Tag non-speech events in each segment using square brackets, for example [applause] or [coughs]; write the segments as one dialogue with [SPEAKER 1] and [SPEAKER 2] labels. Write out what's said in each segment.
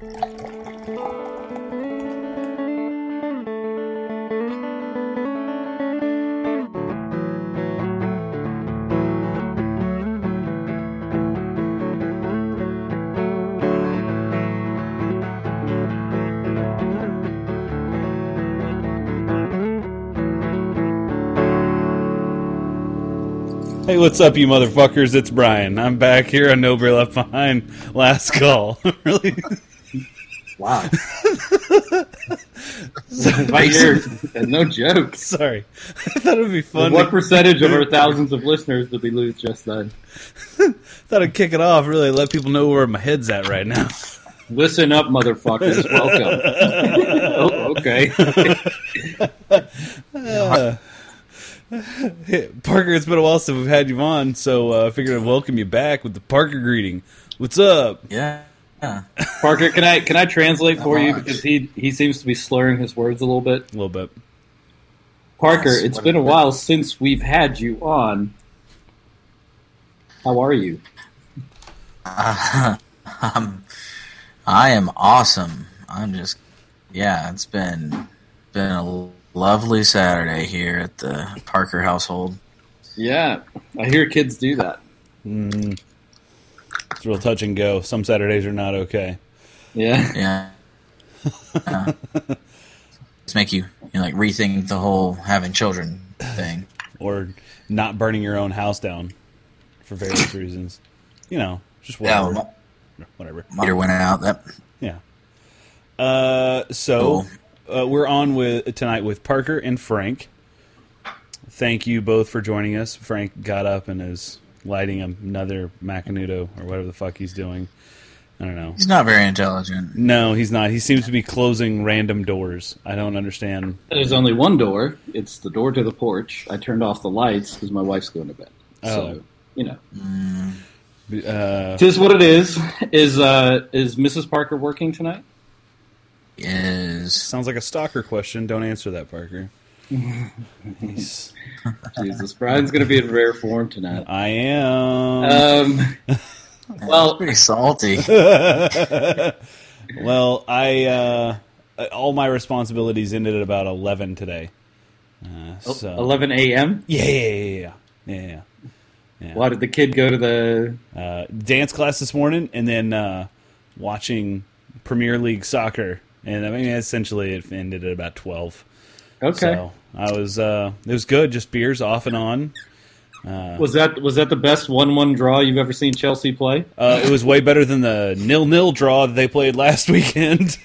[SPEAKER 1] Hey, what's up, you motherfuckers? It's Brian. I'm back here on Nobody Left Behind. Last call. [laughs] really?
[SPEAKER 2] Wow. [laughs] [laughs]
[SPEAKER 3] Right here, [laughs] no joke.
[SPEAKER 1] Sorry. I thought it would be fun.
[SPEAKER 3] What percentage of our thousands of listeners did we lose just then?
[SPEAKER 1] thought I'd kick it off. Really, let people know where my head's at right now.
[SPEAKER 3] Listen up, motherfuckers. Welcome. oh, okay.
[SPEAKER 1] Uh, hey, Parker, it's been a while since we've had you on, so uh, I figured I'd welcome you back with the Parker greeting. What's up?
[SPEAKER 2] Yeah. Yeah. [laughs]
[SPEAKER 3] Parker, can I can I translate for
[SPEAKER 2] Not
[SPEAKER 3] you because he he seems to be slurring his words a little bit.
[SPEAKER 1] A little bit.
[SPEAKER 3] Parker,
[SPEAKER 2] Yes,
[SPEAKER 3] it's
[SPEAKER 2] what
[SPEAKER 3] been a
[SPEAKER 2] is it?
[SPEAKER 3] while since we've had you on. How are you?
[SPEAKER 2] Uh, [laughs] um, I am awesome. I'm just, yeah. It's been been a lovely Saturday here at the Parker household.
[SPEAKER 3] Yeah, I hear kids do that.
[SPEAKER 1] Mm, it's real touch and go. Some Saturdays are not okay.
[SPEAKER 3] Yeah,
[SPEAKER 2] Yeah. Yeah. [laughs] Just make you, you know, like rethink the whole having children thing.
[SPEAKER 1] Or not burning your own house down for various reasons. You know, just
[SPEAKER 2] Yeah,
[SPEAKER 1] whatever.
[SPEAKER 2] well,
[SPEAKER 1] whatever.
[SPEAKER 2] my meter went out. That
[SPEAKER 1] Yeah. Uh, so uh, we're on with tonight with Parker and Frank. Thank you both for joining us. Frank got up and is lighting another Macanudo or whatever the fuck he's doing. I don't know.
[SPEAKER 2] he's not very intelligent.
[SPEAKER 1] No, he's not. He seems to be closing random doors. I don't understand.
[SPEAKER 3] there's only one door. It's the door to the porch. I turned off the lights because my wife's going to bed.
[SPEAKER 1] Oh.
[SPEAKER 3] So you know,
[SPEAKER 1] Uh,
[SPEAKER 3] tis what it is. Is uh is Mrs. Parker working tonight?
[SPEAKER 2] Is
[SPEAKER 1] sounds like a stalker question. Don't answer that, Parker. He's-
[SPEAKER 3] Jesus, Brian's going to be in rare form tonight.
[SPEAKER 1] I am.
[SPEAKER 3] Um, well,
[SPEAKER 2] pretty salty. [laughs]
[SPEAKER 1] well, I uh, all my responsibilities ended at about eleven today. Uh, so
[SPEAKER 3] 11 a.m.
[SPEAKER 1] Yeah, yeah, yeah, yeah, yeah. yeah.
[SPEAKER 3] Why did the kid go to the?
[SPEAKER 1] Uh, dance class this morning, and then uh, watching Premier League soccer, and I mean essentially it ended at about twelve.
[SPEAKER 3] Okay,
[SPEAKER 1] So I was uh, it was good, just beers off and on.
[SPEAKER 3] was that was that the best one-one draw you've ever seen Chelsea play?
[SPEAKER 1] Uh, it was way better than the nil-nil draw that they played last [laughs] weekend.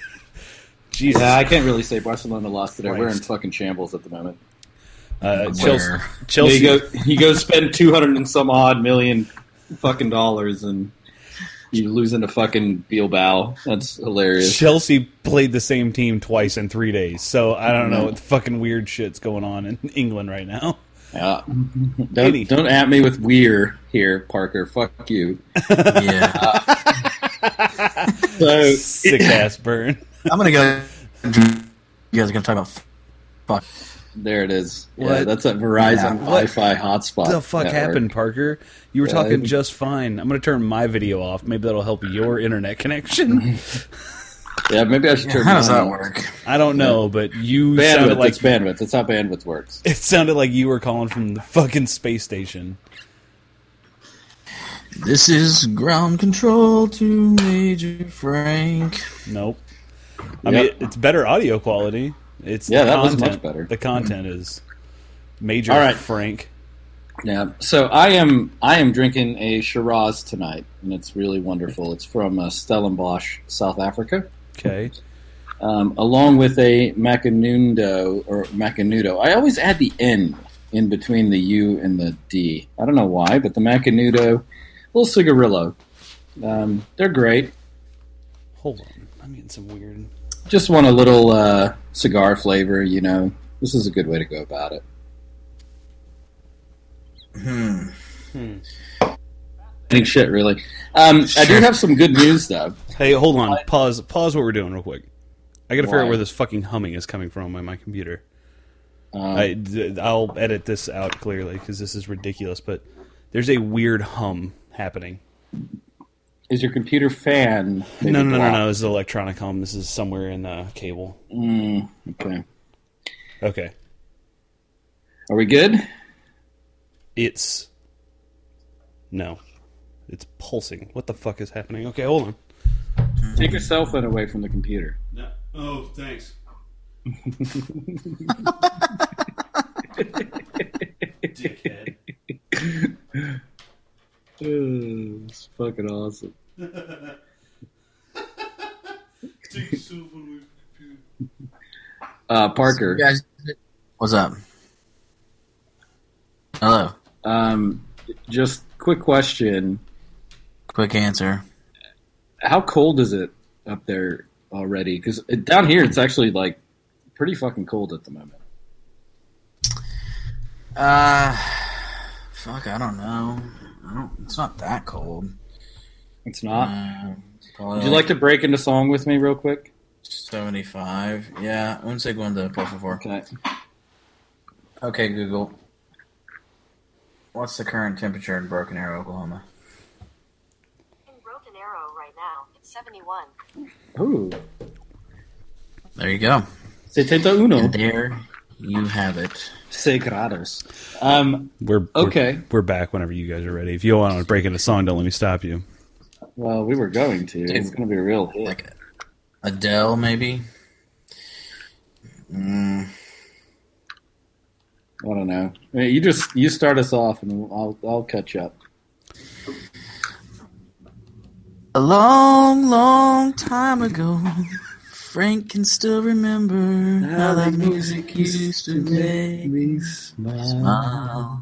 [SPEAKER 1] Jesus,
[SPEAKER 3] Yeah, I can't really say Barcelona lost today. We're in fucking shambles at the moment.
[SPEAKER 1] uh, Chelsea,
[SPEAKER 2] Where?
[SPEAKER 1] Chelsea,
[SPEAKER 3] You go, you go spend two hundred and some odd million fucking dollars, and you losing to fucking Bilbao. That's hilarious.
[SPEAKER 1] Chelsea played the same team twice in three days, so I don't know mm-hmm. what fucking weird shit's going on in England right now.
[SPEAKER 3] Yeah. Don't,
[SPEAKER 1] Any-
[SPEAKER 3] don't at me with weird here, Parker. Fuck you. [laughs]
[SPEAKER 2] Yeah.
[SPEAKER 3] So
[SPEAKER 1] Sick ass burn.
[SPEAKER 2] I'm gonna go. You guys are gonna talk about fuck.
[SPEAKER 3] There it is. Yeah, that's that Verizon
[SPEAKER 2] Yeah.
[SPEAKER 3] Wi-Fi hotspot.
[SPEAKER 1] What the fuck
[SPEAKER 3] network.
[SPEAKER 1] happened, Parker? You were
[SPEAKER 3] Yeah,
[SPEAKER 1] talking
[SPEAKER 3] I-
[SPEAKER 1] just fine. I'm going to turn my video off. Maybe that'll help your internet connection. [laughs]
[SPEAKER 3] Yeah, maybe I should turn.
[SPEAKER 2] How does that work?
[SPEAKER 1] I don't know, but you sounded
[SPEAKER 3] Bandwidth.
[SPEAKER 1] like
[SPEAKER 3] it's bandwidth. That's how bandwidth works. [laughs]
[SPEAKER 1] it sounded like you were calling from the fucking space station.
[SPEAKER 2] This is ground control to Major Frank.
[SPEAKER 1] Nope. I
[SPEAKER 3] Yep.
[SPEAKER 1] mean, it's better audio quality. It's
[SPEAKER 3] Yeah, that was
[SPEAKER 1] content.
[SPEAKER 3] much better.
[SPEAKER 1] The content is major.
[SPEAKER 3] All right.
[SPEAKER 1] Frank.
[SPEAKER 3] Yeah. So I am I am drinking a Shiraz tonight, and it's really wonderful. It's from uh, Stellenbosch, South Africa,
[SPEAKER 1] Okay.
[SPEAKER 3] um, along with a Macanudo or Macanudo. I always add the N in between the U and the D. I don't know why, but the Macanudo, little cigarillo. Um, they're great.
[SPEAKER 1] Hold on. I'm getting some weird.
[SPEAKER 3] Just want a little uh, cigar flavor, you know. This is a good way to go about it.
[SPEAKER 2] Hmm.
[SPEAKER 3] Any shit, really. Um, I do have some good news, though.
[SPEAKER 1] Hey, hold on. Pause. Pause what we're doing real quick. I got to figure out where this fucking humming is coming from on my computer.
[SPEAKER 3] Um,
[SPEAKER 1] I, will edit this out clearly because this is ridiculous. But there's a weird hum happening.
[SPEAKER 3] Is your computer fan?
[SPEAKER 1] No, no, no, no,
[SPEAKER 3] blocked?
[SPEAKER 1] no. This is electronic home. This is somewhere in uh, cable.
[SPEAKER 3] Mm, okay.
[SPEAKER 1] Okay.
[SPEAKER 3] Are we good?
[SPEAKER 1] It's no. It's pulsing. What the fuck is happening? Okay, hold on.
[SPEAKER 3] Take your cell phone away from the computer.
[SPEAKER 1] No. Oh, thanks. [laughs] Dickhead.
[SPEAKER 3] It's fucking awesome. Uh, Parker,
[SPEAKER 2] You guys, what's up? Hello.
[SPEAKER 3] um, just quick question:
[SPEAKER 2] Quick answer.
[SPEAKER 3] How cold is it up there already? Because down here, it's actually like pretty fucking cold at the moment.
[SPEAKER 2] Uh, fuck, I don't know. I don't. It's not that cold.
[SPEAKER 3] It's not.
[SPEAKER 2] Uh,
[SPEAKER 3] Would you like to break into song with me real quick?
[SPEAKER 2] seventy-five? Yeah, un segundo, por favor.
[SPEAKER 3] Okay.
[SPEAKER 2] Okay, Google. What's the current temperature in Broken Arrow, Oklahoma?
[SPEAKER 4] In Broken Arrow right now, it's 71.
[SPEAKER 3] Ooh.
[SPEAKER 2] There you go.
[SPEAKER 3] Setenta uno.
[SPEAKER 2] And there you have it.
[SPEAKER 3] Seis grados. Um,
[SPEAKER 1] We're we're-
[SPEAKER 3] Okay.
[SPEAKER 1] We're, back whenever you guys are ready. If you want to break into a song, don't let me stop you.
[SPEAKER 3] well, we were going to. It's going to be a real hit.
[SPEAKER 2] Like Adele, maybe. Mm,
[SPEAKER 3] I don't know. Hey, You just you start us off, and I'll I'll catch up.
[SPEAKER 2] a long, long time ago, Frank can still remember how that music used to make me smile.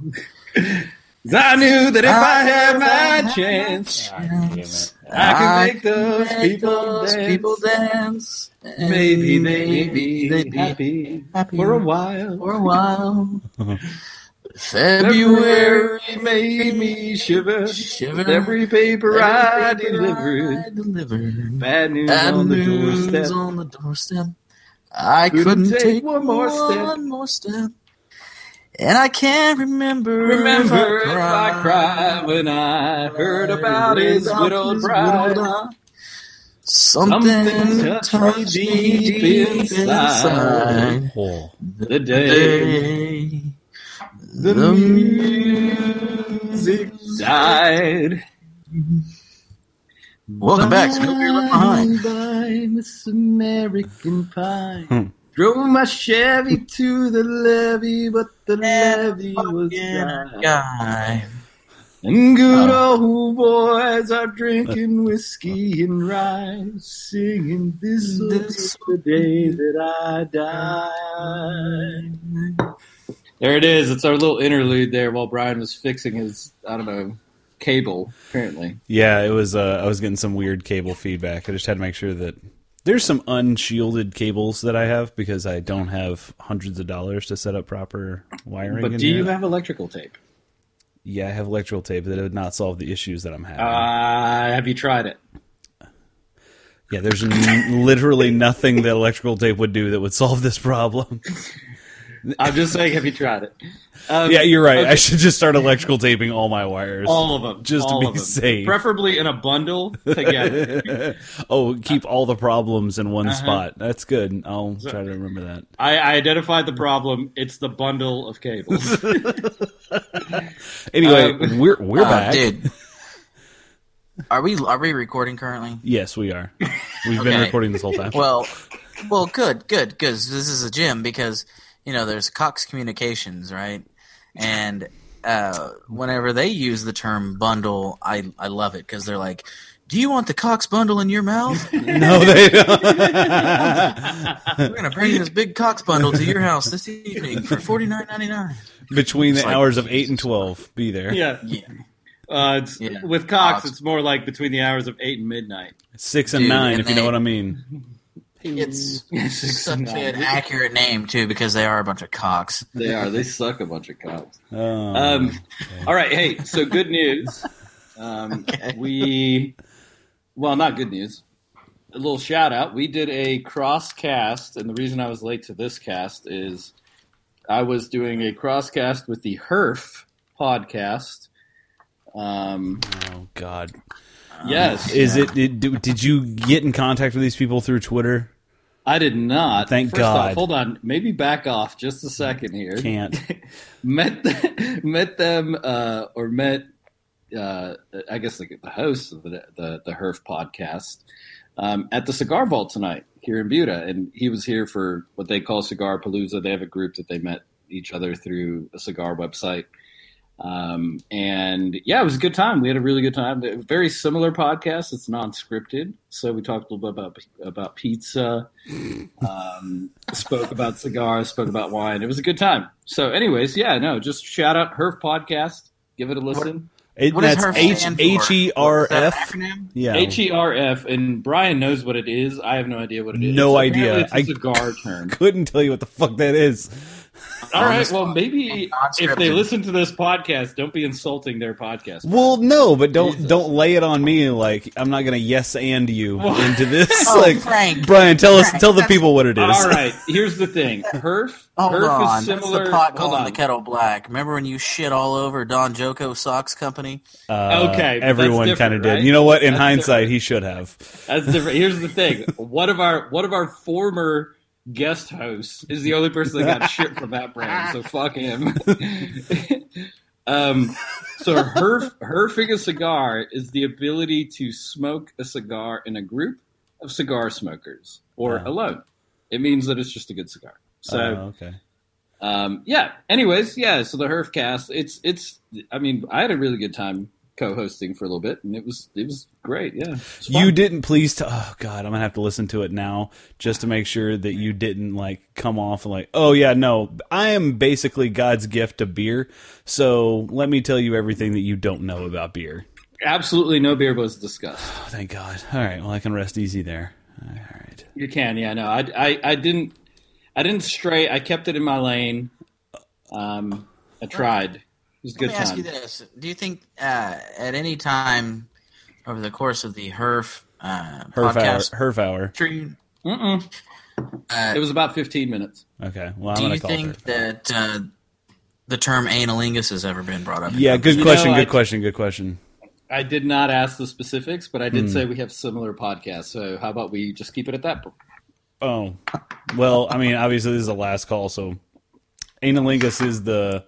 [SPEAKER 2] [laughs]
[SPEAKER 3] I knew that if I had my
[SPEAKER 2] my
[SPEAKER 3] chance,
[SPEAKER 2] chance, ah,
[SPEAKER 3] I could make those
[SPEAKER 2] make
[SPEAKER 3] people
[SPEAKER 2] those
[SPEAKER 3] dance.
[SPEAKER 2] people dance. and
[SPEAKER 3] maybe
[SPEAKER 2] maybe they'd be
[SPEAKER 3] happy,
[SPEAKER 2] happy
[SPEAKER 3] for a while.
[SPEAKER 2] for a while. [laughs] February
[SPEAKER 3] February made me shiver.
[SPEAKER 2] shiver.
[SPEAKER 3] Every paper
[SPEAKER 2] Every
[SPEAKER 3] I
[SPEAKER 2] paper
[SPEAKER 3] delivered.
[SPEAKER 2] I delivered.
[SPEAKER 3] Bad news
[SPEAKER 2] Bad
[SPEAKER 3] on the
[SPEAKER 2] news
[SPEAKER 3] doorstep.
[SPEAKER 2] on the doorstep. I
[SPEAKER 3] Couldn't
[SPEAKER 2] couldn't,
[SPEAKER 3] take
[SPEAKER 2] take,
[SPEAKER 3] one more step.
[SPEAKER 2] one more step. And I can't remember.
[SPEAKER 3] Remember
[SPEAKER 2] if
[SPEAKER 3] if I cried when I heard about his widowed bride.
[SPEAKER 2] Something,
[SPEAKER 3] Something touched me deep inside.
[SPEAKER 1] Oh,
[SPEAKER 3] The day
[SPEAKER 2] The,
[SPEAKER 3] the music died.
[SPEAKER 2] Welcome back to Nobody Left Behind.
[SPEAKER 3] By Miss American Pie.
[SPEAKER 1] Hmm.
[SPEAKER 3] Drove my Chevy to the levee, but the levee was dry.
[SPEAKER 2] Guy.
[SPEAKER 3] And good old boys are drinking [laughs] whiskey and rye, singing this is the day that I die. There it is. It's our little interlude there while Brian was fixing his, I don't know, cable, apparently.
[SPEAKER 1] yeah. It was. Uh, I was getting some weird cable feedback. I just had to make sure that there's some unshielded cables that I have because I don't have hundreds of dollars to set up proper wiring.
[SPEAKER 3] But do you have electrical tape?
[SPEAKER 1] Yeah, I have electrical tape that would not solve the issues that I'm having.
[SPEAKER 3] Uh, have you tried it?
[SPEAKER 1] yeah, there's n- literally nothing that electrical tape would do that would solve this problem. [laughs]
[SPEAKER 3] I'm just saying, have you tried it? Um,
[SPEAKER 1] yeah, you're right. I should just start electrical taping all my wires.
[SPEAKER 3] All of them.
[SPEAKER 1] Just to be
[SPEAKER 3] of them.
[SPEAKER 1] safe.
[SPEAKER 3] Preferably in a bundle together. [laughs]
[SPEAKER 1] oh, keep all the problems in one
[SPEAKER 3] Uh-huh.
[SPEAKER 1] spot. That's good. I'll try to remember that.
[SPEAKER 3] I, I identified the problem. It's the bundle of cables. [laughs]
[SPEAKER 1] Anyway,
[SPEAKER 3] Um,
[SPEAKER 1] we're we're
[SPEAKER 2] Uh,
[SPEAKER 1] back.
[SPEAKER 2] dude. [laughs] Are we are we recording currently?
[SPEAKER 1] Yes, we are. We've been recording this whole time.
[SPEAKER 2] Well, well, good, good, because this is a gym because you know there's Cox Communications, right? And uh, whenever they use the term bundle, I I love it because they're like, "Do you want the Cox bundle in your mouth? [laughs]
[SPEAKER 1] no, they don't.
[SPEAKER 2] We're gonna bring this big Cox bundle to your house this evening for forty nine ninety nine.
[SPEAKER 1] Between the
[SPEAKER 2] like-
[SPEAKER 1] hours of eight and twelve, be there.
[SPEAKER 3] yeah.
[SPEAKER 2] Yeah,
[SPEAKER 3] Uh, it's,
[SPEAKER 2] Yeah.
[SPEAKER 3] With Cox,
[SPEAKER 2] Cox.
[SPEAKER 3] it's more like between the hours of 8 and midnight.
[SPEAKER 1] Six and
[SPEAKER 2] Dude,
[SPEAKER 1] nine,
[SPEAKER 2] and
[SPEAKER 1] if you know what I mean.
[SPEAKER 2] It's
[SPEAKER 3] Six [laughs]
[SPEAKER 2] such
[SPEAKER 3] and
[SPEAKER 2] an accurate name too because they are a bunch of cocks. [laughs]
[SPEAKER 3] They are. They suck a bunch of Cox.
[SPEAKER 1] Um,
[SPEAKER 3] Um, all right. Hey, so good news. Um, [laughs]
[SPEAKER 2] Okay.
[SPEAKER 3] We, well, not good news. A little shout out. We did a cross cast, and the reason I was late to this cast is I was doing a cross cast with the HERF podcast. Um,
[SPEAKER 1] oh God.
[SPEAKER 3] Yes.
[SPEAKER 1] Is it? Did, did you get in contact with these people through Twitter?
[SPEAKER 3] I did not.
[SPEAKER 1] Thank
[SPEAKER 3] First
[SPEAKER 1] God.
[SPEAKER 3] Off, hold on. Maybe back off just a second here.
[SPEAKER 1] Can't. [laughs]
[SPEAKER 3] met met them uh, or met uh, I guess the, the hosts of the the, the Herf podcast um, at the Cigar Vault tonight here in Buda, and he was here for what they call Cigar Palooza. They have a group that they met each other through a cigar website. Um, and yeah, it was a good time. We had a really good time. A very similar podcast. It's non-scripted, so we talked a little bit about about pizza, [laughs] um, spoke about cigars, spoke about wine. It was a good time. So, anyways, yeah, no, just shout out Herf podcast. Give it a listen.
[SPEAKER 1] It,
[SPEAKER 2] What does
[SPEAKER 1] that's
[SPEAKER 2] HERF
[SPEAKER 1] H
[SPEAKER 2] stand for?
[SPEAKER 1] H E R
[SPEAKER 2] What is that
[SPEAKER 1] F.
[SPEAKER 2] acronym?
[SPEAKER 1] Yeah.
[SPEAKER 3] H E R F, and Brian knows what it is. I have no idea what it is.
[SPEAKER 1] No
[SPEAKER 3] Apparently
[SPEAKER 1] idea.
[SPEAKER 3] It's a
[SPEAKER 1] I-
[SPEAKER 3] cigar term. [laughs]
[SPEAKER 1] Couldn't tell you what the fuck that is.
[SPEAKER 3] All
[SPEAKER 2] On
[SPEAKER 3] right. Well, maybe if they listen to this podcast, don't be insulting their podcast.
[SPEAKER 1] Well, no, but don't
[SPEAKER 3] Jesus.
[SPEAKER 1] don't lay it on me. Like I'm not gonna yes and you [laughs]
[SPEAKER 3] Well-
[SPEAKER 1] into this. [laughs]
[SPEAKER 2] Oh,
[SPEAKER 1] like
[SPEAKER 2] Frank.
[SPEAKER 1] Brian, tell us,
[SPEAKER 2] Frank,
[SPEAKER 1] tell the people what it is.
[SPEAKER 3] All right. Here's the thing. [laughs] Herf.
[SPEAKER 2] Hold
[SPEAKER 3] Herf
[SPEAKER 2] on,
[SPEAKER 3] is
[SPEAKER 2] that's
[SPEAKER 3] similar.
[SPEAKER 2] the pot calling
[SPEAKER 3] on.
[SPEAKER 2] the kettle black. Remember when you shit all over Don Joko Socks Company?
[SPEAKER 1] Uh,
[SPEAKER 3] Okay,
[SPEAKER 1] everyone kind of did.
[SPEAKER 3] right?
[SPEAKER 1] You know what? In
[SPEAKER 3] That's
[SPEAKER 1] hindsight,
[SPEAKER 3] different.
[SPEAKER 1] he should have.
[SPEAKER 3] That's different. Here's the thing. One of our one of our former guest host is the only person that got shit from that brand. So [laughs] fuck him. [laughs] um, so her her figure cigar is the ability to smoke a cigar in a group of cigar smokers or
[SPEAKER 1] Oh.
[SPEAKER 3] alone. It means that it's just a good cigar. So
[SPEAKER 1] Oh, okay.
[SPEAKER 3] um, yeah. Anyways, yeah. So the Herf cast, it's it's. I mean, I had a really good time co-hosting for a little bit, and it was it was great. Yeah, fun.
[SPEAKER 1] You didn't please. To, oh God, I'm gonna have to listen to it now just to make sure that you didn't like come off like, oh yeah, no, I am basically God's gift to beer. So let me tell you everything that you don't know about beer.
[SPEAKER 3] absolutely no beer was discussed.
[SPEAKER 1] Oh, thank God. All right, well I can rest easy there. All right.
[SPEAKER 3] You can, yeah. No, I, I, I didn't, I didn't stray. I kept it in my lane. Um, I tried. It was a
[SPEAKER 2] Let
[SPEAKER 3] good
[SPEAKER 2] me ask you this: Do you think uh, at any time over the course of the Herf uh,
[SPEAKER 1] Herf
[SPEAKER 2] podcast,
[SPEAKER 1] hour. Herf hour.
[SPEAKER 2] uh,
[SPEAKER 3] It was about fifteen minutes.
[SPEAKER 1] Okay. Well, I'm
[SPEAKER 2] do you
[SPEAKER 1] call
[SPEAKER 2] think
[SPEAKER 1] it.
[SPEAKER 2] that uh, the term analingus has ever been brought up?
[SPEAKER 1] Yeah. Good question.
[SPEAKER 3] know,
[SPEAKER 1] good
[SPEAKER 3] I-
[SPEAKER 1] question. Good question.
[SPEAKER 3] I did not ask the specifics, but I did
[SPEAKER 1] Hmm.
[SPEAKER 3] say we have similar podcasts. So how about we just keep it at that?
[SPEAKER 1] Oh, well, I mean, obviously this is the last call, so analingus is the.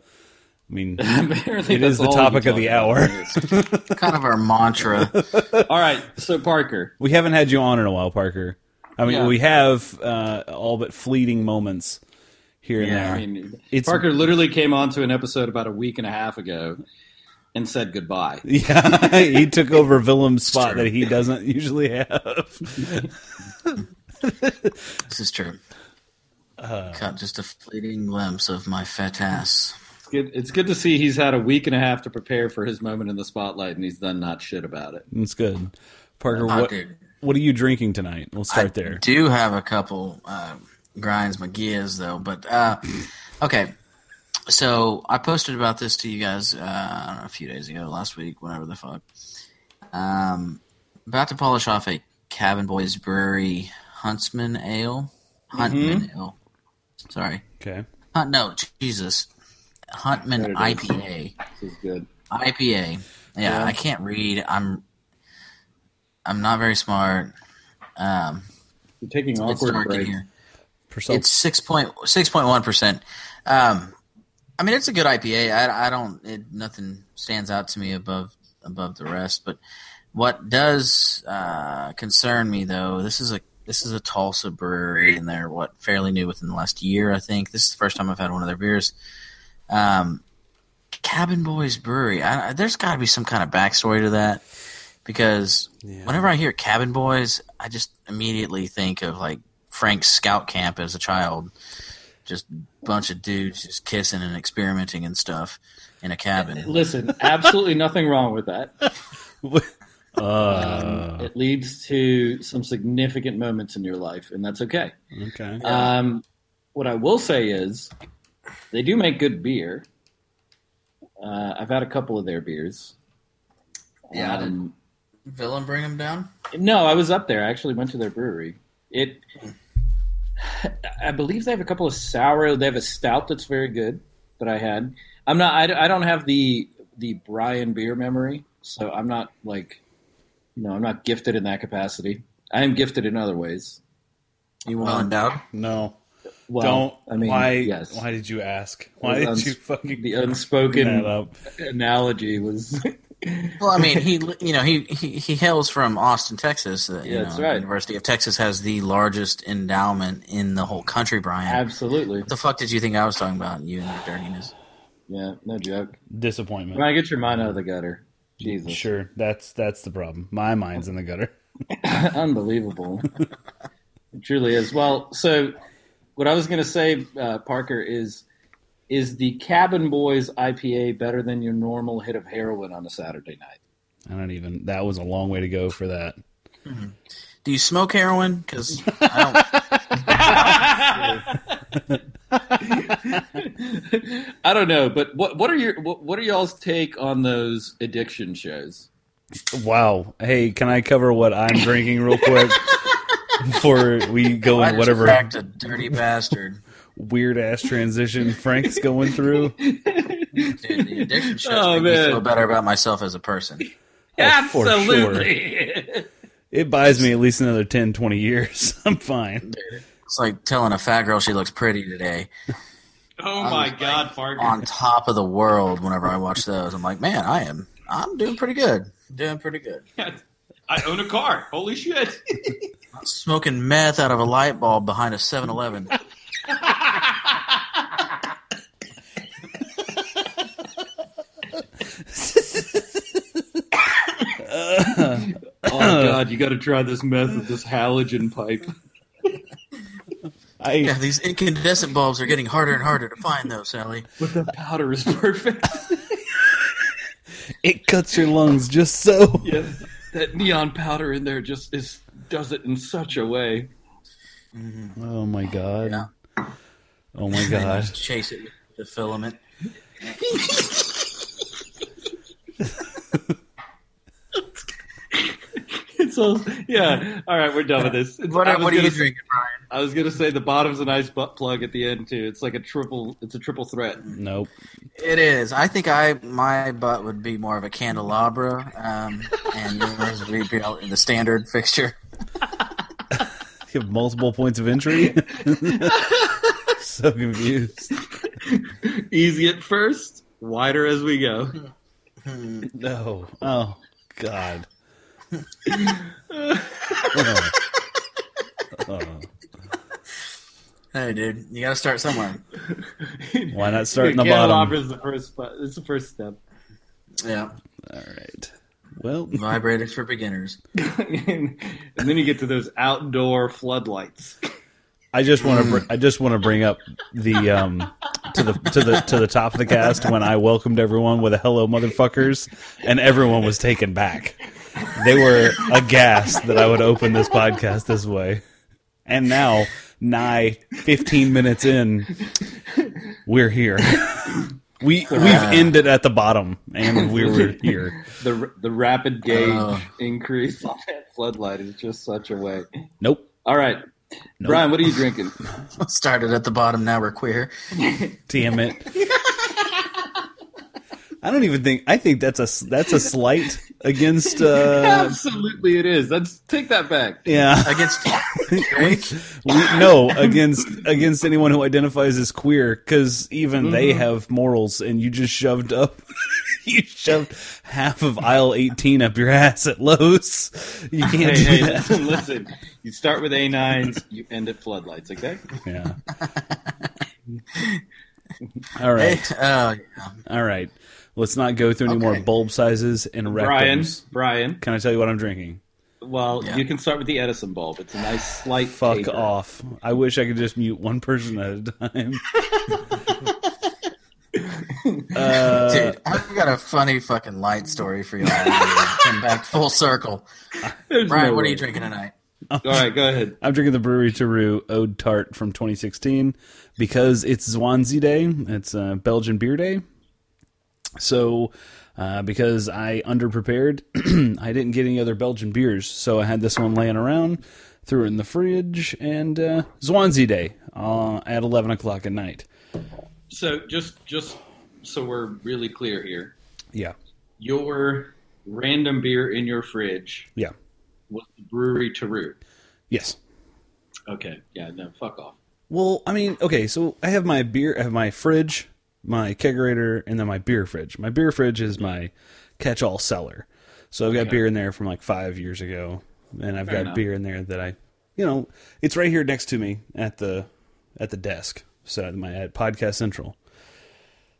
[SPEAKER 1] I mean, [laughs]
[SPEAKER 3] Apparently
[SPEAKER 1] It is the topic of the hour. [laughs]
[SPEAKER 2] kind of our mantra. [laughs]
[SPEAKER 3] all right, so Parker,
[SPEAKER 1] we haven't had you on in a while, Parker. I mean,
[SPEAKER 3] Yeah.
[SPEAKER 1] we have uh, all but fleeting moments here and
[SPEAKER 2] Yeah,
[SPEAKER 1] there.
[SPEAKER 3] I mean,
[SPEAKER 1] It's-
[SPEAKER 3] Parker literally came on to an episode about a week and a half ago and said goodbye.
[SPEAKER 1] yeah, he took over Willem's spot
[SPEAKER 2] true.
[SPEAKER 1] that he doesn't usually have.
[SPEAKER 2] this is true.
[SPEAKER 1] Uh,
[SPEAKER 2] Got just a fleeting glimpse of my fat ass.
[SPEAKER 3] It's good. It's good to see he's had a week and a half to prepare for his moment in the spotlight, and he's done not shit about it.
[SPEAKER 1] It's good. Parker, what
[SPEAKER 2] dude.
[SPEAKER 1] what are you drinking tonight? We'll start
[SPEAKER 2] I
[SPEAKER 1] there.
[SPEAKER 2] do have a couple uh, grinds McGee's though, but uh, okay. So I posted about this to you guys uh, I don't know, a few days ago, last week, whatever the fuck. Um, about to polish off a Cabin Boys Brewery Huntsman Ale. Huntman Ale. Sorry,
[SPEAKER 1] Okay.
[SPEAKER 2] Hunt. No, Jesus, Huntman
[SPEAKER 3] There it is.
[SPEAKER 2] IPA.
[SPEAKER 3] This is good.
[SPEAKER 2] IPA. Yeah,
[SPEAKER 3] Yeah.
[SPEAKER 2] I can't read. I'm. I'm not very smart. Um,
[SPEAKER 3] You're taking
[SPEAKER 2] it's
[SPEAKER 3] awkward
[SPEAKER 2] dark
[SPEAKER 3] breaks.
[SPEAKER 2] here.
[SPEAKER 1] For
[SPEAKER 2] It's six point six point one percent. Um, I mean, it's a good IPA. I, I don't. It, nothing stands out to me above above the rest. But what does uh, concern me, though, this is a this is a Tulsa brewery, and they're what fairly new within the last year. I think this is the first time I've had one of their beers. Um, Cabin Boys Brewery. I, I- there's got to be some kind of backstory to that because
[SPEAKER 1] Yeah.
[SPEAKER 2] whenever I hear Cabin Boys, I just immediately think of like Frank's scout camp as a child. Just bunch of dudes just kissing and experimenting and stuff in a cabin. [laughs]
[SPEAKER 3] Listen, absolutely nothing wrong with that. [laughs]
[SPEAKER 1] uh,
[SPEAKER 3] It leads to some significant moments in your life, and that's okay.
[SPEAKER 1] okay.
[SPEAKER 3] Um, what I will say is, they do make good beer. Uh, I've had a couple of their beers.
[SPEAKER 2] Yeah, I
[SPEAKER 3] Um,
[SPEAKER 2] Villain bring them down.
[SPEAKER 3] No, I was up there. I actually went to their brewery. It, [sighs] I believe they have a couple of sour. They have a stout that's very good that I had. I'm not. I, I don't have the the Brian beer memory, so I'm not like you know, I'm not gifted in that capacity. I am gifted in other ways.
[SPEAKER 2] You want? well endowed?
[SPEAKER 1] No.
[SPEAKER 3] Well,
[SPEAKER 1] Don't.
[SPEAKER 3] I mean,
[SPEAKER 1] why?
[SPEAKER 3] yes.
[SPEAKER 1] Why did you ask? Why
[SPEAKER 3] The
[SPEAKER 1] did
[SPEAKER 3] uns-
[SPEAKER 1] you fucking
[SPEAKER 3] the unspoken analogy was [laughs]
[SPEAKER 2] Well, I mean, he you know he he, he hails from Austin, Texas. Uh, you
[SPEAKER 3] Yeah, that's
[SPEAKER 2] know,
[SPEAKER 3] right.
[SPEAKER 2] University of Texas has the largest endowment in the whole country. Brian,
[SPEAKER 3] absolutely.
[SPEAKER 2] what the fuck did you think I was talking about? You and your dirtiness.
[SPEAKER 3] Yeah, no joke.
[SPEAKER 1] Disappointment.
[SPEAKER 3] Brian, get your mind out of the gutter. Jesus,
[SPEAKER 1] Sure, that's that's the problem. My mind's in the gutter. [laughs]
[SPEAKER 3] unbelievable. it truly is. Well, so what I was going to say, uh, Parker, is is the Cabin Boys IPA better than your normal hit of heroin on a Saturday night?
[SPEAKER 1] I don't even. That was a long way to go for that.
[SPEAKER 2] Do you smoke heroin? Because I [laughs]
[SPEAKER 3] I don't know, but what what are your what, what are y'all's take on those addiction shows?
[SPEAKER 1] Wow. Hey, can I cover what I'm drinking real quick [laughs] before we go
[SPEAKER 2] don't. I
[SPEAKER 1] in whatever
[SPEAKER 2] cracked a dirty bastard.
[SPEAKER 1] weird ass transition Frank's going through?
[SPEAKER 2] Dude, the addiction shows
[SPEAKER 3] Oh,
[SPEAKER 2] make me feel better about myself as a person. [laughs]
[SPEAKER 1] Oh, for
[SPEAKER 3] Absolutely.
[SPEAKER 1] It buys me at least another 10, 20 years. [laughs] I'm fine.
[SPEAKER 2] It's like telling a fat girl she looks pretty today.
[SPEAKER 3] oh my God, Parker!
[SPEAKER 2] On top of the world, whenever I watch those, I'm like, man, I am, I'm doing pretty good. Doing pretty good. [laughs]
[SPEAKER 3] I own a car. Holy shit!
[SPEAKER 2] Smoking meth out of a light bulb behind a 7-Eleven. [laughs] [laughs]
[SPEAKER 3] Oh God, you got to try this meth with this halogen pipe.
[SPEAKER 1] I
[SPEAKER 2] Yeah, these incandescent bulbs are getting harder and harder to find, though, Sally.
[SPEAKER 3] But the powder is perfect. [laughs]
[SPEAKER 1] it cuts your lungs just so.
[SPEAKER 3] yeah, that neon powder in there just is does it in such a way.
[SPEAKER 1] Oh my god.
[SPEAKER 2] Yeah.
[SPEAKER 1] Oh my
[SPEAKER 2] And
[SPEAKER 1] god.
[SPEAKER 2] just chase it with the filament.
[SPEAKER 3] It's all yeah. All right, we're done with this.
[SPEAKER 2] What,
[SPEAKER 3] I was
[SPEAKER 2] what are you
[SPEAKER 3] gonna-
[SPEAKER 2] drinking, Brian?
[SPEAKER 3] I was gonna say the bottom's a nice butt plug at the end too. It's like a triple. It's a triple threat.
[SPEAKER 1] Nope.
[SPEAKER 2] It is. I think I my butt would be more of a candelabra, um, and yours would be the standard fixture.
[SPEAKER 1] You [laughs] have multiple points of entry. [laughs] [laughs] so confused.
[SPEAKER 3] Easy at first, wider as we go. Hmm.
[SPEAKER 1] No. Oh God. Oh. Oh.
[SPEAKER 2] Hey, dude, you got to start somewhere.
[SPEAKER 1] Why not start in the bottom?
[SPEAKER 3] is the first. It's the first step.
[SPEAKER 2] Yeah,
[SPEAKER 1] All right. Well, [laughs]
[SPEAKER 2] vibrators for beginners. [laughs]
[SPEAKER 3] and then you get to those outdoor floodlights.
[SPEAKER 1] I just want to. Br- I just want to bring up the um to the to the to the top of the cast when I welcomed everyone with a "Hello, motherfuckers," and everyone was taken back. They were aghast that I would open this podcast this way. And now, nigh fifteen minutes in, we're here. [laughs] We we've ended at the bottom, and we [laughs] were here.
[SPEAKER 3] The the rapid gauge
[SPEAKER 2] Oh.
[SPEAKER 3] increase on that floodlight is just such a way.
[SPEAKER 1] Nope.
[SPEAKER 3] All right, Brian, what are you drinking? [laughs]
[SPEAKER 2] Started at the bottom. Now we're queer.
[SPEAKER 1] Damn it. [laughs] I don't even think. I think that's a that's a slight against. uh [laughs]
[SPEAKER 3] Absolutely, it is. Let's take that back.
[SPEAKER 1] Yeah.
[SPEAKER 2] Against [laughs]
[SPEAKER 1] We, no, against against anyone who identifies as queer, because even they
[SPEAKER 3] Mm-hmm.
[SPEAKER 1] have morals, and you just shoved up, [laughs] you shoved half of aisle eighteen up your ass at Lowe's. You can't
[SPEAKER 3] Hey,
[SPEAKER 1] do
[SPEAKER 3] hey,
[SPEAKER 1] that.
[SPEAKER 3] listen, listen. You start with A9s, you end at floodlights, okay?
[SPEAKER 1] Yeah. All right,
[SPEAKER 2] Hey, uh, yeah.
[SPEAKER 1] all right. Let's not go through any more bulb sizes and
[SPEAKER 3] Brian,
[SPEAKER 1] rectums.
[SPEAKER 3] Brian.
[SPEAKER 1] Can I tell you what I'm drinking?
[SPEAKER 3] Well,
[SPEAKER 2] Yeah.
[SPEAKER 3] you can start with the Edison bulb. It's a nice slight
[SPEAKER 1] Fuck
[SPEAKER 3] taper.
[SPEAKER 1] off. I wish I could just mute one person at a time. [laughs] uh,
[SPEAKER 2] dude, I've got a funny fucking light story for you. Come back full circle.
[SPEAKER 3] There's
[SPEAKER 2] Brian,
[SPEAKER 3] no
[SPEAKER 2] what are you drinking tonight?
[SPEAKER 3] All right, go ahead.
[SPEAKER 1] I'm drinking the Bruery Terreux Oude Tart from 2016 because it's Zwanze Day. It's a Belgian beer day. So, uh, because I underprepared, [clears throat] I didn't get any other Belgian beers. So I had this one laying around, threw it in the fridge, and uh, Zwanze Day uh, at 11 o'clock at night.
[SPEAKER 3] So just just so we're really clear here,
[SPEAKER 1] Yeah.
[SPEAKER 3] your random beer in your fridge
[SPEAKER 1] Yeah.
[SPEAKER 3] was the Bruery Terreux.
[SPEAKER 1] Yes.
[SPEAKER 3] Okay, yeah, no, fuck off.
[SPEAKER 1] Well, I mean, okay, so I have my beer, I have my fridge, my kegerator, and then my beer fridge. My beer fridge is my catch-all cellar. So I've got
[SPEAKER 3] Okay.
[SPEAKER 1] beer in there from like five years ago, and I've
[SPEAKER 3] Fair
[SPEAKER 1] got
[SPEAKER 3] enough.
[SPEAKER 1] beer in there that I, you know, it's right here next to me at the at the desk. So at my at Podcast Central.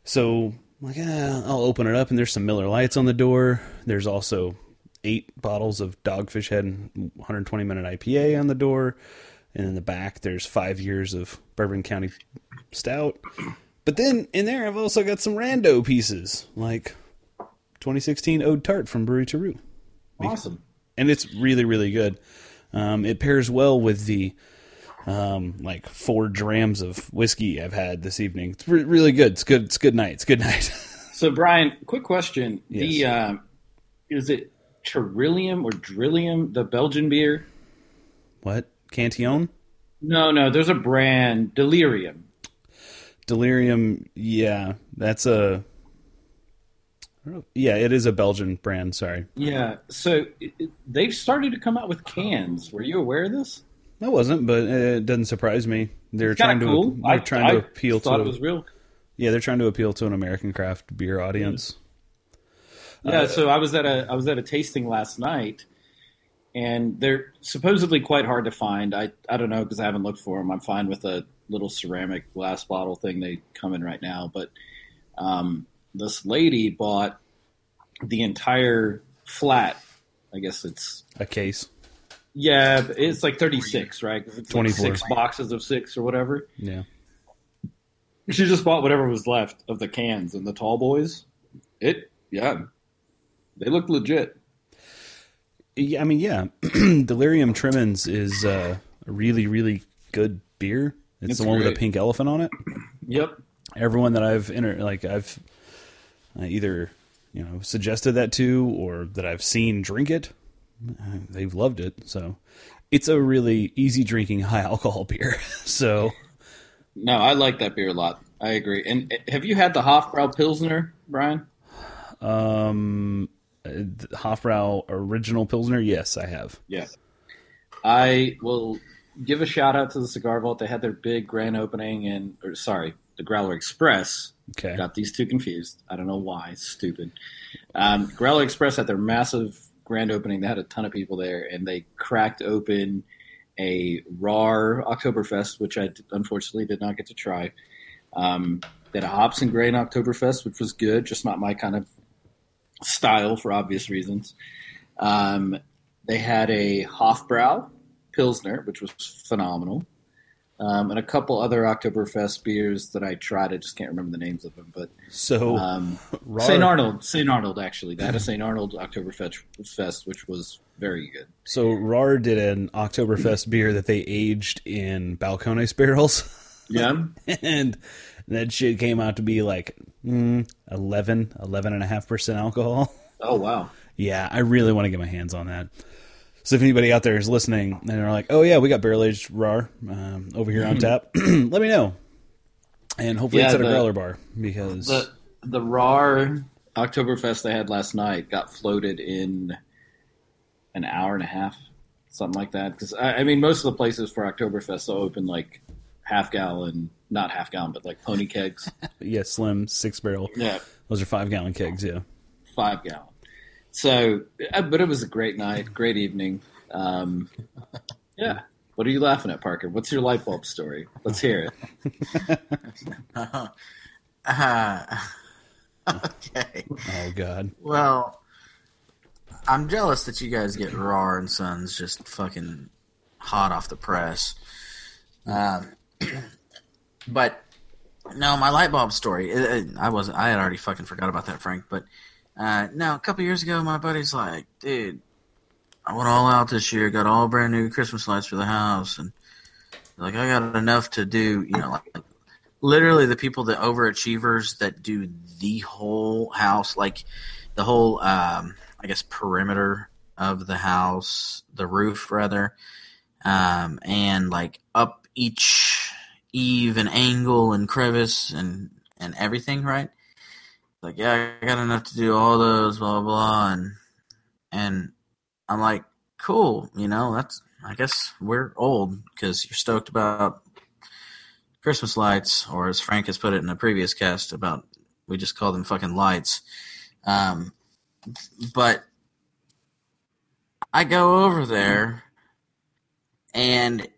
[SPEAKER 1] So I'm like, eh, I'll open it up, and there's some Miller Lights on the door. There's also eight bottles of Dogfish Head and 120 minute IPA on the door. And in the back, there's five years of Bourbon County Stout. But then in there, I've also got some rando pieces, like 2016 Oude Tart from Bruery Terreux.
[SPEAKER 3] Awesome.
[SPEAKER 1] And it's really, really good. Um, it pairs well with the um, like four drams of whiskey I've had this evening. It's re- really good. It's good. It's good night. It's good [laughs] night.
[SPEAKER 3] So, Brian, quick question: the
[SPEAKER 1] Yes.
[SPEAKER 3] um, is it Trillium or Drillium, the Belgian beer?
[SPEAKER 1] what? Cantillon?
[SPEAKER 3] No, no, there's a brand, Delirium.
[SPEAKER 1] Delirium, yeah, that's a. Yeah, it is a Belgian brand. Sorry,
[SPEAKER 3] Yeah, so it, it, they've started to come out with cans. Were you aware of this?
[SPEAKER 1] I wasn't, but it doesn't surprise me. They're
[SPEAKER 3] It's
[SPEAKER 1] trying to
[SPEAKER 3] cool.
[SPEAKER 1] they're
[SPEAKER 3] I,
[SPEAKER 1] trying to
[SPEAKER 3] I
[SPEAKER 1] appeal
[SPEAKER 3] thought
[SPEAKER 1] to
[SPEAKER 3] it was real.
[SPEAKER 1] yeah they're trying to appeal to an American craft beer audience.
[SPEAKER 3] Yeah,
[SPEAKER 1] Uh,
[SPEAKER 3] so I was at a I was at a tasting last night, and they're supposedly quite hard to find. I I don't know because I haven't looked for them. I'm fine with a little ceramic glass bottle thing they come in right now. But um, this lady bought the entire flat. I guess it's
[SPEAKER 1] A case,
[SPEAKER 3] yeah, it's like 36, right? it's like six boxes of six or whatever.
[SPEAKER 1] yeah.
[SPEAKER 3] She just bought whatever was left of the cans and the tall boys. It yeah, they look legit.
[SPEAKER 1] Yeah, I mean, yeah, [clears throat] Delirium Tremens is uh, a really, really good beer. It's,
[SPEAKER 3] It's
[SPEAKER 1] the one with
[SPEAKER 3] great.
[SPEAKER 1] the pink elephant on it. [clears throat]
[SPEAKER 3] Yep.
[SPEAKER 1] Everyone that I've inter- like, I've uh, either you know suggested that to or that I've seen drink it, uh, they've loved it. So it's a really easy drinking, high alcohol beer. [laughs] so
[SPEAKER 3] No, I like that beer a lot. I agree. And uh, have you had the Hofbrau Pilsner, Brian?
[SPEAKER 1] um, uh, Hofbrau Original Pilsner, yes, I have.
[SPEAKER 3] Yeah. I will give a shout out to the Cigar Vault. They had their big grand opening and or sorry, the Growler Express.
[SPEAKER 1] Okay,
[SPEAKER 3] Got these two confused. I don't know why. Stupid. Um, Growler Express had their massive grand opening. They had a ton of people there, and they cracked open a RAR Oktoberfest, which I unfortunately did not get to try. Um, they had a hops and grain Oktoberfest, which was good, just not my kind of style for obvious reasons. Um, they had a Hofbrau Pilsner, which was phenomenal, um, and a couple other Oktoberfest beers that I tried. I just can't remember the names of them, but
[SPEAKER 1] so
[SPEAKER 3] um, [laughs] St. Arnold, St. Arnold, actually, they had a St. Arnold Oktoberfest, Fest, which was very good.
[SPEAKER 1] So RAR did an Oktoberfest [laughs] beer that they aged in Balcones barrels,
[SPEAKER 3] Yeah, [laughs]
[SPEAKER 1] and that shit came out to be like mm, 11, 11.5% alcohol.
[SPEAKER 3] oh wow,
[SPEAKER 1] Yeah, I really want to get my hands on that. So if anybody out there is listening and they're like, "Oh yeah, we got barrel aged RAR um, over here on tap," [clears throat] let me know, and hopefully
[SPEAKER 3] Yeah,
[SPEAKER 1] it's at a growler bar because
[SPEAKER 3] the the RAR Oktoberfest they had last night got floated in an hour and a half, something like that. Because I, I mean, most of the places for Oktoberfest will open like half gallon, not half gallon, but like pony kegs. [laughs]
[SPEAKER 1] yeah, slim six barrel.
[SPEAKER 3] yeah,
[SPEAKER 1] Those are five gallon kegs. Yeah.
[SPEAKER 3] five gallon. So, uh, but it was a great night, great evening. Um, [laughs] yeah. What are you laughing at, Parker? What's your light bulb story? Let's hear it. [laughs]
[SPEAKER 2] Uh, [laughs] okay.
[SPEAKER 1] Oh god.
[SPEAKER 2] Well, I'm jealous that you guys get Rar and Sons just fucking hot off the press. Um, [clears throat] but no, my light bulb story. It, it- I was I had already fucking forgot about that, Frank. But uh, no, a couple years ago, my buddy's like, dude, I went all out this year. Got all brand new Christmas lights for the house, and like I got enough to do. You know, like, literally the people that overachievers that do the whole house, like the whole, um, I guess, perimeter of the house, the roof rather, um, and like up each eave and angle and crevice and and everything, right? Like, yeah, I got enough to do all those, blah blah, blah. and and I'm like, cool, you know, that's I guess we're old because you're stoked about Christmas lights, or as Frank has put it in a previous cast about we just call them fucking lights. Um, but I go over there, and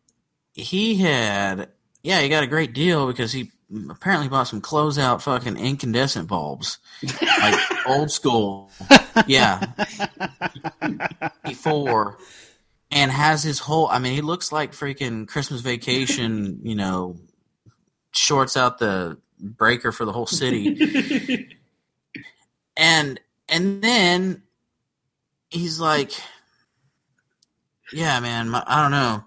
[SPEAKER 2] he had yeah, he got a great deal because he apparently bought some closeout fucking incandescent bulbs, like [laughs] old school. Yeah, before, and has his whole. I mean, he looks like freaking Christmas Vacation. You know, shorts out the breaker for the whole city, [laughs] and and then he's like, "Yeah, man, my, I don't know."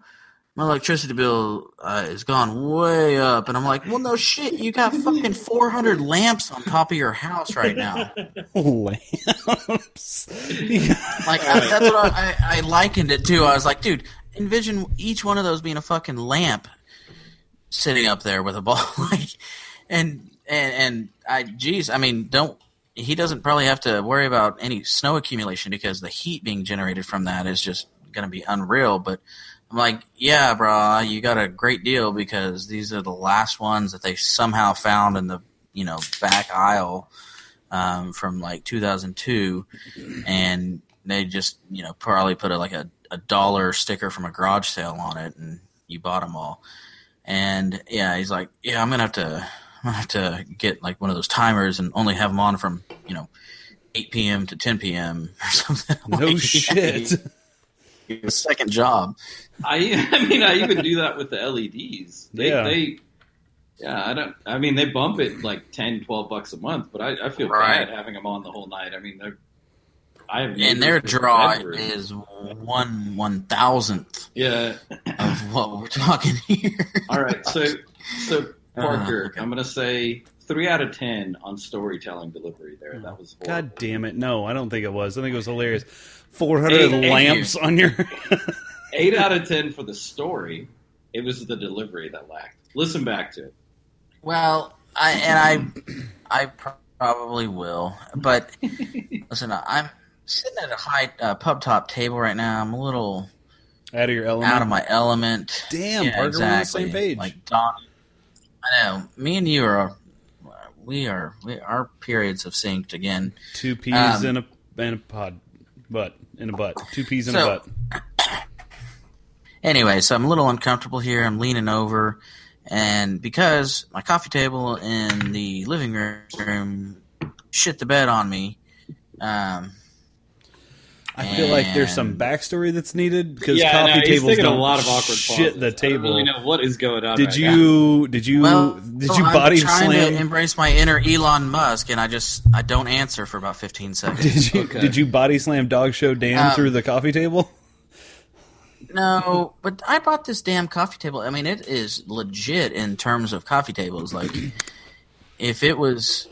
[SPEAKER 2] My electricity bill uh, has gone way up, and I'm like, "Well, no shit, you got fucking 400 lamps on top of your house right now." [laughs]
[SPEAKER 1] Lamps. [laughs]
[SPEAKER 2] Like I, that's what I, I, I likened it to. I was like, dude, envision each one of those being a fucking lamp sitting up there with a ball, [laughs] like, and and and I, geez, I mean, don't he doesn't probably have to worry about any snow accumulation because the heat being generated from that is just going to be unreal. But I'm like, yeah, bro, you got a great deal because these are the last ones that they somehow found in the you know back aisle um, from like 2002, and they just you know probably put a, like a, a dollar sticker from a garage sale on it, and you bought them all. And yeah, he's like, yeah, I'm gonna have to, I'm gonna have to get like one of those timers and only have them on from you know 8 p.m. to 10 p.m. or [laughs] something. I'm
[SPEAKER 1] No
[SPEAKER 2] like,
[SPEAKER 1] shit. [laughs]
[SPEAKER 2] yeah, a second job.
[SPEAKER 3] I [laughs] I mean I even do that with the LEDs. They
[SPEAKER 1] Yeah.
[SPEAKER 3] they yeah, I don't I mean they bump it like 10 12 bucks a month, but I, I feel
[SPEAKER 2] Right.
[SPEAKER 3] bad having them on the whole night. I mean they're I have
[SPEAKER 2] And their draw
[SPEAKER 3] bedrooms.
[SPEAKER 2] is one one thousandth
[SPEAKER 3] Yeah.
[SPEAKER 2] of [laughs] what we're talking here.
[SPEAKER 3] All right. So so [laughs] Parker,
[SPEAKER 2] Uh, okay.
[SPEAKER 3] I'm going to say 3 out of 10 on storytelling delivery there. That was horrible.
[SPEAKER 1] God damn it! No, I don't think it was. I think it was hilarious. Four hundred
[SPEAKER 3] Hey, hey,
[SPEAKER 1] lamps on your.
[SPEAKER 3] 8 out of 10 for the story. It was the delivery that lacked. Listen back to it.
[SPEAKER 2] Well, I and I, I probably will. But [laughs] listen, I'm sitting at a high uh, pub top table right now. I'm a little
[SPEAKER 1] out of your element.
[SPEAKER 2] out of my element.
[SPEAKER 1] Damn,
[SPEAKER 2] Yeah,
[SPEAKER 1] Parker, we're on the
[SPEAKER 2] exactly.
[SPEAKER 1] same page.
[SPEAKER 2] Like Don, I know. Me and you are. We are. We, our periods have synced again.
[SPEAKER 1] Two peas
[SPEAKER 2] Um,
[SPEAKER 1] in a in a pod, butt in a butt. Two peas in a butt.
[SPEAKER 2] Anyway, so I'm a little uncomfortable here. I'm leaning over, and because my coffee table in the living room shit the bed on me, um,
[SPEAKER 1] I feel like there's some backstory that's needed because
[SPEAKER 3] yeah,
[SPEAKER 1] coffee
[SPEAKER 3] no, he's
[SPEAKER 1] tables don't
[SPEAKER 3] a lot of awkward
[SPEAKER 1] shit
[SPEAKER 3] pauses.
[SPEAKER 1] the
[SPEAKER 3] I don't
[SPEAKER 1] table.
[SPEAKER 3] really know what is going on.
[SPEAKER 1] Did
[SPEAKER 3] right
[SPEAKER 1] you? Did you?
[SPEAKER 2] well,
[SPEAKER 1] did
[SPEAKER 2] so
[SPEAKER 1] you
[SPEAKER 2] I'm
[SPEAKER 1] body
[SPEAKER 2] trying
[SPEAKER 1] slam?
[SPEAKER 2] to embrace my inner Elon Musk, and I just I don't answer for about 15 [laughs] seconds.
[SPEAKER 1] did you?
[SPEAKER 3] Okay.
[SPEAKER 1] Did you body slam Dog Show Dan
[SPEAKER 2] Um,
[SPEAKER 1] through the coffee table?
[SPEAKER 2] No, but I bought this damn coffee table. I mean, it is legit in terms of coffee tables. Like, if it was,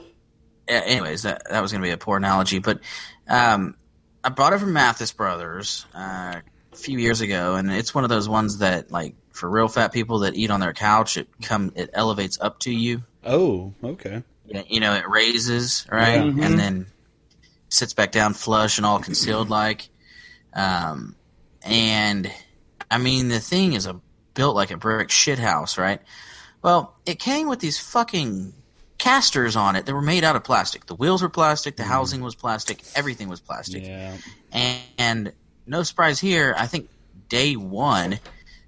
[SPEAKER 2] anyways, that that was going to be a poor analogy, but um, I bought it from Mathis Brothers uh, a few years ago, and it's one of those ones that, like, for real fat people that eat on their couch, it come it elevates up to you.
[SPEAKER 1] Oh, okay.
[SPEAKER 2] You know, it raises right,
[SPEAKER 1] Yeah.
[SPEAKER 3] Mhm.
[SPEAKER 2] and then sits back down, flush and all concealed, like. Um, and I mean, the thing is a built like a brick shithouse, right? Well, it came with these fucking casters on it that were made out of plastic. The wheels were plastic, the mm. housing was plastic, everything was plastic.
[SPEAKER 1] Yeah.
[SPEAKER 2] And, and no surprise here, I think day one,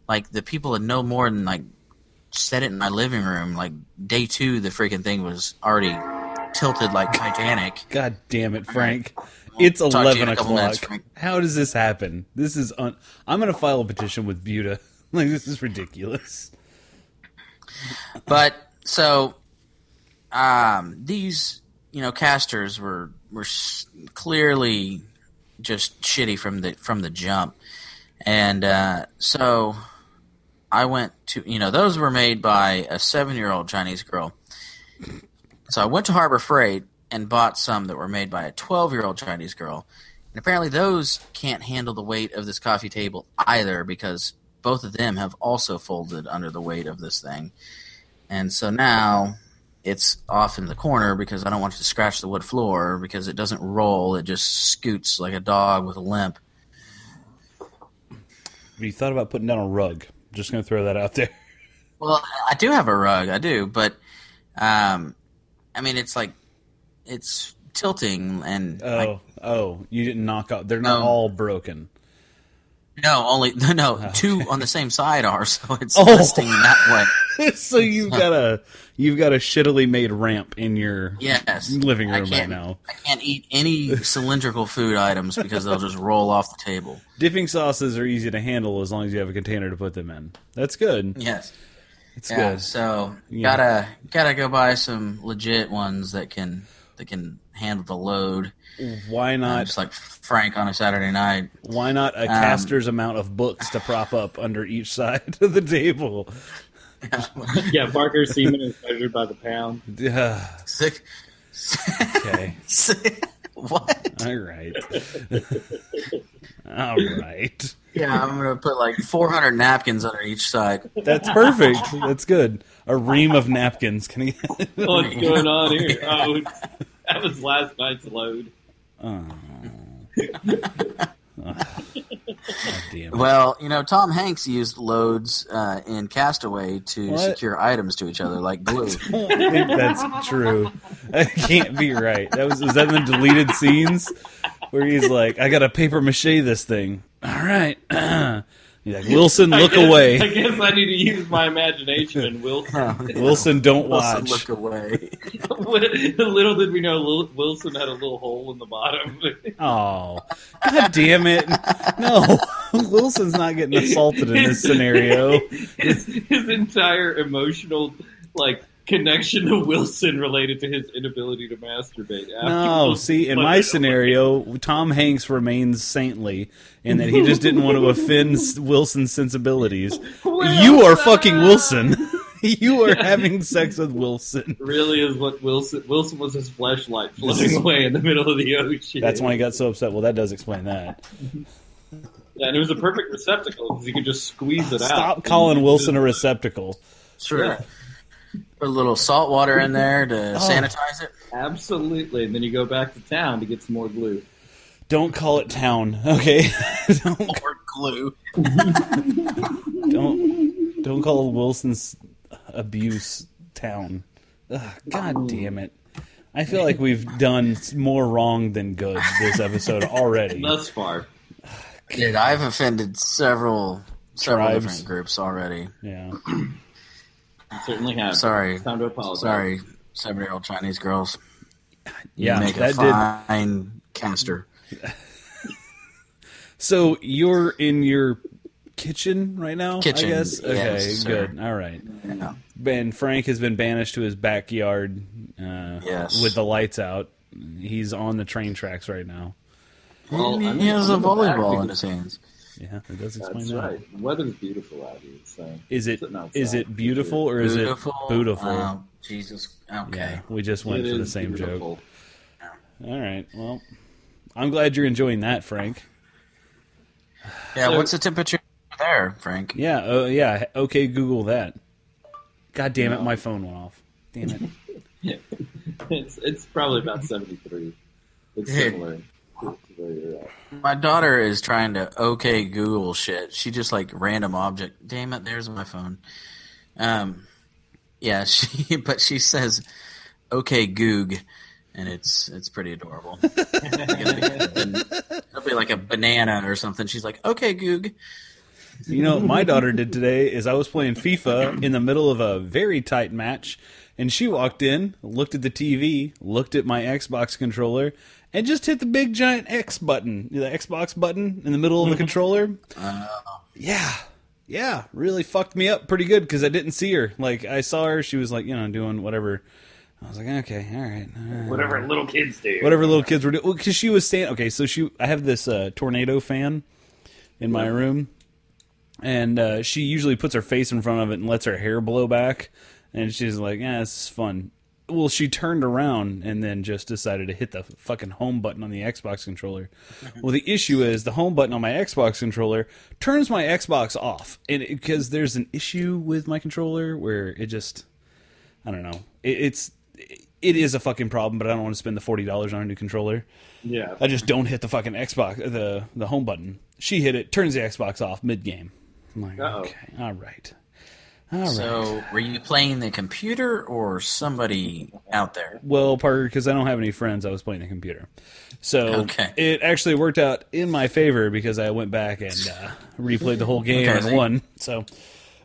[SPEAKER 2] like the people had no more than like set it in my living room. Like day two, the freaking thing was already tilted like [laughs] Titanic.
[SPEAKER 1] God damn it, Frank. It's
[SPEAKER 2] Talk to
[SPEAKER 1] eleven
[SPEAKER 2] a couple minutes,
[SPEAKER 1] o'clock. How does this happen? This is un- I'm gonna file a petition with Buda. [laughs] Like this is ridiculous.
[SPEAKER 2] But so, um, these you know casters were were s- clearly just shitty from the from the jump, and uh, so I went to you know those were made by a seven year old Chinese girl. So I went to Harbor Freight and bought some that were made by a twelve year old Chinese girl. And apparently those can't handle the weight of this coffee table either because both of them have also folded under the weight of this thing. And so now it's off in the corner because I don't want it to scratch the wood floor because it doesn't roll. It just scoots like a dog with a limp.
[SPEAKER 1] Have you thought about putting down a rug? Just gonna throw that out there. [laughs]
[SPEAKER 2] Well, I do have a rug, I do, but um, I mean, it's like it's tilting and
[SPEAKER 1] Oh,
[SPEAKER 2] like,
[SPEAKER 1] oh, you didn't knock out. They're not
[SPEAKER 2] No.
[SPEAKER 1] all broken.
[SPEAKER 2] no, only [laughs] no oh, two on the same side are, [laughs] so it's
[SPEAKER 1] Oh.
[SPEAKER 2] listing that way. [laughs]
[SPEAKER 1] so you've got a you've got a shittily made ramp in your
[SPEAKER 2] Yes,
[SPEAKER 1] living room right now.
[SPEAKER 2] I can't eat any cylindrical food items because they'll just roll off the table.
[SPEAKER 1] Dipping sauces are easy to handle as long as you have a container to put them in. That's good.
[SPEAKER 2] Yes.
[SPEAKER 1] It's
[SPEAKER 2] Yeah,
[SPEAKER 1] good.
[SPEAKER 2] so
[SPEAKER 1] Yeah.
[SPEAKER 2] gotta gotta go buy some legit ones that can that can handle the load.
[SPEAKER 1] Why not?
[SPEAKER 2] just like Frank on a Saturday night.
[SPEAKER 1] Why not
[SPEAKER 2] Um,
[SPEAKER 1] a caster's amount of books to prop up under each side of the table?
[SPEAKER 3] yeah, Parker semen is measured by the pound.
[SPEAKER 1] Yeah,
[SPEAKER 2] Sick.
[SPEAKER 1] okay. [laughs] [laughs]
[SPEAKER 2] what?
[SPEAKER 1] All right. [laughs] All right.
[SPEAKER 2] Yeah, I'm gonna put like 400 napkins under each side.
[SPEAKER 1] That's perfect. That's good. A ream of napkins. Can you? [laughs]
[SPEAKER 3] What's going on here? Oh, that was last night's load.
[SPEAKER 1] Oh. God damn. it.
[SPEAKER 2] Well, you know, Tom Hanks used loads uh, in Castaway to
[SPEAKER 1] What?
[SPEAKER 2] secure items to each other like glue. [laughs]
[SPEAKER 1] I don't think that's true. [laughs] That can't be right. That was was that in the deleted scenes where he's like, "I got to paper mache this thing." All right. [clears throat] He's like, Wilson, look
[SPEAKER 3] I guess, I guess I need to use my imagination and [laughs] Wilson.
[SPEAKER 1] Wilson, don't
[SPEAKER 2] Wilson,
[SPEAKER 1] watch.
[SPEAKER 2] look away. [laughs]
[SPEAKER 3] little did we know Wilson had a little hole in the bottom. [laughs]
[SPEAKER 1] Oh, god damn it! No, Wilson's not getting assaulted in this scenario.
[SPEAKER 3] his, his entire emotional like connection to Wilson related to his inability to masturbate. after
[SPEAKER 1] No, [laughs] see, in my
[SPEAKER 3] it
[SPEAKER 1] scenario, Tom Hanks remains saintly in that he just [laughs] didn't want to offend Wilson's sensibilities.
[SPEAKER 3] away.
[SPEAKER 1] You are uh, fucking Wilson. [laughs] You are having sex with Wilson.
[SPEAKER 3] Really is what Wilson. Wilson was his flashlight floating away in the middle of the ocean.
[SPEAKER 1] That's why he got so upset. Well, that does explain that.
[SPEAKER 3] Yeah, and it was a perfect receptacle because you could just squeeze it out.
[SPEAKER 1] Stop calling Wilson a receptacle.
[SPEAKER 2] Sure.
[SPEAKER 3] Yeah.
[SPEAKER 2] Put a little salt water in there to
[SPEAKER 1] Oh.
[SPEAKER 2] sanitize it.
[SPEAKER 3] Absolutely, and then you go back to town to get some more glue.
[SPEAKER 1] Don't call it town, okay? [laughs] don't,
[SPEAKER 2] Or glue. [laughs]
[SPEAKER 1] don't don't call Wilson's abuse town. Ugh, God damn it! I feel like we've done more wrong than good this episode already. [laughs]
[SPEAKER 3] Thus far,
[SPEAKER 2] Dude, I've offended several several
[SPEAKER 1] Tribes.
[SPEAKER 2] different groups already.
[SPEAKER 1] Yeah. [clears throat]
[SPEAKER 3] you certainly have.
[SPEAKER 2] Sorry.
[SPEAKER 3] It's time to apologize.
[SPEAKER 2] Sorry, seven year old Chinese girls. You
[SPEAKER 1] Yeah,
[SPEAKER 2] make a
[SPEAKER 1] that did.
[SPEAKER 2] fine caster. [laughs]
[SPEAKER 1] So you're in your kitchen right now,
[SPEAKER 2] Kitchen,
[SPEAKER 1] I guess. Okay,
[SPEAKER 2] yes, sir.
[SPEAKER 1] good. All right.
[SPEAKER 2] Yeah.
[SPEAKER 1] Ben Frank has been banished to his backyard uh,
[SPEAKER 2] Yes.
[SPEAKER 1] with the lights out. He's on the train tracks right now.
[SPEAKER 3] Well,
[SPEAKER 2] he
[SPEAKER 3] I'm-
[SPEAKER 2] he has a
[SPEAKER 3] I'm in the back
[SPEAKER 2] volleyball
[SPEAKER 3] because-
[SPEAKER 2] in his hands.
[SPEAKER 1] Yeah, it does explain
[SPEAKER 3] That's
[SPEAKER 1] that.
[SPEAKER 3] right. The weather's beautiful out here. So
[SPEAKER 1] Is it
[SPEAKER 3] Sitting outside.
[SPEAKER 1] is it beautiful or is
[SPEAKER 2] Beautiful.
[SPEAKER 1] it beautiful?
[SPEAKER 2] Oh, Jesus. Okay.
[SPEAKER 1] Yeah, we just went
[SPEAKER 3] It
[SPEAKER 1] for the
[SPEAKER 3] is
[SPEAKER 1] same
[SPEAKER 3] beautiful.
[SPEAKER 1] joke. All right. Well, I'm glad you're enjoying that, Frank.
[SPEAKER 2] Yeah,
[SPEAKER 3] So-
[SPEAKER 2] what's the temperature there, Frank?
[SPEAKER 1] Yeah. Uh, yeah. Okay. Google that. God damn it! My phone went off. Damn it. [laughs]
[SPEAKER 3] It's it's probably about seventy three. It's [laughs] similar to to where you're at.
[SPEAKER 2] My daughter is trying to okay Google shit. She just like random object. Damn it, there's my phone. Um, yeah, [laughs] she but she says okay Goog, and it's it's pretty adorable. [laughs] It'll be like a banana or something. She's like okay Goog.
[SPEAKER 1] You know, what my daughter did today is I was playing FIFA in the middle of a very tight match, and she walked in, looked at the TV, looked at my Xbox controller, and just hit the big giant X button, the Xbox button in the middle of the controller. Yeah. Yeah, really fucked me up pretty good because I didn't see her. Like I saw her, she was like, you know, doing whatever. I was like, okay, all right, all right.
[SPEAKER 3] Whatever little kids do.
[SPEAKER 1] whatever little kids were doing. Because she was saying, okay, so she, I have this uh, tornado fan in my room, and uh, she usually puts her face in front of it and lets her hair blow back, and she's like, yeah, this is fun. Well, she turned around and then just decided to hit the fucking home button on the Xbox controller. [laughs] Well, the issue is the home button on my Xbox controller turns my Xbox off, and because there's an issue with my controller where it just I don't know. It, it's it is a fucking problem, but I don't want to spend the forty dollars on a new controller.
[SPEAKER 3] Yeah.
[SPEAKER 1] I just don't hit the fucking Xbox the the home button. She hit it, turns the Xbox off mid game. I'm like,
[SPEAKER 3] Uh-oh.
[SPEAKER 1] okay, all right, all right.
[SPEAKER 2] So, were you playing the computer or somebody out there?
[SPEAKER 1] Well, Parker, because I don't have any friends, I was playing the computer. So
[SPEAKER 2] Okay.
[SPEAKER 1] it actually worked out in my favor because I went back and uh, replayed the whole [laughs] game
[SPEAKER 2] Okay,
[SPEAKER 1] and won. So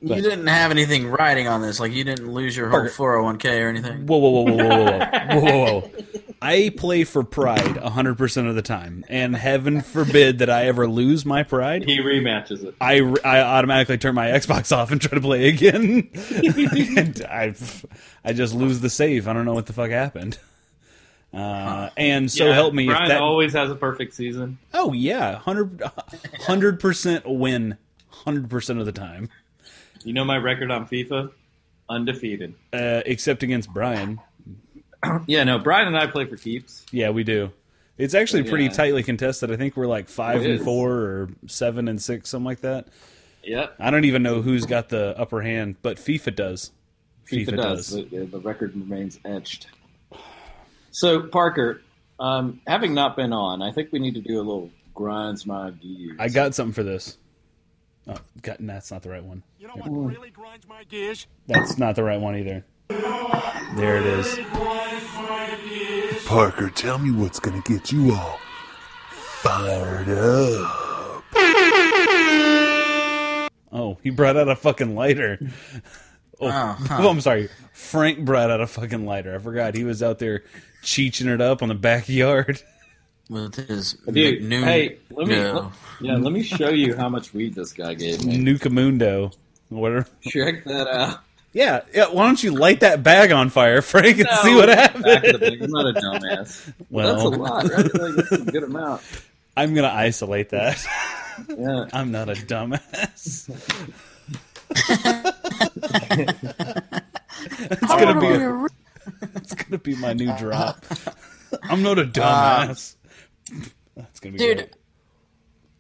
[SPEAKER 1] but,
[SPEAKER 2] you didn't have anything riding on this. Like you didn't lose your whole
[SPEAKER 1] four
[SPEAKER 2] hundred one k or anything.
[SPEAKER 1] Whoa, whoa, whoa, whoa, whoa, whoa, whoa, whoa! [laughs] I play for pride hundred percent of the time, and heaven forbid that I ever lose my pride.
[SPEAKER 3] He rematches it.
[SPEAKER 1] I, I automatically turn my Xbox off and try to play again. [laughs] and I I just lose the save. I don't know what the fuck happened. Uh, and so
[SPEAKER 3] yeah,
[SPEAKER 1] help me.
[SPEAKER 3] Brian
[SPEAKER 1] that,
[SPEAKER 3] always has a perfect season.
[SPEAKER 1] Oh yeah, 100 percent win, hundred percent of the time.
[SPEAKER 3] You know my record on FIFA? Undefeated.
[SPEAKER 1] uh, except against Brian. [coughs]
[SPEAKER 3] Yeah, no, Brian and I play for keeps.
[SPEAKER 1] Yeah, we do. It's actually pretty
[SPEAKER 3] Yeah.
[SPEAKER 1] tightly contested. I think we're like five
[SPEAKER 3] It
[SPEAKER 1] and
[SPEAKER 3] is.
[SPEAKER 1] four or seven and six, something like that.
[SPEAKER 3] Yep.
[SPEAKER 1] I don't even know who's got the upper hand, but FIFA does.
[SPEAKER 3] FIFA, does. The, the record remains etched. So, Parker, um, having not been on, I think we need to do a little grinds my gears.
[SPEAKER 1] I got something for this. Oh, got, that's not the right one.
[SPEAKER 5] You know what really grinds my gears?
[SPEAKER 1] That's not the right one either. There it is.
[SPEAKER 5] Parker, tell me what's gonna get you all fired up.
[SPEAKER 1] Oh, he brought out a fucking lighter. [laughs] Oh,
[SPEAKER 2] Oh,
[SPEAKER 1] oh, [laughs] I'm sorry. Frank brought out a fucking lighter. I forgot he was out there cheeching it up on the backyard. [laughs]
[SPEAKER 2] With his
[SPEAKER 3] Dude,
[SPEAKER 2] McNoon-
[SPEAKER 3] hey, let me
[SPEAKER 2] No.
[SPEAKER 3] let- yeah, let me show you how much weed this guy gave me.
[SPEAKER 1] Nukamundo. Whatever.
[SPEAKER 3] Check that out.
[SPEAKER 1] Yeah, yeah. Why don't you light that bag on fire, [laughs] Frank, and see what
[SPEAKER 3] back of the
[SPEAKER 1] happens?
[SPEAKER 3] I'm not a dumbass.
[SPEAKER 1] Well,
[SPEAKER 3] that's a lot, right? Like, that's a good amount.
[SPEAKER 1] I'm gonna isolate that.
[SPEAKER 3] Yeah. [laughs]
[SPEAKER 1] I'm not a dumbass. [laughs] it's gonna be a, it's gonna be my new drop. I'm not a ah. dumbass. That's gonna be
[SPEAKER 2] dude.
[SPEAKER 1] great.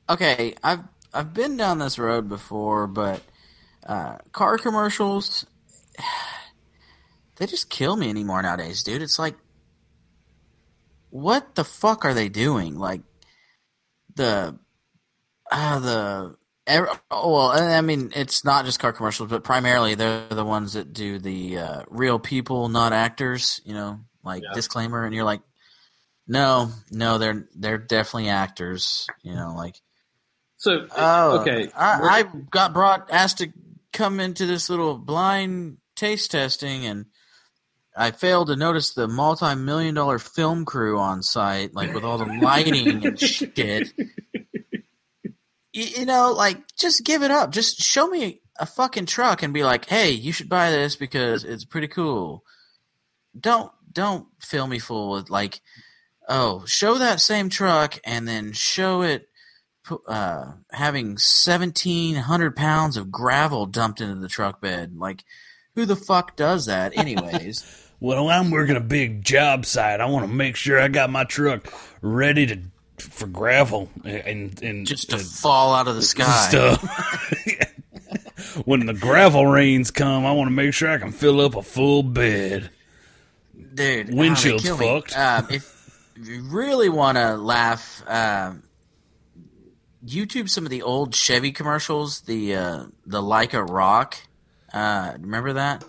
[SPEAKER 2] Okay, I've I've been down this road before, but uh, car commercials [sighs] they just kill me anymore nowadays, dude. It's like, what the fuck are they doing? Like the uh, the ev- oh, well, I mean, it's not just car commercials, but primarily they're the ones that do the uh, real people, not actors. You know, like
[SPEAKER 3] Yeah.
[SPEAKER 2] disclaimer, and you're like, no, no, they're they're definitely actors. You know, like
[SPEAKER 3] So,
[SPEAKER 2] oh,
[SPEAKER 3] okay.
[SPEAKER 2] I, I got brought asked to come into this little blind taste testing, and I failed to notice the multi-million dollar film crew on site, like with all the lighting and [laughs] shit. You, know, like just give it up. Just show me a fucking truck and be like, "Hey, you should buy this because it's pretty cool." Don't don't fill me full with like, oh, show that same truck and then show it uh, having seventeen hundred pounds of gravel dumped into the truck bed. Like, who the fuck does that, anyways? [laughs]
[SPEAKER 1] Well, I'm working a big job site. I want to make sure I got my truck ready to for gravel and and
[SPEAKER 2] Just to
[SPEAKER 1] and
[SPEAKER 2] fall out of the sky. [laughs]
[SPEAKER 1] when the gravel rains come, I want to make sure I can fill up a full bed.
[SPEAKER 2] dude.
[SPEAKER 1] Windshield's
[SPEAKER 2] oh, they kill me.
[SPEAKER 1] fucked.
[SPEAKER 2] Um, if you really want to laugh, um, YouTube some of the old Chevy commercials. The uh, the like a rock. Uh, remember that?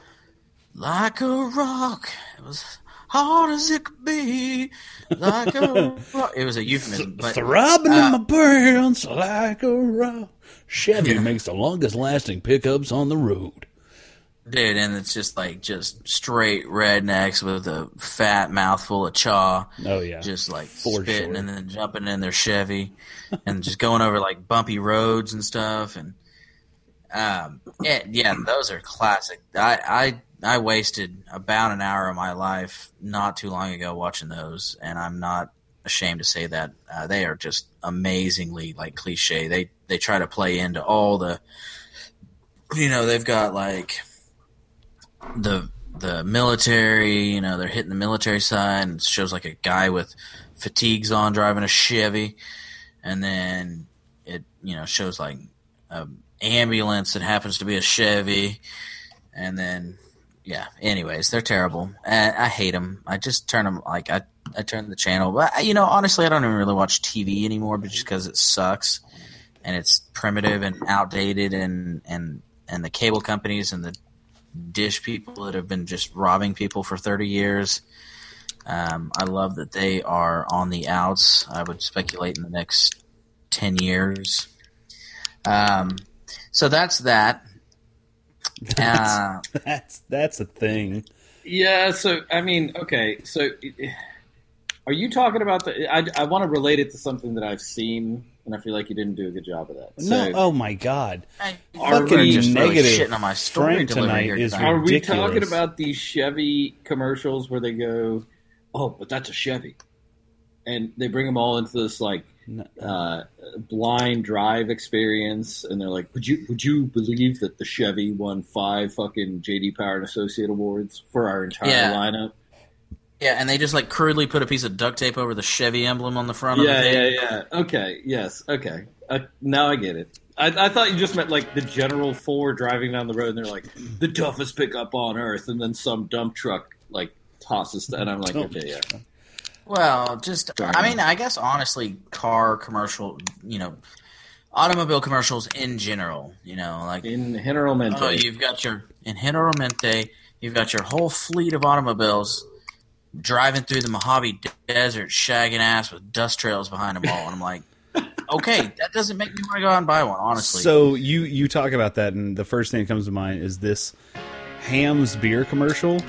[SPEAKER 2] Like a rock. It was hard as it could be. Like a rock. It was a euphemism, but
[SPEAKER 1] Throbbing
[SPEAKER 2] uh,
[SPEAKER 1] in my pants like a rock. Chevy
[SPEAKER 2] Yeah. [laughs]
[SPEAKER 1] makes the longest lasting pickups on the road.
[SPEAKER 2] Dude, and it's just like just straight rednecks with a fat mouthful of chaw.
[SPEAKER 1] Oh yeah,
[SPEAKER 2] just like
[SPEAKER 1] For
[SPEAKER 2] spitting
[SPEAKER 1] sure.
[SPEAKER 2] and then jumping in their Chevy [laughs] and just going over like bumpy roads and stuff and um yeah, yeah those are classic. I I I wasted about an hour of my life not too long ago watching those and I'm not ashamed to say that uh, they are just amazingly like cliche. They they try to play into all the you know they've got like the the military, you know, they're hitting the military side and it shows like a guy with fatigues on driving a Chevy and then it, you know, shows like a ambulance that happens to be a Chevy and then yeah. Anyways, they're terrible. And I hate them. I just turn them like I I turn the channel. But you know, honestly, I don't even really watch TV anymore, but just because it sucks and it's primitive and outdated, and and and the cable companies and the dish people that have been just robbing people for thirty years. Um, I love that they are on the outs. I would speculate in the next ten years. Um, so that's that. Uh, [laughs]
[SPEAKER 1] That's that's a thing.
[SPEAKER 3] Yeah, so I mean, okay, so are you talking about the? I, I want to relate it to something that I've seen, and I feel like you didn't do a good job of that.
[SPEAKER 1] No,
[SPEAKER 3] So,
[SPEAKER 1] oh my god.
[SPEAKER 2] Are
[SPEAKER 1] Fucking
[SPEAKER 2] we just really
[SPEAKER 1] negative
[SPEAKER 2] shitting on my story
[SPEAKER 1] Frank tonight
[SPEAKER 2] here
[SPEAKER 1] is
[SPEAKER 2] tonight?
[SPEAKER 3] are we talking about these Chevy commercials where they go, "Oh, but that's a Chevy," and they bring them all into this like uh, blind drive experience, and they're like, "Would you would you believe that the Chevy won five fucking JD Power and Associate awards for our entire
[SPEAKER 2] Yeah.
[SPEAKER 3] lineup?"
[SPEAKER 2] Yeah, and they just like crudely put a piece of duct tape over the Chevy emblem on the front of
[SPEAKER 3] Yeah,
[SPEAKER 2] the thing.
[SPEAKER 3] yeah, yeah. Okay, yes, okay. Uh, now I get it. I, I thought you just meant like the general four driving down the road, and they're like the toughest pickup on earth, and then some dump truck like tosses, and I'm like, okay, yeah.
[SPEAKER 2] Well, just
[SPEAKER 3] Sorry.
[SPEAKER 2] I mean, I guess honestly, car commercial, you know, automobile commercials in general, you know, like
[SPEAKER 3] In Generalmente,
[SPEAKER 2] oh, you've got your in Generalmente, you've got your whole fleet of automobiles driving through the Mojave Desert, shagging ass with dust trails behind them all, and I'm like, [laughs] okay, that doesn't make me want to go out and buy one, honestly.
[SPEAKER 1] So you you talk about that, and the first thing that comes to mind is this Hamm's beer commercial,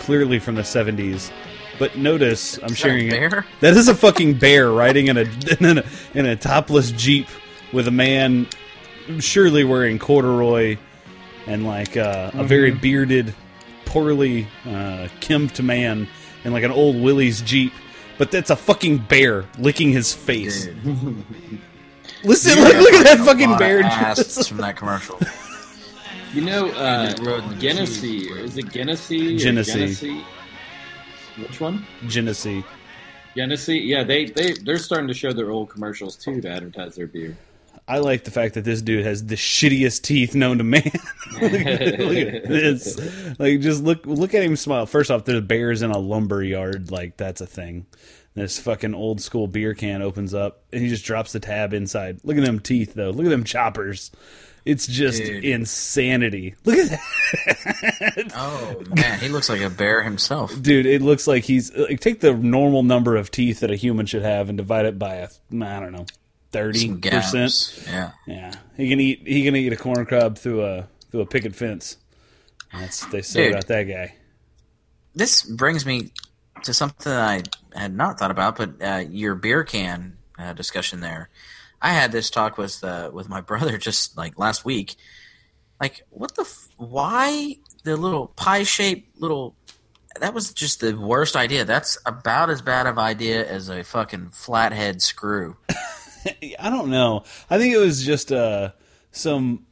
[SPEAKER 1] clearly from the '70s. But notice, I'm
[SPEAKER 2] Is that a
[SPEAKER 1] sharing it. [laughs] That is a fucking bear riding in a in a, in a topless jeep with a man, surely wearing corduroy and like uh, a very bearded, poorly uh, kempt man in like an old Willys jeep. But that's a fucking bear licking his face. [laughs] Listen, look, look at that fucking bear.
[SPEAKER 2] ass [laughs] from that commercial.
[SPEAKER 3] you know, uh,
[SPEAKER 2] Just rode in the
[SPEAKER 3] Genesee.
[SPEAKER 2] Jeep.
[SPEAKER 3] Is it Genesee? or
[SPEAKER 1] Genesee.
[SPEAKER 3] Genesee? Which one?
[SPEAKER 1] Genesee.
[SPEAKER 3] Genesee. Yeah, they they they're starting to show their old commercials too to advertise their beer.
[SPEAKER 1] I like the fact that this dude has the shittiest teeth known to man. [laughs] look, at, look at this. Like, just look look at him smile. First off, there's bears in a lumber yard. Like, that's a thing. This fucking old school beer can opens up, and he just drops the tab inside. Look at them teeth, though. Look at them choppers. It's just
[SPEAKER 2] Dude.
[SPEAKER 1] insanity. Look at that, [laughs]
[SPEAKER 2] Oh man, he looks like a bear himself.
[SPEAKER 1] dude. It looks like he's like take the normal number of teeth that a human should have and divide it by a I don't know thirty percent.
[SPEAKER 2] Yeah.
[SPEAKER 1] Yeah, he can eat. He can eat a corn cob through a through a picket fence. That's what they say
[SPEAKER 2] Dude.
[SPEAKER 1] about that guy.
[SPEAKER 2] This brings me to something I had not thought about, but uh, your beer can uh, discussion there. I had this talk with uh, with my [laughs] brother just like last week. Like, what the? F- why the little pie shaped little? That was just the worst idea. That's about as bad of idea as a fucking flathead screw. [laughs] [laughs]
[SPEAKER 1] I don't know. I think it was just uh, some.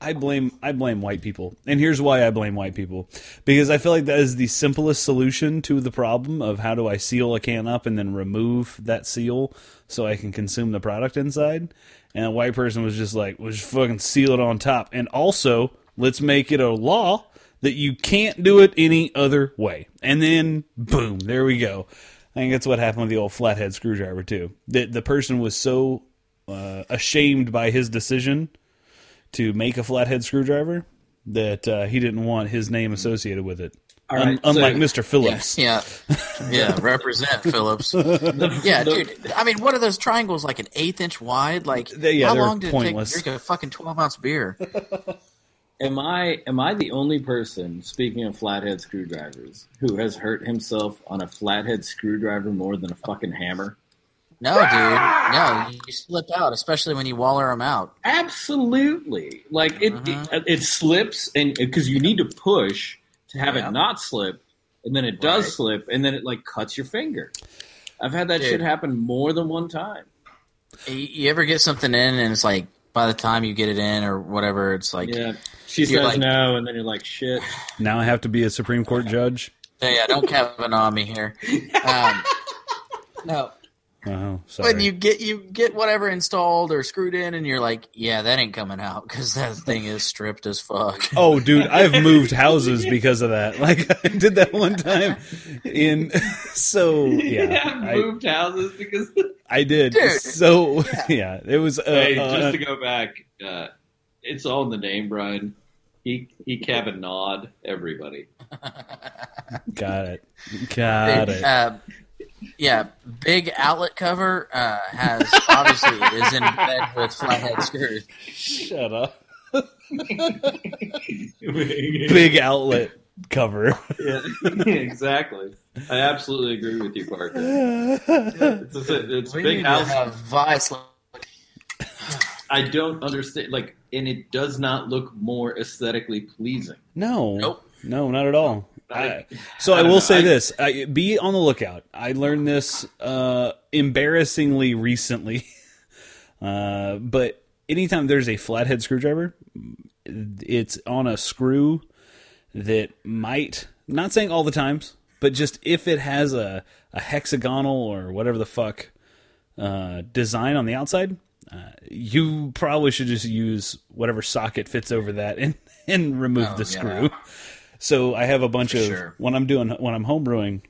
[SPEAKER 1] I blame I blame white people, and here's why I blame white people because I feel like that is the simplest solution to the problem of how do I seal a can up and then remove that seal so I can consume the product inside. And a white person was just like, "Was just fucking seal it on top," and also let's make it a law that you can't do it any other way. And then boom, there we go. I think that's what happened with the old flathead screwdriver too. The the person was so uh, ashamed by his decision to make a flathead screwdriver that uh, he didn't want his name associated with it.
[SPEAKER 3] All
[SPEAKER 1] Un-
[SPEAKER 3] right,
[SPEAKER 1] unlike
[SPEAKER 3] so-
[SPEAKER 1] Mr. Phillips. [laughs]
[SPEAKER 2] Yeah, yeah, represent Phillips. [laughs] Yeah, dude. I mean, what are those triangles like an eighth inch wide? Like,
[SPEAKER 1] They- yeah,
[SPEAKER 2] how long did
[SPEAKER 1] pointless.
[SPEAKER 2] it take to drink a fucking twelve ounce beer? [laughs]
[SPEAKER 3] Am I am I the only person speaking of flathead screwdrivers who has hurt himself on a flathead screwdriver more than a fucking hammer?
[SPEAKER 2] No, dude. No, you, slip out, especially when you waller them out.
[SPEAKER 3] Absolutely. Like it
[SPEAKER 2] Mhm.
[SPEAKER 3] it, it slips and because you need to push to have
[SPEAKER 2] Yeah.
[SPEAKER 3] it not slip and then it does
[SPEAKER 2] Right.
[SPEAKER 3] slip and then it like cuts your finger. I've had that
[SPEAKER 2] Dude.
[SPEAKER 3] shit happen more than one time.
[SPEAKER 2] You ever get something in, and it's like by the time you get it in or whatever, it's like,
[SPEAKER 3] Yeah. She says
[SPEAKER 2] like-
[SPEAKER 3] no and then you're like shit.
[SPEAKER 1] Now I have to be a Supreme Court judge.
[SPEAKER 2] yeah, yeah, don't Kavanaugh me here. Um, [laughs] no,
[SPEAKER 1] Oh, sorry.
[SPEAKER 2] when you get you get whatever installed or screwed in, and you're like, yeah, that ain't coming out because that [laughs] thing is stripped as fuck.
[SPEAKER 1] Oh, dude, I've moved [laughs] houses because of that. Like [laughs] I did that one time in. So yeah, I,
[SPEAKER 3] moved houses because.
[SPEAKER 1] I did.
[SPEAKER 2] Dude.
[SPEAKER 1] So yeah, it was. Uh,
[SPEAKER 3] hey,
[SPEAKER 1] uh,
[SPEAKER 3] just to go back, uh, it's all in the name, Brian. He he Kevin nod everybody.
[SPEAKER 1] got it. Got it.
[SPEAKER 2] Uh, yeah, big outlet cover uh, has obviously is in bed with flathead screws.
[SPEAKER 1] Shut up. Big outlet cover.
[SPEAKER 3] Yeah, [laughs] exactly. I absolutely agree with you, Parker. It's, a, it's
[SPEAKER 2] We
[SPEAKER 3] big
[SPEAKER 2] need to
[SPEAKER 3] house.
[SPEAKER 2] have vice.
[SPEAKER 3] I don't understand. Like, and it does not look more aesthetically pleasing.
[SPEAKER 1] No.
[SPEAKER 2] Nope.
[SPEAKER 1] No, not at all. [laughs] I, so
[SPEAKER 3] I
[SPEAKER 1] I, will
[SPEAKER 3] know.
[SPEAKER 1] say
[SPEAKER 3] I-
[SPEAKER 1] this: be on the lookout. I learned this uh, embarrassingly recently, [laughs] uh, but anytime there's a flathead screwdriver, it's on a screw that might not saying all the times, but just if it has a, a hexagonal or whatever the fuck uh, design on the outside, uh, you probably should just use whatever socket fits over that and [laughs] and remove
[SPEAKER 2] Oh,
[SPEAKER 1] the
[SPEAKER 2] yeah.
[SPEAKER 1] screw. So I have a bunch
[SPEAKER 2] For
[SPEAKER 1] of
[SPEAKER 2] sure.
[SPEAKER 1] when I'm doing when I'm homebrewing,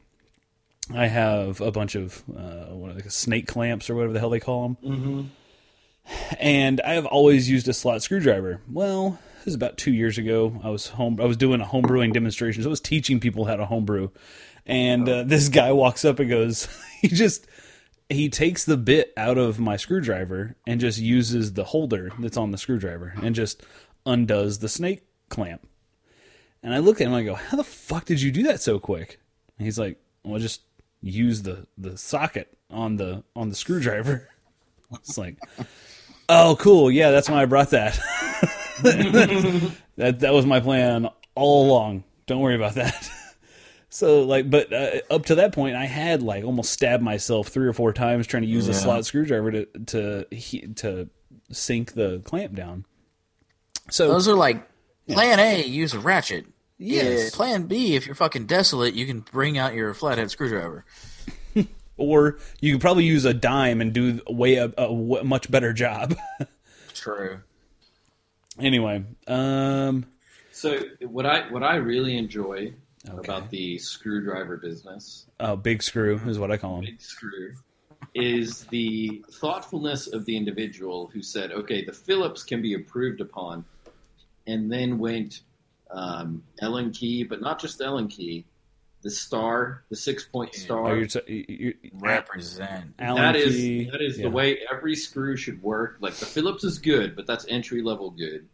[SPEAKER 1] I have a bunch of uh, what are they, snake clamps or whatever the hell they call them. Mm-hmm. And I have always used a slot screwdriver. Well, this is about two years ago. I was home. I was doing a homebrewing demonstration. So I was teaching people how to homebrew, and uh, this guy walks up and goes, [laughs] he just he takes the bit out of my screwdriver and just uses the holder that's on the screwdriver and just undoes the snake clamp. And I look at him and I go, "How the fuck did you do that so quick?" And he's like, "Well, just use the the socket on the on the screwdriver." [laughs] It's like, "Oh, cool. Yeah, that's why I brought that." [laughs] that that was my plan all along. Don't worry about that. [laughs] So like, but uh, up to that point, I had like almost stabbed myself three or four times trying to use a slot screwdriver to to he- to sink the clamp down. So
[SPEAKER 2] Those are like Plan A, use a ratchet.
[SPEAKER 1] Yes.
[SPEAKER 2] Yeah, plan B, if you're fucking desolate, you can bring out your flathead screwdriver. [laughs]
[SPEAKER 1] or you could probably use a dime and do way a, a w- much better job. [laughs]
[SPEAKER 2] True.
[SPEAKER 1] anyway, um,
[SPEAKER 3] So what I what I really enjoy about the screwdriver business,
[SPEAKER 1] oh, big screw is what I call them.
[SPEAKER 3] big screw, is the thoughtfulness of the individual who said, "Okay, the Phillips can be improved upon," and then went um, Ellen Key, but not just Ellen Key, the star, the six point
[SPEAKER 1] Oh,
[SPEAKER 3] star.
[SPEAKER 1] you're, t- you
[SPEAKER 2] Represent.
[SPEAKER 1] Allen
[SPEAKER 3] that is
[SPEAKER 1] key,
[SPEAKER 3] that is
[SPEAKER 1] yeah.
[SPEAKER 3] the way every screw should work. Like the Phillips is good, but that's entry level good.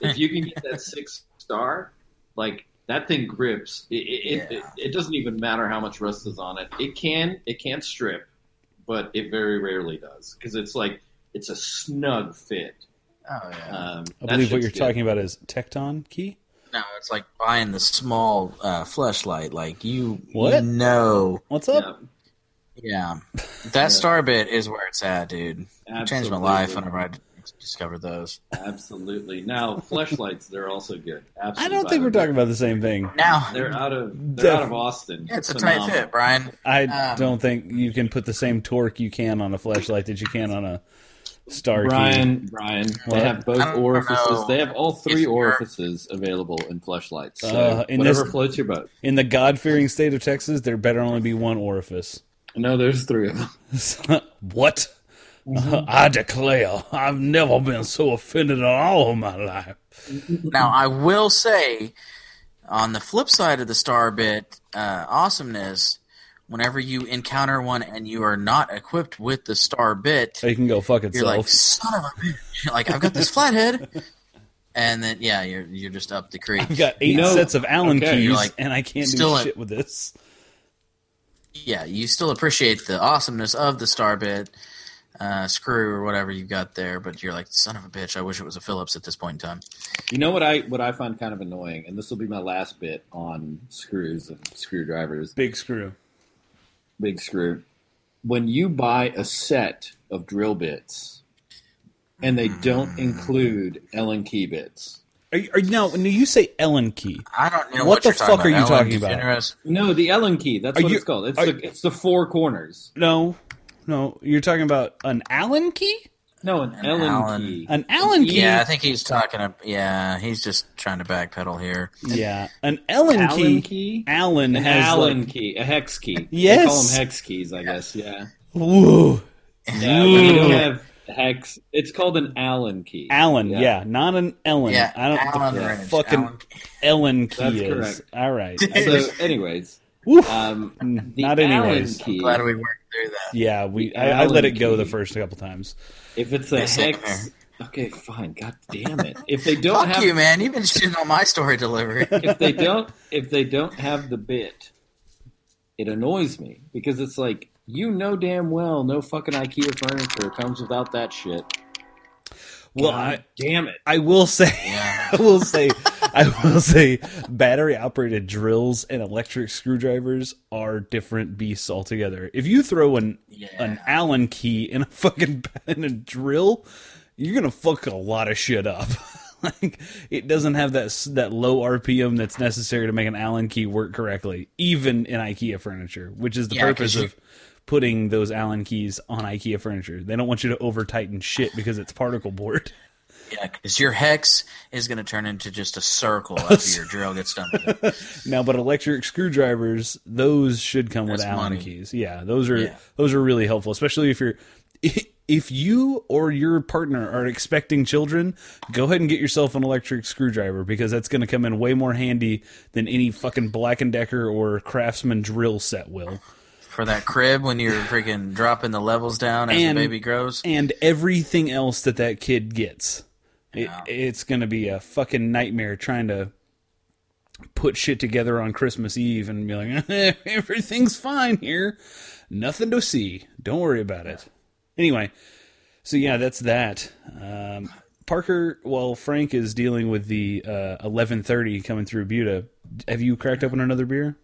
[SPEAKER 3] If you can get that six star, like that thing grips. It, it, it,
[SPEAKER 2] Yeah.
[SPEAKER 3] it, it doesn't even matter how much rust is on it. It can it can strip, but it very rarely does because it's like it's a snug fit.
[SPEAKER 2] Oh yeah.
[SPEAKER 3] Um,
[SPEAKER 1] I believe what you're
[SPEAKER 3] good.
[SPEAKER 1] talking about is Tecton key.
[SPEAKER 2] No, it's like buying the small uh, fleshlight. Like you,
[SPEAKER 1] What?
[SPEAKER 2] you know,
[SPEAKER 1] What's up?
[SPEAKER 3] Yeah,
[SPEAKER 2] yeah. That star bit is where it's at, dude. It changed my life whenever I discovered those.
[SPEAKER 3] Absolutely. Now [laughs] fleshlights, they're also good. Absolutely
[SPEAKER 1] I don't think we're talking about the same thing.
[SPEAKER 2] Now,
[SPEAKER 3] They're out of they're
[SPEAKER 1] Def-
[SPEAKER 3] out of Austin.
[SPEAKER 2] yeah, it's a tight fit, Brian.
[SPEAKER 1] I
[SPEAKER 2] Um,
[SPEAKER 1] don't think you can put the same torque you can on a flashlight that you can on a star key.
[SPEAKER 3] Brian, Brian,
[SPEAKER 1] What?
[SPEAKER 3] they have both orifices. They have all three orifices available in fleshlights. So
[SPEAKER 1] Uh, in
[SPEAKER 3] whatever
[SPEAKER 1] this-
[SPEAKER 3] floats your boat.
[SPEAKER 1] In the God-fearing state of Texas, there better only be one orifice.
[SPEAKER 3] No, there's three of them. [laughs]
[SPEAKER 1] what?
[SPEAKER 3] Mm-hmm. [laughs]
[SPEAKER 1] I declare, I've never been so offended in all of my life.
[SPEAKER 2] Now, I will say, on the flip side of the star bit uh, awesomeness, whenever you encounter one and you are not equipped with the star bit,
[SPEAKER 1] They can go fuck
[SPEAKER 2] you're
[SPEAKER 1] itself.
[SPEAKER 2] like, son of a bitch. [laughs] like, I've got this flathead. And then, yeah, you're, you're just up the creek.
[SPEAKER 1] I've got eight
[SPEAKER 3] You know-
[SPEAKER 1] sets of Allen
[SPEAKER 3] okay,
[SPEAKER 1] keys,
[SPEAKER 2] like,
[SPEAKER 1] and I can't do
[SPEAKER 2] still in-
[SPEAKER 1] shit with this.
[SPEAKER 2] yeah, you still appreciate the awesomeness of the star bit, uh, screw or whatever you've got there, but you're like, son of a bitch, I wish it was a Phillips at this point in time.
[SPEAKER 3] You know what I what I find kind of annoying, and this will be my last bit on screws and screwdrivers.
[SPEAKER 1] Big screw.
[SPEAKER 3] Big screw. When you buy a set of drill bits, and they don't hmm. include Allen key bits.
[SPEAKER 1] Are you, are you, now, when you say Ellen key,
[SPEAKER 2] I don't know
[SPEAKER 1] What
[SPEAKER 2] what,
[SPEAKER 1] the
[SPEAKER 2] you're talking
[SPEAKER 1] fuck are you.
[SPEAKER 2] Ellen
[SPEAKER 1] talking about?
[SPEAKER 2] DeGeneres.
[SPEAKER 3] No, the Allen key. That's
[SPEAKER 1] Are
[SPEAKER 3] what
[SPEAKER 1] you-
[SPEAKER 3] it's called. It's
[SPEAKER 1] are-
[SPEAKER 3] the it's the four corners.
[SPEAKER 1] no, no. You're talking about an Allen key?
[SPEAKER 6] No, an, Ellen
[SPEAKER 2] Allen.
[SPEAKER 6] key.
[SPEAKER 1] An Allen key?
[SPEAKER 2] Yeah, I think he's talking. ab- Yeah, he's just trying to backpedal here.
[SPEAKER 1] Yeah, an Allen,
[SPEAKER 6] Allen
[SPEAKER 1] key.
[SPEAKER 6] key?
[SPEAKER 1] Allen
[SPEAKER 6] An
[SPEAKER 1] has
[SPEAKER 6] Allen
[SPEAKER 1] like,
[SPEAKER 6] key, a hex key.
[SPEAKER 1] Yes.
[SPEAKER 6] they call them hex keys, I guess. Yeah,
[SPEAKER 1] whoa,
[SPEAKER 6] yeah. When you have hex, it's called an Allen key.
[SPEAKER 1] Allen. Yeah. not an Ellen.
[SPEAKER 2] Yeah,
[SPEAKER 1] I don't know
[SPEAKER 2] Allen
[SPEAKER 1] what the fucking
[SPEAKER 2] Allen-
[SPEAKER 1] Ellen key
[SPEAKER 6] That's
[SPEAKER 1] is.
[SPEAKER 6] correct.
[SPEAKER 1] All right.
[SPEAKER 6] So, anyways,
[SPEAKER 1] Woo.
[SPEAKER 6] um,
[SPEAKER 1] Not
[SPEAKER 6] Allen
[SPEAKER 1] anyways.
[SPEAKER 6] key.
[SPEAKER 2] Glad we worked through that.
[SPEAKER 1] yeah, we. I, I let it
[SPEAKER 6] Allen
[SPEAKER 1] go the first couple times.
[SPEAKER 6] If it's a
[SPEAKER 2] Yeah,
[SPEAKER 6] hex, okay, fine. God damn it! If they don't
[SPEAKER 2] Fuck
[SPEAKER 6] have,
[SPEAKER 2] you, man. You've been shitting on my story delivery. [laughs]
[SPEAKER 6] if they don't, if they don't have the bit, it annoys me because it's like you know damn well no fucking IKEA furniture comes without that shit.
[SPEAKER 1] Well,
[SPEAKER 6] God
[SPEAKER 1] I,
[SPEAKER 6] damn it!
[SPEAKER 1] I will say,
[SPEAKER 2] Yeah. [laughs]
[SPEAKER 1] I will say, [laughs] I will say, battery operated drills and electric screwdrivers are different beasts altogether. If you throw an
[SPEAKER 2] Yeah.
[SPEAKER 1] an Allen key in a [laughs] fucking in a drill, you're gonna fuck a lot of shit up. [laughs] like it doesn't have that that low RPM that's necessary to make an Allen key work correctly, even in IKEA furniture, which is the
[SPEAKER 2] Yeah,
[SPEAKER 1] purpose of putting those Allen keys on IKEA furniture. They don't want you to over tighten shit because it's particle board.
[SPEAKER 2] Yeah, because your hex is going to turn into just a circle [laughs] after your drill gets done with.
[SPEAKER 1] Now, but electric screwdrivers, those should come with
[SPEAKER 2] That's
[SPEAKER 1] Allen
[SPEAKER 2] money.
[SPEAKER 1] keys. Yeah, those are
[SPEAKER 2] Yeah.
[SPEAKER 1] those are really helpful, especially if you're [laughs] if you or your partner are expecting children, go ahead and get yourself an electric screwdriver because that's going to come in way more handy than any fucking Black and Decker or Craftsman drill set will.
[SPEAKER 2] For that crib when you're freaking dropping the levels down as
[SPEAKER 1] And-
[SPEAKER 2] the baby grows.
[SPEAKER 1] And everything else that that kid gets, it, it's going to be a fucking nightmare trying to put shit together on Christmas Eve and be like, [laughs] everything's fine here. Nothing to see. Don't worry about it. Anyway, so yeah, that's that. Um, Parker, while Frank is dealing with the uh, 1130 coming through Buda, have you cracked open another beer?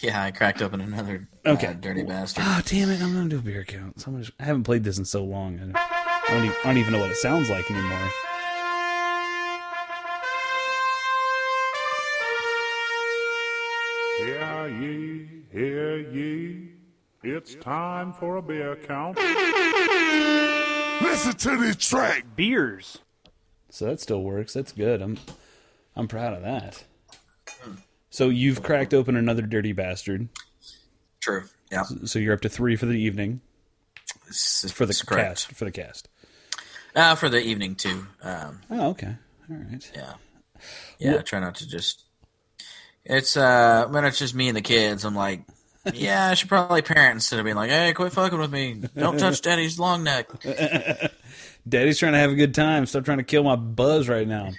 [SPEAKER 2] Yeah, I cracked open another
[SPEAKER 1] Okay.
[SPEAKER 2] uh, dirty bastard.
[SPEAKER 1] Oh, damn it. I'm going to do a beer count. So much, I haven't played this in so long. and I don't, even, I don't even know what it sounds like anymore.
[SPEAKER 5] Hear ye, hear ye. It's time for a beer count. Listen to this track.
[SPEAKER 7] Beers.
[SPEAKER 1] So that still works. That's good. I'm I'm proud of that. So you've cracked open another dirty bastard.
[SPEAKER 2] True. Yeah.
[SPEAKER 1] So you're up to three for the evening
[SPEAKER 2] It's-
[SPEAKER 1] for the
[SPEAKER 2] it's correct.
[SPEAKER 1] cast. For the cast.
[SPEAKER 2] Uh, for the evening too. Um,
[SPEAKER 1] Oh, okay. All right.
[SPEAKER 2] yeah. Yeah. I try not to just. It's uh when it's just me and the kids. I'm like, yeah, I should probably parent instead of being like, hey, quit fucking with me. Don't touch daddy's long neck. [laughs]
[SPEAKER 1] Daddy's trying to have a good time. Stop trying to kill my buzz right now.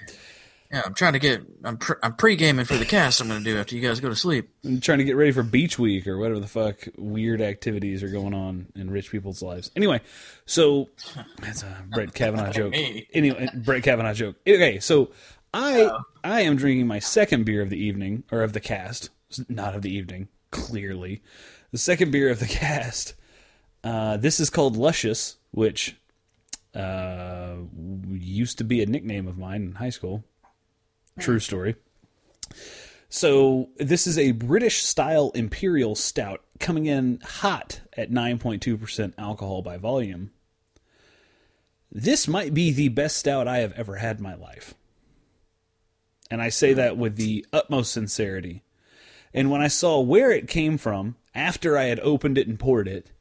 [SPEAKER 2] Yeah, I'm trying to get. I'm pre- I'm pre gaming for the cast. I'm going to do after you guys go to sleep.
[SPEAKER 1] I'm trying to get ready for beach week or whatever the fuck weird activities are going on in rich people's lives. Anyway, so that's a Brett Kavanaugh [laughs] joke. Anyway, Brett Kavanaugh joke. Okay, so I I am drinking my second beer of the evening or of the cast, not of the evening. Clearly, the second beer of the [laughs] cast. Uh, this is called Luscious, which uh, used to be a nickname of mine in high school. True story. So this is a British style imperial stout coming in hot at 9.2% alcohol by volume. This might be the best stout I have ever had in my life. And I say that with the utmost sincerity. And when I saw where it came from after I had opened it and poured it,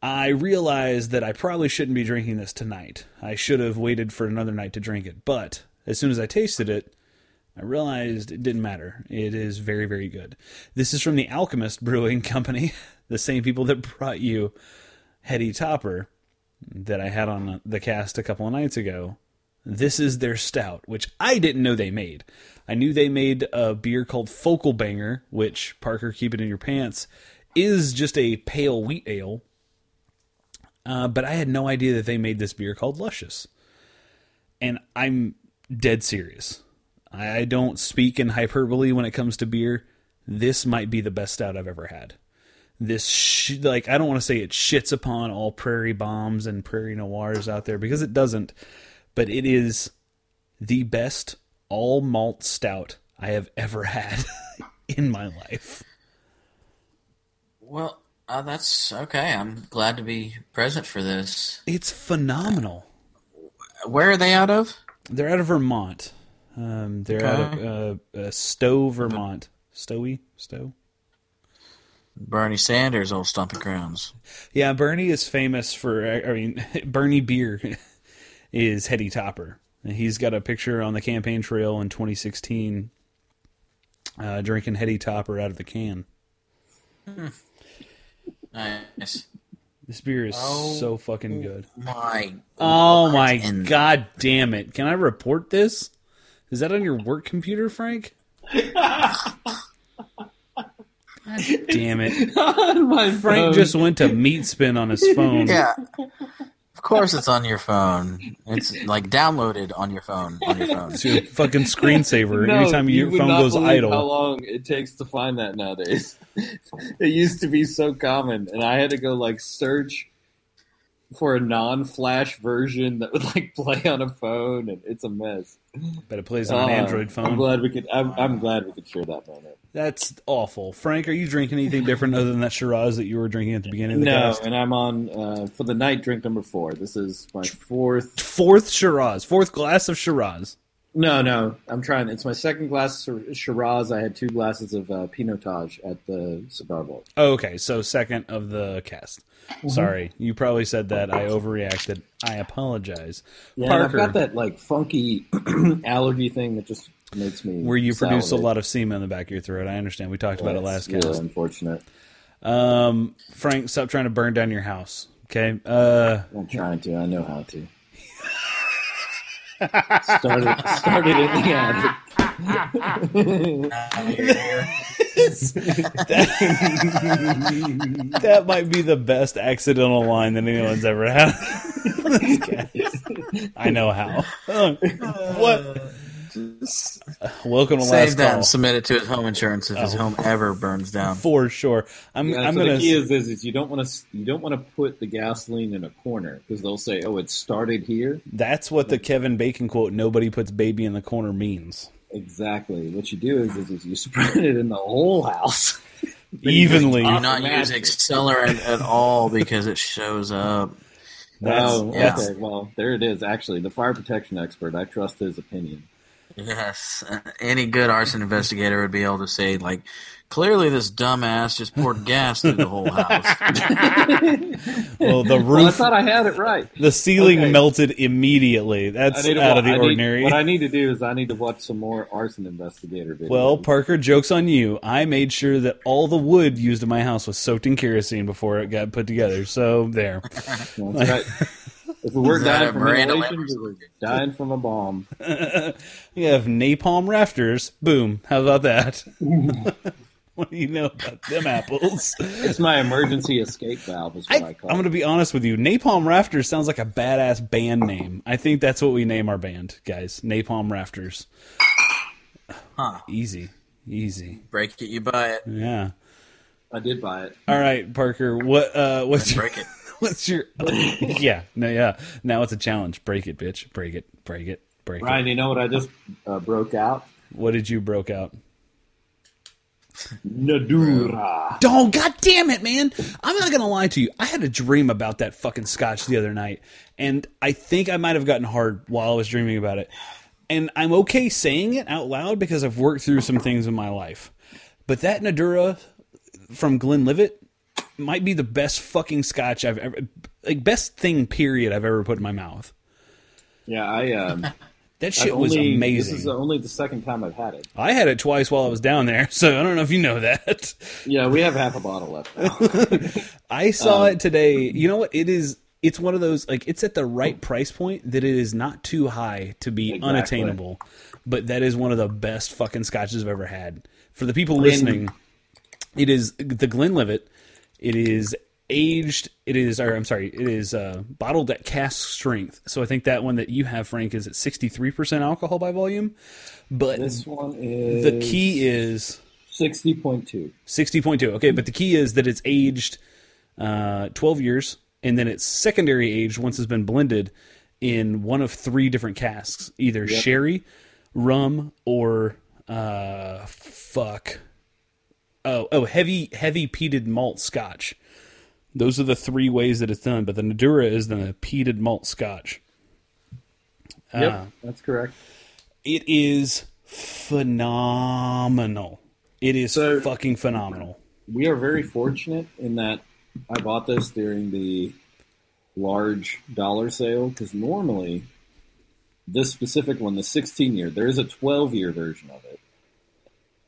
[SPEAKER 1] I realized that I probably shouldn't be drinking this tonight. I should have waited for another night to drink it. But as soon as I tasted it, I realized it didn't matter. It is very, very good. This is from the Alchemist Brewing [laughs] Company, the same people that brought you Heady Topper that I had on the cast a couple of nights ago. This is their stout, which I didn't know they made. I knew they made a beer called Focal Banger, which Parker, keep it in your pants, is just a pale wheat ale. Uh, but I had no idea that they made this beer called Luscious. And I'm dead serious. I don't speak in hyperbole when it comes to beer. This might be the best stout I've ever had. This sh- like I don't want to say it shits upon all prairie bombs and prairie noirs out there because it doesn't, but it is the best all malt stout I have ever had [laughs] in my life.
[SPEAKER 2] Well, Uh, that's okay. I'm glad to be present for this.
[SPEAKER 1] It's phenomenal.
[SPEAKER 2] Where are they out of?
[SPEAKER 1] They're out of Vermont. Um, they're out of uh, uh, Stowe, Vermont. Stowe, Stowe.
[SPEAKER 2] Bernie Sanders' old stomping grounds.
[SPEAKER 1] Yeah, Bernie is famous for. I mean, [laughs] Bernie beer [laughs] is Heady Topper. He's got a picture on the campaign trail in 2016, uh, drinking Heady Topper out of the can.
[SPEAKER 2] Nice.
[SPEAKER 1] This beer is
[SPEAKER 2] Oh.
[SPEAKER 1] so fucking good.
[SPEAKER 2] My.
[SPEAKER 1] Oh my god damn it. Can I report this? Is that on your work computer, Frank? God [laughs] damn it.
[SPEAKER 3] My
[SPEAKER 1] Frank
[SPEAKER 3] phone.
[SPEAKER 1] just went to meat spin on his phone.
[SPEAKER 2] Yeah. Of course, it's on your phone. It's like downloaded on your phone. On your phone.
[SPEAKER 1] It's your fucking screensaver.
[SPEAKER 3] No,
[SPEAKER 1] Anytime
[SPEAKER 3] you
[SPEAKER 1] your
[SPEAKER 3] would
[SPEAKER 1] phone goes idle.
[SPEAKER 3] How long it takes to find that nowadays? [laughs] it used to be so common, and I had to go like search for a non-flash version that would like [laughs] play on a phone, and it's a mess.
[SPEAKER 1] But it plays on an
[SPEAKER 3] Uh,
[SPEAKER 1] Android phone.
[SPEAKER 3] I'm glad we could. I'm, I'm glad we could share that moment.
[SPEAKER 1] That's awful. Frank, are you drinking anything different other than that Shiraz that you were drinking at the beginning of the
[SPEAKER 3] No,
[SPEAKER 1] cast?
[SPEAKER 3] and I'm on uh, for the night drink number four. This is my fourth.
[SPEAKER 1] Fourth Shiraz. Fourth glass of Shiraz.
[SPEAKER 3] No, no, I'm trying. It's my second glass of Shiraz. I had two glasses of uh, Pinotage at the cigar bowl.
[SPEAKER 1] Oh, okay, so second of the cast.
[SPEAKER 3] Mm-hmm.
[SPEAKER 1] Sorry, you probably said that. I overreacted. I apologize.
[SPEAKER 3] Yeah, and I've got that like funky [clears throat] allergy thing that just makes me
[SPEAKER 1] where you produce a lot of semen in the back of your throat. I understand. We talked about it last
[SPEAKER 3] really
[SPEAKER 1] cast.
[SPEAKER 3] unfortunate.
[SPEAKER 1] Um, Frank, stop trying to burn down your house. Okay. Uh,
[SPEAKER 3] I'm trying to. I know how to. Started started in the attic.
[SPEAKER 1] that might be the best accidental line that anyone's ever had. [laughs] I know how. [laughs] what? Uh, welcome to
[SPEAKER 2] Save
[SPEAKER 1] last
[SPEAKER 2] that
[SPEAKER 1] call.
[SPEAKER 2] and submit it to his home insurance if his oh. home ever burns down. [laughs]
[SPEAKER 1] For sure. I'm.
[SPEAKER 3] Yeah,
[SPEAKER 1] I'm
[SPEAKER 3] so
[SPEAKER 1] gonna.
[SPEAKER 3] the key is, is is you don't want to you don't want to put the gasoline in a corner because they'll say, "Oh, it started here."
[SPEAKER 1] That's what the Kevin Bacon quote "Nobody puts baby in the corner" means.
[SPEAKER 3] Exactly. What you do is, is, is you [laughs] spread it in the whole house. [laughs]
[SPEAKER 1] Evenly.
[SPEAKER 2] Do not use accelerant at all because it shows up.
[SPEAKER 1] That's-
[SPEAKER 3] oh,
[SPEAKER 2] yeah.
[SPEAKER 3] okay. Well, there it is. Actually, the fire protection expert. I trust his opinion.
[SPEAKER 2] Yes, any good arson investigator would be able to say, like, clearly this dumbass just poured gas through the whole house. [laughs]
[SPEAKER 1] Well, the [laughs]
[SPEAKER 3] Well, I thought I had it right.
[SPEAKER 1] the ceiling
[SPEAKER 3] Okay.
[SPEAKER 1] melted immediately. That's
[SPEAKER 3] I
[SPEAKER 1] out
[SPEAKER 3] wa-
[SPEAKER 1] of the
[SPEAKER 3] I need-
[SPEAKER 1] ordinary.
[SPEAKER 3] what I need to do is I need to watch some more arson investigator videos.
[SPEAKER 1] Well, Parker, joke's on you. I made sure that all the wood used in my house was soaked in kerosene before it got put together. So there. [laughs]
[SPEAKER 3] That's right. If we weren't
[SPEAKER 2] Is that
[SPEAKER 3] dying
[SPEAKER 2] a
[SPEAKER 3] from
[SPEAKER 2] Miranda
[SPEAKER 3] inhalation, we were dying from a bomb. [laughs]
[SPEAKER 1] We have napalm rafters. Boom. How about that? [laughs] what do you know about them apples?
[SPEAKER 3] It's my emergency escape valve, is
[SPEAKER 1] I,
[SPEAKER 3] what I,
[SPEAKER 1] I'm going to be honest with you. Napalm Rafters sounds like a badass band name. I think that's what we name our band, guys. Napalm Rafters.
[SPEAKER 2] Huh.
[SPEAKER 1] Easy. Easy.
[SPEAKER 2] Break it, you buy it.
[SPEAKER 1] Yeah.
[SPEAKER 3] I did buy it.
[SPEAKER 1] All right, Parker. What? Uh, what's your?
[SPEAKER 2] It.
[SPEAKER 1] What's your? [laughs] [laughs] yeah. No. Yeah. Now it's a challenge. Break it, bitch. Break it. Break it. Break it.
[SPEAKER 3] Ryan,
[SPEAKER 1] it.
[SPEAKER 3] you know what I just uh, broke out?
[SPEAKER 1] What did you broke out?
[SPEAKER 3] Nàdurra.
[SPEAKER 1] Oh, god damn it, man. I'm not gonna lie to you. I had a dream about that fucking scotch the other night, and I think I might have gotten hard while I was dreaming about it. And I'm okay saying it out loud because I've worked through some things in my life. But that Nàdurra from Glenlivet might be the best fucking scotch I've ever like best thing period I've ever put in my mouth.
[SPEAKER 3] Yeah, I um, [laughs]
[SPEAKER 1] That shit
[SPEAKER 3] I've
[SPEAKER 1] was amazing.
[SPEAKER 3] This is only the second time I've had it.
[SPEAKER 1] I had it twice while I was down there, [laughs] so I don't know if you know that.
[SPEAKER 3] Yeah, we have half a bottle left. Now. [laughs]
[SPEAKER 1] I saw it today. You know what? It is. It's one of those like it's at the right price point that it is not too high to be
[SPEAKER 3] Exactly.
[SPEAKER 1] unattainable, but that is one of the best fucking scotches I've ever had. For the people listening, it is the Glenlivet. It is aged. It is, or I'm sorry, it is uh, bottled at cask strength. So I think that one that you have, Frank, is at 63 percent alcohol by volume. But
[SPEAKER 3] this one is
[SPEAKER 1] the key is
[SPEAKER 3] sixty point two.
[SPEAKER 1] 60.2. Okay, but the key is that it's aged uh, 12 years, and then it's secondary aged once it's been blended in one of three different casks either sherry, rum, or uh, fuck. Oh oh heavy heavy peated malt Scotch. Those are the three ways that it's done. But the Nàdurra is the peated malt Scotch.
[SPEAKER 3] Yep,
[SPEAKER 1] Uh,
[SPEAKER 3] that's correct.
[SPEAKER 1] it is phenomenal. It is
[SPEAKER 3] So-
[SPEAKER 1] fucking phenomenal.
[SPEAKER 3] We are very fortunate in that I bought this during the large dollar sale because normally this specific one, the 16 year, there is a 12 year version of it.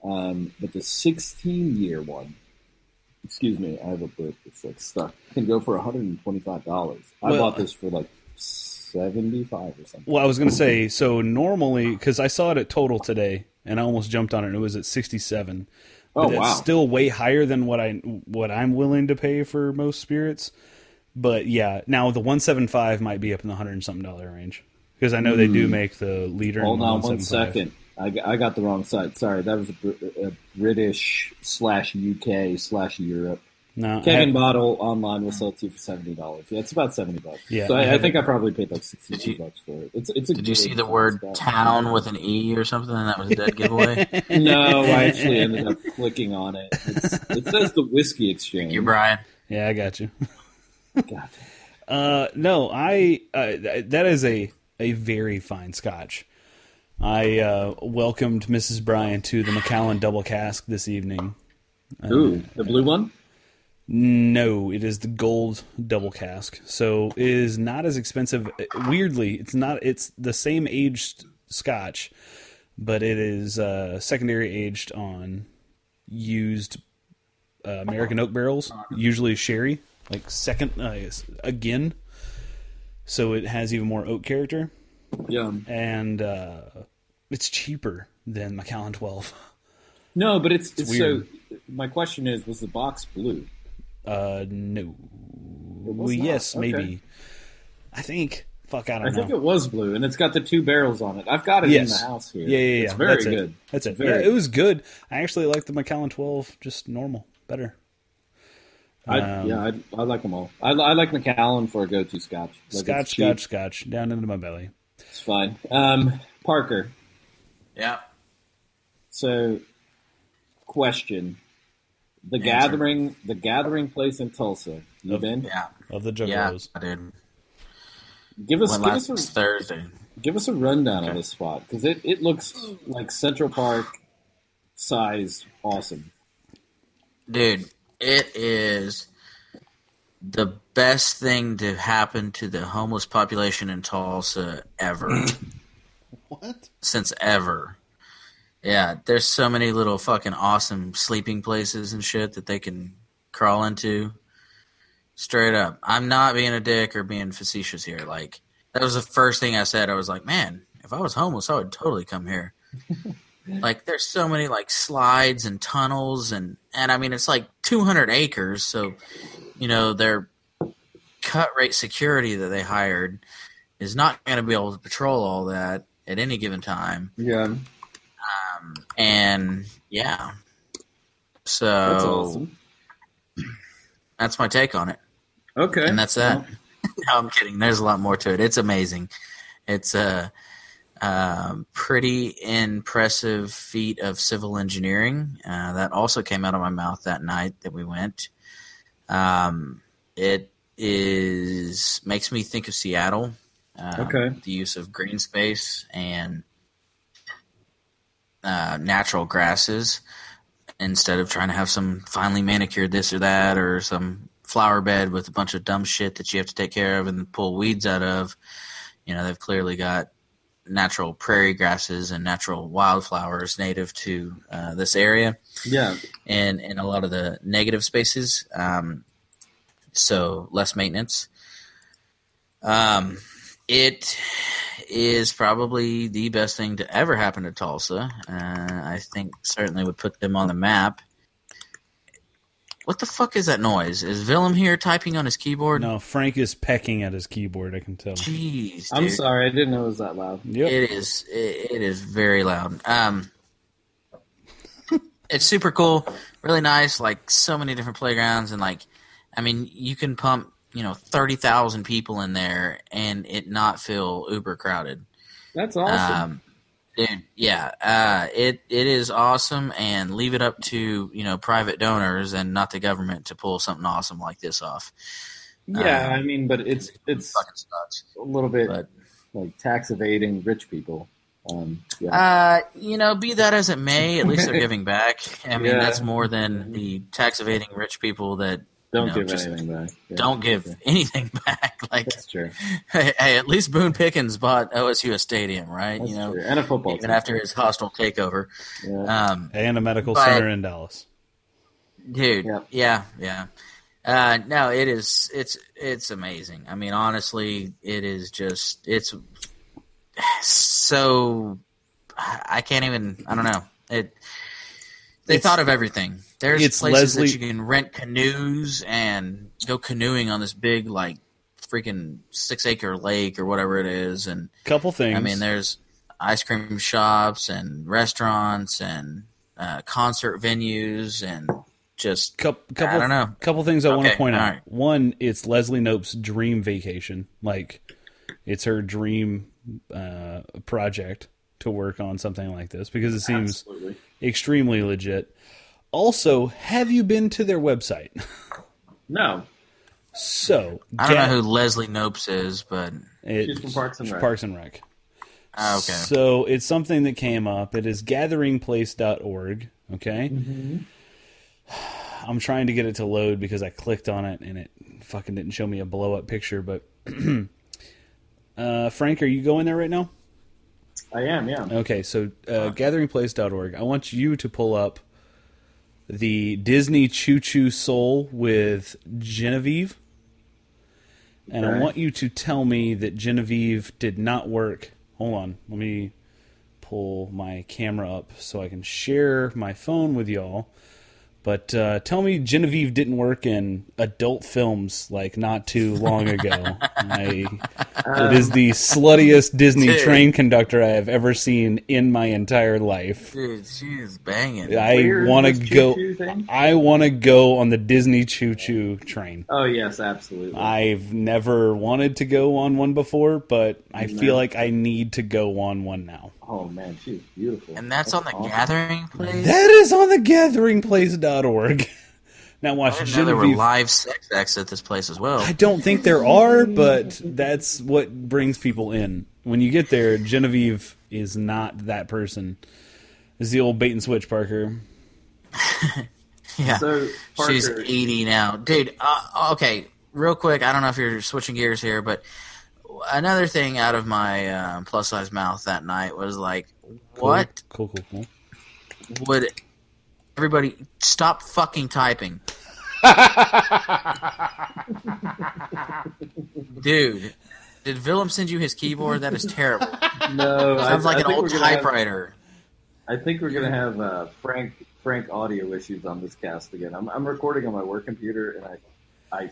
[SPEAKER 3] Um, but the 16 year one, excuse me, I have a book that's like stuck, can go for $125. I
[SPEAKER 1] Well-
[SPEAKER 3] bought this for like 75 or something.
[SPEAKER 1] Well, I was going to say so normally because I saw it at total today and I almost jumped on it. and It was at sixty seven.
[SPEAKER 3] Oh,
[SPEAKER 1] but
[SPEAKER 3] wow.
[SPEAKER 1] it's still way higher than what I what I'm willing to pay for most spirits. But yeah, now the one seven five might be up in the hundred and something dollar range because I know they do make the leader.
[SPEAKER 3] Hmm. Hold on one
[SPEAKER 1] 175.
[SPEAKER 3] second. I, got- I got the wrong side. Sorry, that was a, a British slash UK slash Europe.
[SPEAKER 1] No,
[SPEAKER 3] Kevin
[SPEAKER 1] have-
[SPEAKER 3] Bottle online will sell to you for seventy dollars. Yeah, it's about seventy bucks.
[SPEAKER 1] Yeah,
[SPEAKER 3] so
[SPEAKER 1] I
[SPEAKER 3] I, I think. I probably paid like sixty
[SPEAKER 2] Did you-
[SPEAKER 3] bucks for it. It's it's a
[SPEAKER 2] Did you see the word
[SPEAKER 3] spot.
[SPEAKER 2] town with an E or something? That was a dead giveaway. [laughs]
[SPEAKER 3] No, I actually ended up clicking on it. It's, it says the whiskey exchange.
[SPEAKER 2] you, Brian.
[SPEAKER 1] yeah, I got you. [laughs]
[SPEAKER 3] God.
[SPEAKER 1] Uh, no, I uh, that is a a very fine Scotch. I uh, welcomed Mrs. Bryan to the Macallan Double Cask this evening.
[SPEAKER 3] Ooh, the blue one.
[SPEAKER 1] No, it is the gold double cask. So it is not as expensive. Weirdly, it's not. It's the same aged Scotch, but it is uh, secondary aged on used uh, American oak barrels, usually sherry, like second uh, again. So it has even more oak character,
[SPEAKER 3] Yeah.
[SPEAKER 1] and uh, it's cheaper than Macallan Twelve.
[SPEAKER 3] No, but it's it's,
[SPEAKER 1] weird.
[SPEAKER 3] so. My question is, was the box blue?
[SPEAKER 1] Uh, no. Well, yes,
[SPEAKER 3] Okay.
[SPEAKER 1] maybe. I think. Fuck, I don't
[SPEAKER 3] I
[SPEAKER 1] know.
[SPEAKER 3] think it was blue, and it's got the two barrels on it. I've got it
[SPEAKER 1] yes.
[SPEAKER 3] in the house here.
[SPEAKER 1] Yeah, yeah, yeah.
[SPEAKER 3] It's very
[SPEAKER 1] That's
[SPEAKER 3] good.
[SPEAKER 1] It. That's it.
[SPEAKER 3] Very
[SPEAKER 1] yeah, it was good. I actually like the Macallan 12 just normal better.
[SPEAKER 3] I,
[SPEAKER 1] Um,
[SPEAKER 3] yeah, I, I like them all. I, I like Macallan for a go-to scotch. Like,
[SPEAKER 1] scotch, scotch, scotch, down into my belly.
[SPEAKER 3] It's fine. Um, Parker.
[SPEAKER 2] Yeah.
[SPEAKER 3] So, question: the
[SPEAKER 2] Answer.
[SPEAKER 3] gathering, the gathering place in Tulsa. You
[SPEAKER 1] Of-
[SPEAKER 3] been?
[SPEAKER 2] Yeah.
[SPEAKER 1] Of the
[SPEAKER 2] Yeah,
[SPEAKER 1] juggalos.
[SPEAKER 2] I did.
[SPEAKER 3] Give us,
[SPEAKER 2] Went
[SPEAKER 3] give
[SPEAKER 2] last
[SPEAKER 3] us, a,
[SPEAKER 2] Thursday.
[SPEAKER 3] give us a rundown of this spot because it, it looks like Central Park size. Awesome.
[SPEAKER 2] Dude, it is the best thing to happen to the homeless population in Tulsa ever. [laughs]
[SPEAKER 1] What?
[SPEAKER 2] Since ever. Yeah, there's so many little fucking awesome sleeping places and shit that they can crawl into. Straight up. I'm not being a dick or being facetious here. Like, that was the first thing I said. I was like, man, if I was homeless, I would totally come here. [laughs] like, there's so many, like, slides and tunnels, and, and I mean, it's like 200 acres, so, you know, their cut rate security that they hired is not going to be able to patrol all that at any given time.
[SPEAKER 3] Yeah,
[SPEAKER 2] Um, and yeah, so
[SPEAKER 3] that's awesome.
[SPEAKER 2] that's my take on it,
[SPEAKER 3] Okay,
[SPEAKER 2] and that's that. [laughs] no, I'm kidding. There's a lot more to it. It's amazing. It's a um, pretty impressive feat of civil engineering uh, that also came out of my mouth that night that we went. Um, it is makes me think of Seattle. Um,
[SPEAKER 3] Okay.
[SPEAKER 2] the use of green space and uh, natural grasses instead of trying to have some finely manicured this or that or some flower bed with a bunch of dumb shit that you have to take care of and pull weeds out of. You know, they've clearly got natural prairie grasses and natural wildflowers native to uh, this area
[SPEAKER 3] yeah,
[SPEAKER 2] and in a lot of the negative spaces. Um, so less maintenance. Um, it is probably the best thing to ever happen to Tulsa. Uh, I think certainly would put them on the map. What the fuck is that noise? Is Willem here typing on his keyboard?
[SPEAKER 1] No, Frank is pecking at his keyboard, I can tell.
[SPEAKER 2] Jeez,
[SPEAKER 3] I'm sorry, I didn't know it was that loud.
[SPEAKER 1] Yep.
[SPEAKER 2] It is. It, it is very loud. Um, [laughs] it's super cool, really nice. Like so many different playgrounds, and like, I mean, you can pump you know thirty thousand people in there and it not feel uber crowded.
[SPEAKER 3] That's awesome.
[SPEAKER 2] Um, Dude, yeah, uh, it it is awesome, and leave it up to you know private donors and not the government to pull something awesome like this off.
[SPEAKER 3] Yeah,
[SPEAKER 2] Um,
[SPEAKER 3] I mean, but it's it's
[SPEAKER 2] Fucking sucks.
[SPEAKER 3] a little bit
[SPEAKER 2] But
[SPEAKER 3] like tax evading rich people. Um, yeah.
[SPEAKER 2] uh, you know, be that as it may, at least they're [laughs] giving back. I mean,
[SPEAKER 3] Yeah.
[SPEAKER 2] that's more than the tax evading rich people that
[SPEAKER 3] don't
[SPEAKER 2] know,
[SPEAKER 3] give
[SPEAKER 2] just
[SPEAKER 3] anything back. Yeah,
[SPEAKER 2] don't give
[SPEAKER 3] that's [laughs]
[SPEAKER 2] anything back. [laughs] Like,
[SPEAKER 3] That's true.
[SPEAKER 2] hey, hey, at least Boone Pickens bought OSU a stadium, right?
[SPEAKER 3] That's
[SPEAKER 2] you know,
[SPEAKER 3] true. And a football
[SPEAKER 2] even
[SPEAKER 3] team.
[SPEAKER 2] after his hostile takeover.
[SPEAKER 3] Yeah.
[SPEAKER 2] Um,
[SPEAKER 1] and a medical
[SPEAKER 2] But-
[SPEAKER 1] center in Dallas.
[SPEAKER 2] dude
[SPEAKER 3] Yep.
[SPEAKER 2] yeah yeah uh no it is it's it's amazing i mean honestly it is just it's so i can't even i don't know it they
[SPEAKER 1] It's-
[SPEAKER 2] thought of everything there's
[SPEAKER 1] it's
[SPEAKER 2] places
[SPEAKER 1] Leslie-
[SPEAKER 2] that you can rent canoes and go canoeing on this big like freaking six acre lake or whatever it is and
[SPEAKER 1] Couple things.
[SPEAKER 2] I mean, there's ice cream shops and restaurants and uh, concert venues and just
[SPEAKER 1] couple, couple,
[SPEAKER 2] I don't know.
[SPEAKER 1] Couple things I want to point out.
[SPEAKER 2] alright.
[SPEAKER 1] One, it's Leslie Knope's dream vacation. Like, it's her dream uh, project to work on something like this because it seems
[SPEAKER 3] Absolutely.
[SPEAKER 1] extremely legit. Also, have you been to their website?
[SPEAKER 3] No.
[SPEAKER 1] so,
[SPEAKER 2] I don't
[SPEAKER 1] ga-
[SPEAKER 2] know who Leslie Knopes is, but
[SPEAKER 1] it-
[SPEAKER 3] She's from Parks and Rec.
[SPEAKER 1] Parks and Rec.
[SPEAKER 2] ah, okay.
[SPEAKER 1] So it's something that came up. It is gatheringplace.org. Okay.
[SPEAKER 2] Mm-hmm.
[SPEAKER 1] I'm trying to get it to load because I clicked on it and it fucking didn't show me a blow up picture. But [clears throat] uh, Frank, are you going there right now?
[SPEAKER 3] I am, yeah.
[SPEAKER 1] Okay, so uh, gatheringplace.org. I want you to pull up the Disney Choo Choo Soul with Genevieve. And I want you to tell me that Genevieve did not work. Hold on. Let me pull my camera up so I can share my phone with y'all. But uh, tell me Genevieve didn't work in adult films like not too long ago. [laughs] I, it is the sluttiest Disney
[SPEAKER 2] Dude.
[SPEAKER 1] train conductor I have ever seen in my entire life.
[SPEAKER 2] Dude, she's banging.
[SPEAKER 1] I want to go.
[SPEAKER 3] thing?
[SPEAKER 1] I want to go on the Disney Choo Choo train.
[SPEAKER 3] Oh, yes, absolutely.
[SPEAKER 1] I've never wanted to go on one before, but I
[SPEAKER 3] No.
[SPEAKER 1] feel like I need to go on one now.
[SPEAKER 3] Oh, man, she's beautiful.
[SPEAKER 2] and that's, on the
[SPEAKER 3] awesome.
[SPEAKER 2] gathering place.
[SPEAKER 1] That is on the gatheringplace.org. [laughs] Now watch
[SPEAKER 2] I didn't know there were
[SPEAKER 1] Genevieve.
[SPEAKER 2] live sex acts at this place as well.
[SPEAKER 1] I don't think there are, but that's what brings people in. When you get there, Genevieve is not that person. Is the old bait and switch, Parker. [laughs]
[SPEAKER 2] yeah.
[SPEAKER 3] So, Parker,
[SPEAKER 2] She's 80 now. Dude, uh, okay, real quick, I don't know if you're switching gears here, but another thing out of my uh, plus size mouth that night was like, what
[SPEAKER 1] Cool, cool, cool.
[SPEAKER 2] would everybody stop fucking typing? [laughs] Dude, did Willem send you his keyboard? That is terrible.
[SPEAKER 3] no, I,
[SPEAKER 2] Sounds like
[SPEAKER 3] I
[SPEAKER 2] an
[SPEAKER 3] think
[SPEAKER 2] old
[SPEAKER 3] we're gonna have-
[SPEAKER 2] typewriter.
[SPEAKER 3] I think we're gonna have uh, Frank Frank audio issues on this cast again. I'm, I'm recording on my work computer, and I I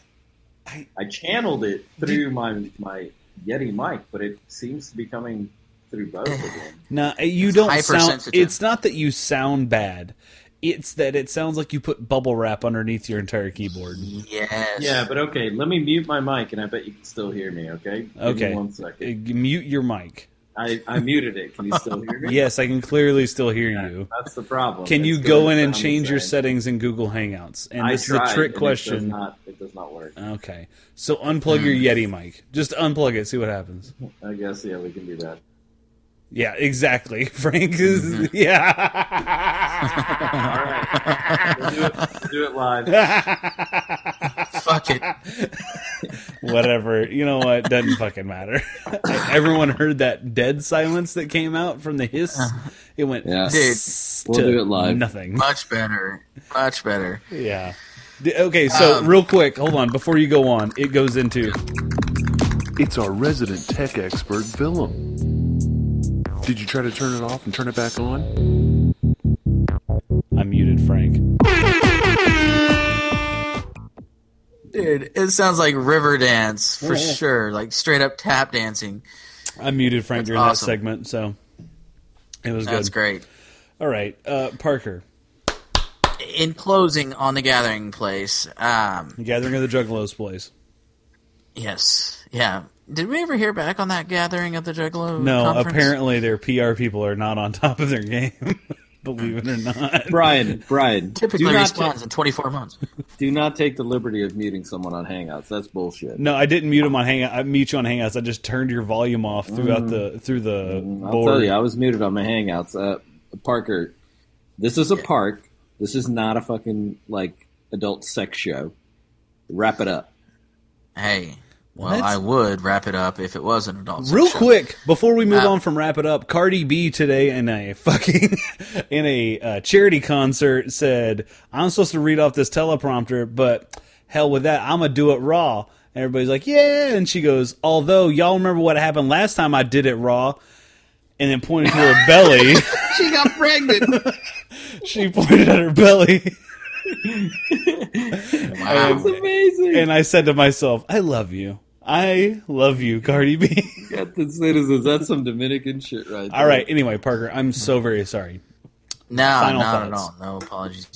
[SPEAKER 1] I-
[SPEAKER 3] I channeled it through my my Yeti mic, but it seems to be coming through both again. [sighs]
[SPEAKER 1] No, you
[SPEAKER 2] It's
[SPEAKER 1] don't sound. It's not that you sound bad. It's that it sounds like you put bubble wrap underneath your entire keyboard.
[SPEAKER 2] Yes.
[SPEAKER 3] Yeah, but okay, let me mute my mic, and I bet you can still hear me. Okay, Give
[SPEAKER 1] Okay.
[SPEAKER 3] one
[SPEAKER 1] Uh,
[SPEAKER 3] second.
[SPEAKER 1] Mute your mic.
[SPEAKER 3] I, I muted it. Can you still hear me?
[SPEAKER 1] Yes, I can clearly still hear you.
[SPEAKER 3] That's the problem.
[SPEAKER 1] Can you go in and change your settings in Google Hangouts? And
[SPEAKER 3] I
[SPEAKER 1] this is a trick
[SPEAKER 3] and It
[SPEAKER 1] question.
[SPEAKER 3] does not, it does not work.
[SPEAKER 1] Okay, so unplug your [sighs] Yeti mic. Just unplug it. See what happens.
[SPEAKER 3] I guess yeah, we can do that.
[SPEAKER 1] Yeah, exactly. [laughs] Frank is
[SPEAKER 3] Mm-hmm. [laughs]
[SPEAKER 1] yeah.
[SPEAKER 3] All right, we'll do it, we'll do it live. [laughs]
[SPEAKER 2] Fuck it. [laughs]
[SPEAKER 1] Whatever. You know what? Doesn't fucking matter. [laughs] Everyone heard that dead silence that came out from the hiss. It went
[SPEAKER 3] Yeah.
[SPEAKER 2] Dude,
[SPEAKER 3] we'll
[SPEAKER 1] to
[SPEAKER 3] do it live.
[SPEAKER 1] Nothing.
[SPEAKER 2] Much better. Much better.
[SPEAKER 1] Yeah. D- Okay, so
[SPEAKER 2] Um,
[SPEAKER 1] real quick, hold on. Before you go on, it goes into
[SPEAKER 7] It's our resident tech expert, Willem. Did you try to turn it off and turn it back on?
[SPEAKER 1] I muted Frank.
[SPEAKER 2] Dude, it sounds like river dance for [laughs] sure. Like straight up tap dancing.
[SPEAKER 1] I muted Frank
[SPEAKER 2] That's
[SPEAKER 1] during
[SPEAKER 2] awesome.
[SPEAKER 1] that segment, so it was
[SPEAKER 2] That's
[SPEAKER 1] good.
[SPEAKER 2] great.
[SPEAKER 1] All right, uh, Parker,
[SPEAKER 2] In closing on the gathering place, um,
[SPEAKER 1] Gathering of the Juggalos, please.
[SPEAKER 2] yes, yeah. did we ever hear back on that gathering of the Juggalo?
[SPEAKER 1] No,
[SPEAKER 2] conference?
[SPEAKER 1] apparently their PR people are not on top of their [laughs] game. Believe it or [laughs] not.
[SPEAKER 3] Brian, Brian,
[SPEAKER 2] Typically
[SPEAKER 3] do not,
[SPEAKER 2] responds
[SPEAKER 3] ta-
[SPEAKER 2] in 24 months.
[SPEAKER 3] do not take the liberty of muting someone on Hangouts. That's bullshit.
[SPEAKER 1] No, I didn't mute him on Hangout. I mute you on Hangouts. I just turned your volume off throughout the through the
[SPEAKER 3] Mm. I'll
[SPEAKER 1] board.
[SPEAKER 3] tell you, I was muted on my Hangouts. Uh, Parker, this is a park. This is not a fucking like adult sex show. Wrap it up.
[SPEAKER 2] Hey, well,
[SPEAKER 1] What?
[SPEAKER 2] I would wrap it up if it was an adult.
[SPEAKER 1] Real
[SPEAKER 2] sex show.
[SPEAKER 1] quick before we move
[SPEAKER 2] Uh,
[SPEAKER 1] on from wrap it up, Cardi B today in a [laughs] fucking in a uh, charity concert said, "I'm supposed to read off this teleprompter, but hell with that, I'm gonna do it raw." And everybody's like, "Yeah," and she goes, "Although y'all remember what happened last time I did it raw." And then pointed to her [laughs] belly.
[SPEAKER 3] She got pregnant. [laughs]
[SPEAKER 1] she pointed at her belly.
[SPEAKER 2] Wow.
[SPEAKER 3] That's amazing.
[SPEAKER 1] And I said to myself, I love you. I love you, Cardi B. [laughs]
[SPEAKER 3] Captain Citizens, that's some Dominican shit right there.
[SPEAKER 1] All right. Anyway, Parker, I'm so very sorry.
[SPEAKER 2] No,
[SPEAKER 1] Final
[SPEAKER 2] not at all. No apologies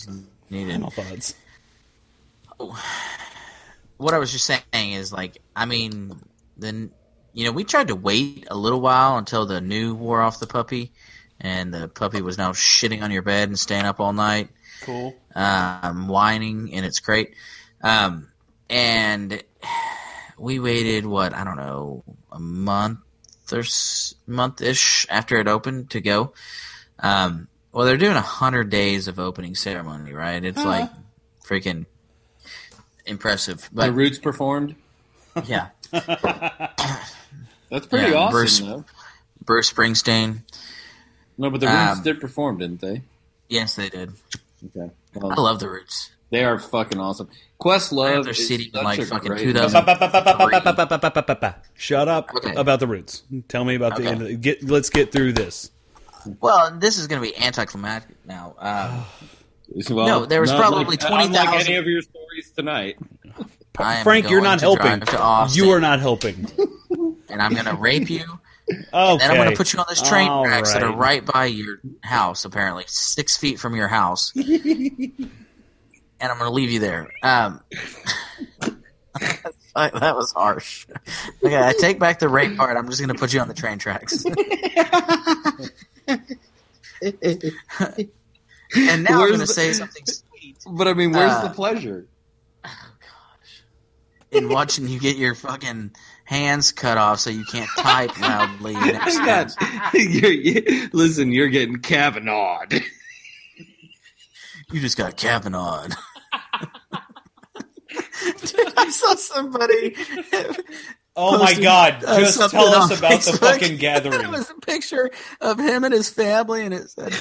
[SPEAKER 2] needed.
[SPEAKER 1] Final thoughts.
[SPEAKER 2] what I was just saying is like, I mean, then you know, we tried to wait a little while until the new wore off the puppy, and the puppy was now shitting on your bed and staying up all night,
[SPEAKER 1] Cool.
[SPEAKER 2] um, whining, and it's great. Um, and we waited what I don't know a month or month ish after it opened to go. Um, well, they're doing a hundred days of opening ceremony, right? It's like freaking impressive, But The
[SPEAKER 3] Roots performed.
[SPEAKER 2] yeah. [laughs]
[SPEAKER 3] That's pretty
[SPEAKER 2] Yeah,
[SPEAKER 3] awesome,
[SPEAKER 2] Bruce-
[SPEAKER 3] though.
[SPEAKER 2] Bruce Springsteen.
[SPEAKER 3] No, but the Roots
[SPEAKER 2] Um,
[SPEAKER 3] did perform, didn't they?
[SPEAKER 2] Yes, they did.
[SPEAKER 3] Okay.
[SPEAKER 2] I love the Roots.
[SPEAKER 3] they are fucking awesome. Questlove
[SPEAKER 2] their
[SPEAKER 3] is
[SPEAKER 2] CD in,
[SPEAKER 3] such
[SPEAKER 2] like,
[SPEAKER 3] a
[SPEAKER 2] fucking
[SPEAKER 3] great
[SPEAKER 2] 2000.
[SPEAKER 1] Shut up
[SPEAKER 2] Okay.
[SPEAKER 1] about the roots. Tell me about the end. Of the, get. Let's get through this.
[SPEAKER 2] Well, this is going to be anticlimactic now. Um,
[SPEAKER 3] Well,
[SPEAKER 2] No, there was probably
[SPEAKER 3] like,
[SPEAKER 2] 20,000
[SPEAKER 3] unlike any of your stories tonight.
[SPEAKER 1] Frank, you're not
[SPEAKER 2] to
[SPEAKER 1] helping.
[SPEAKER 2] to
[SPEAKER 1] You are not helping.
[SPEAKER 2] and I'm going to rape you.
[SPEAKER 1] Okay.
[SPEAKER 2] And I'm going to put you on this train
[SPEAKER 1] All
[SPEAKER 2] tracks that are
[SPEAKER 1] right.
[SPEAKER 2] right by your house, apparently six feet from your house, [laughs] and I'm going to leave you there. Um, [laughs] [laughs] that was harsh. Okay, I take back the rape part. I'm just going to put you on the train tracks. and now I'm going to say something sweet
[SPEAKER 3] But I mean, where's
[SPEAKER 2] Uh,
[SPEAKER 3] the pleasure? Oh, gosh.
[SPEAKER 2] In watching you get your fucking hands cut off so you can't type [laughs] loudly next to [laughs]
[SPEAKER 3] you're, you, listen, you're getting Kavanaugh.
[SPEAKER 2] You just got Kavanaugh. Dude, [laughs] I saw somebody.
[SPEAKER 1] Oh my God!
[SPEAKER 2] uh,
[SPEAKER 1] Just
[SPEAKER 2] something
[SPEAKER 1] tell us
[SPEAKER 2] on
[SPEAKER 1] about the
[SPEAKER 2] Facebook.
[SPEAKER 1] fucking
[SPEAKER 2] it
[SPEAKER 1] gathering.
[SPEAKER 2] was a picture of him and his family, and it said,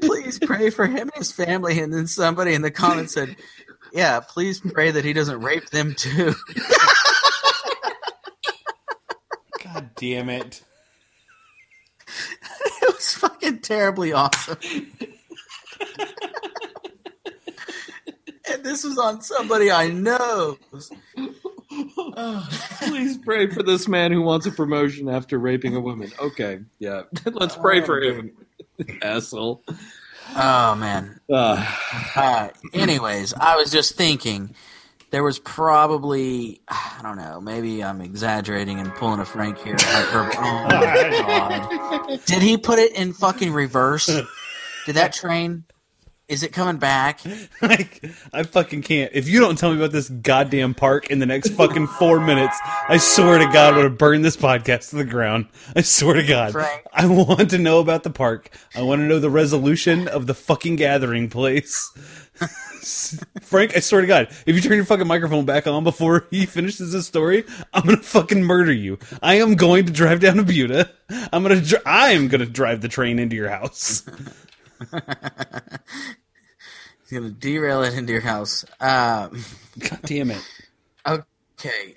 [SPEAKER 2] "Please pray for him and his family." And then somebody in the comments said, "Yeah, please pray that he doesn't rape them too."
[SPEAKER 1] God damn it! [laughs]
[SPEAKER 2] it was fucking terribly awesome. and this was on somebody I know. [laughs]
[SPEAKER 3] Please pray for this man who wants a promotion after raping a woman. Okay, yeah, [laughs] let's pray for him, asshole.
[SPEAKER 2] Oh man.
[SPEAKER 3] Uh,
[SPEAKER 2] Uh, anyways, I was just thinking there was probably I don't know, maybe I'm exaggerating and pulling a Frank here. Oh my god! Did he put it in fucking reverse? Did that train? Is it coming back?
[SPEAKER 1] Like, I fucking can't. If you don't tell me about this goddamn park in the next fucking four minutes, I swear to God, I'm gonna burn this podcast to the ground. I swear to God.
[SPEAKER 2] Frank.
[SPEAKER 1] I want to know about the park. I want to know the resolution of the fucking gathering place. [laughs] Frank, I swear to God, if you turn your fucking microphone back on before he finishes his story, I'm gonna fucking murder you. I am going to drive down to Buda. I'm gonna. Dr- I am gonna drive the train into your house. [laughs]
[SPEAKER 2] He's gonna derail it into your house. Um,
[SPEAKER 1] God damn it. [laughs]
[SPEAKER 2] Okay.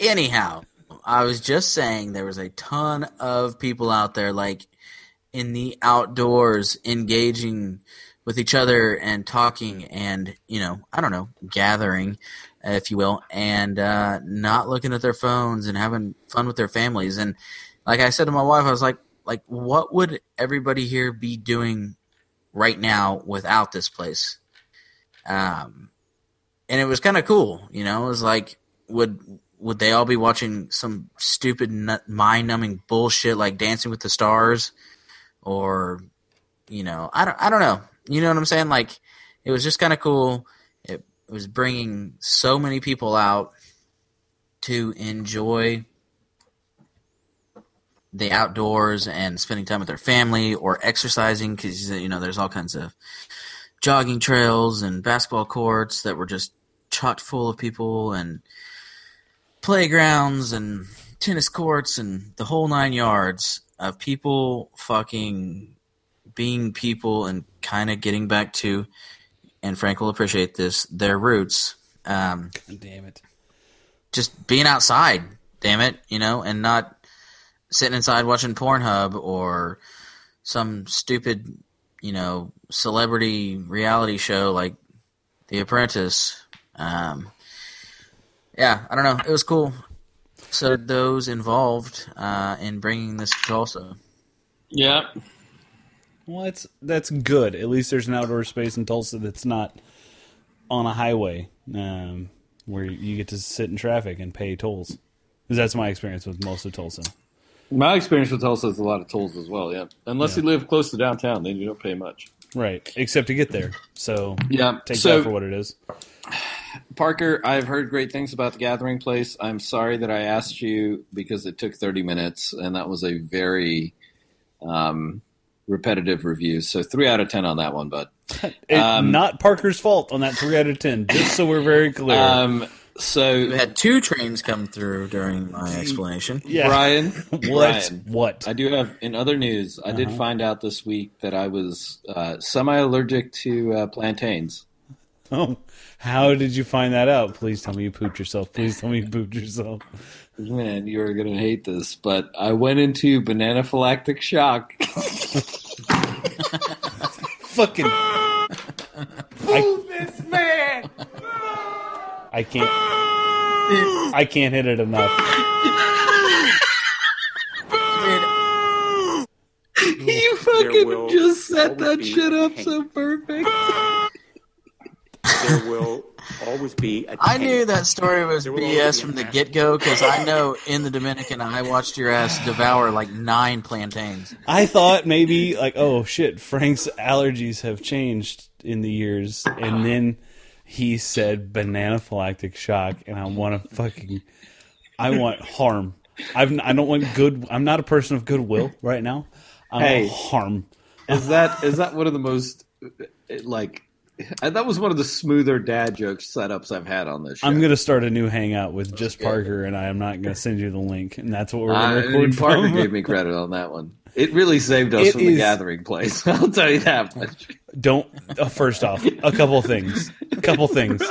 [SPEAKER 2] Anyhow, I was just saying there was a ton of people out there, like in the outdoors, engaging with each other and talking and, you know, I don't know, gathering, if you will, and uh, not looking at their phones and having fun with their families. And like I said to my wife, I was like, like, what would everybody here be doing right now without this place? Um, and it was kind of cool, you know. It was like, would would they all be watching some stupid mind-numbing bullshit like Dancing with the Stars, or you know, I don't, I don't know. You know what I'm saying? Like, it was just kind of cool. It, was bringing so many people out to enjoy the outdoors and spending time with their family or exercising because you know there's all kinds of jogging trails and basketball courts that were just chock full of people and playgrounds and tennis courts and the whole nine yards of people fucking being people and kind of getting back to and Frank will appreciate this their roots um,
[SPEAKER 1] God damn it.
[SPEAKER 2] just being outside damn it you know and not sitting inside watching Pornhub or some stupid you know celebrity reality show like The Apprentice um, yeah I don't know it was cool so those involved uh, in bringing this to Tulsa
[SPEAKER 3] Yeah.
[SPEAKER 1] Well, that's that's good. At least there's an outdoor space in Tulsa that's not on a highway um, where you get to sit in traffic and pay tolls. 'Cause that's my experience with most of Tulsa.
[SPEAKER 3] My experience with Tulsa is a lot of tolls as well. Yeah. Unless
[SPEAKER 1] Yeah.
[SPEAKER 3] you live close to downtown, then you don't pay much.
[SPEAKER 1] Right, except to get there. So
[SPEAKER 3] Yeah.
[SPEAKER 1] take
[SPEAKER 3] so
[SPEAKER 1] that for what it is.
[SPEAKER 3] Parker, I've heard great things about the Gathering Place. I'm sorry that I asked you because it took 30 minutes, and that was a very um, repetitive reviews. So three out of 10 on that one, but [laughs] Um,
[SPEAKER 1] not Parker's fault on that three out of ten. Just so we're very clear.
[SPEAKER 3] um,
[SPEAKER 2] we
[SPEAKER 3] so
[SPEAKER 2] had two trains come through during my explanation
[SPEAKER 1] yeah.
[SPEAKER 3] Brian, [laughs]
[SPEAKER 1] what?
[SPEAKER 3] Brian,
[SPEAKER 1] What?
[SPEAKER 3] I do have in other news. I did
[SPEAKER 1] Uh-huh.
[SPEAKER 3] find out this week that I was uh, semi-allergic to uh, plantains.
[SPEAKER 1] Oh, how did you find that out? Please tell me you pooped yourself. Please tell me you pooped yourself.
[SPEAKER 3] Man, you are gonna hate this, but I went into banana phylactic shock. [laughs]
[SPEAKER 1] Fucking. I, this man. I can't. I can't hit it enough.
[SPEAKER 3] you fucking
[SPEAKER 7] will
[SPEAKER 3] just set that shit up so perfect.
[SPEAKER 7] There will always be a
[SPEAKER 2] I
[SPEAKER 7] tank.
[SPEAKER 2] knew that story was
[SPEAKER 7] There will always
[SPEAKER 2] BS from the get go because I know in the Dominican I watched your ass devour like nine plantains.
[SPEAKER 1] I thought maybe like, oh shit, Frank's allergies have changed in the years, and then he said banana phylactic shock, and I want to fucking, I want harm. I've, I don't want good. I'm not a person of goodwill right now. I
[SPEAKER 3] Hey.
[SPEAKER 1] want harm.
[SPEAKER 3] Is that is that one of the most like? That was one of the smoother dad joke setups I've had on this show.
[SPEAKER 1] I'm gonna start a new hangout with just Parker, and I am not gonna send you the link, and that's what we're
[SPEAKER 3] Uh,
[SPEAKER 1] gonna record
[SPEAKER 3] Parker gave me credit on that one. It really saved us [laughs]
[SPEAKER 1] It
[SPEAKER 3] from the gathering place. [laughs] I'll tell you that much.
[SPEAKER 1] Don't. Uh, first off, a couple things. A couple things.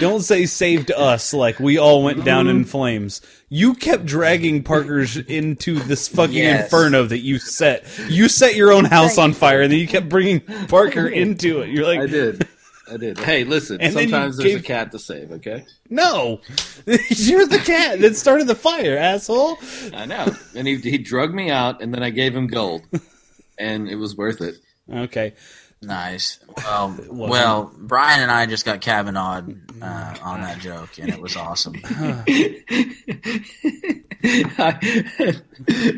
[SPEAKER 1] Don't say saved us like we all went down in flames. You kept dragging Parker's into this fucking
[SPEAKER 2] Yes.
[SPEAKER 1] inferno that you set. You set your own house on fire, and then you kept bringing Parker into it. You're like,
[SPEAKER 3] I did. I did. [laughs] Hey, listen.
[SPEAKER 1] And then you
[SPEAKER 3] sometimes there's a cat to save. Okay.
[SPEAKER 1] no, [laughs] you're the cat that started the fire, asshole.
[SPEAKER 3] I know. And he he drugged me out, and then I gave him gold, and it was worth it.
[SPEAKER 1] Okay,
[SPEAKER 2] Nice. [laughs] Well, well, Brian and I just got Kavanaughed uh, on that [laughs] joke, and it was awesome. [laughs]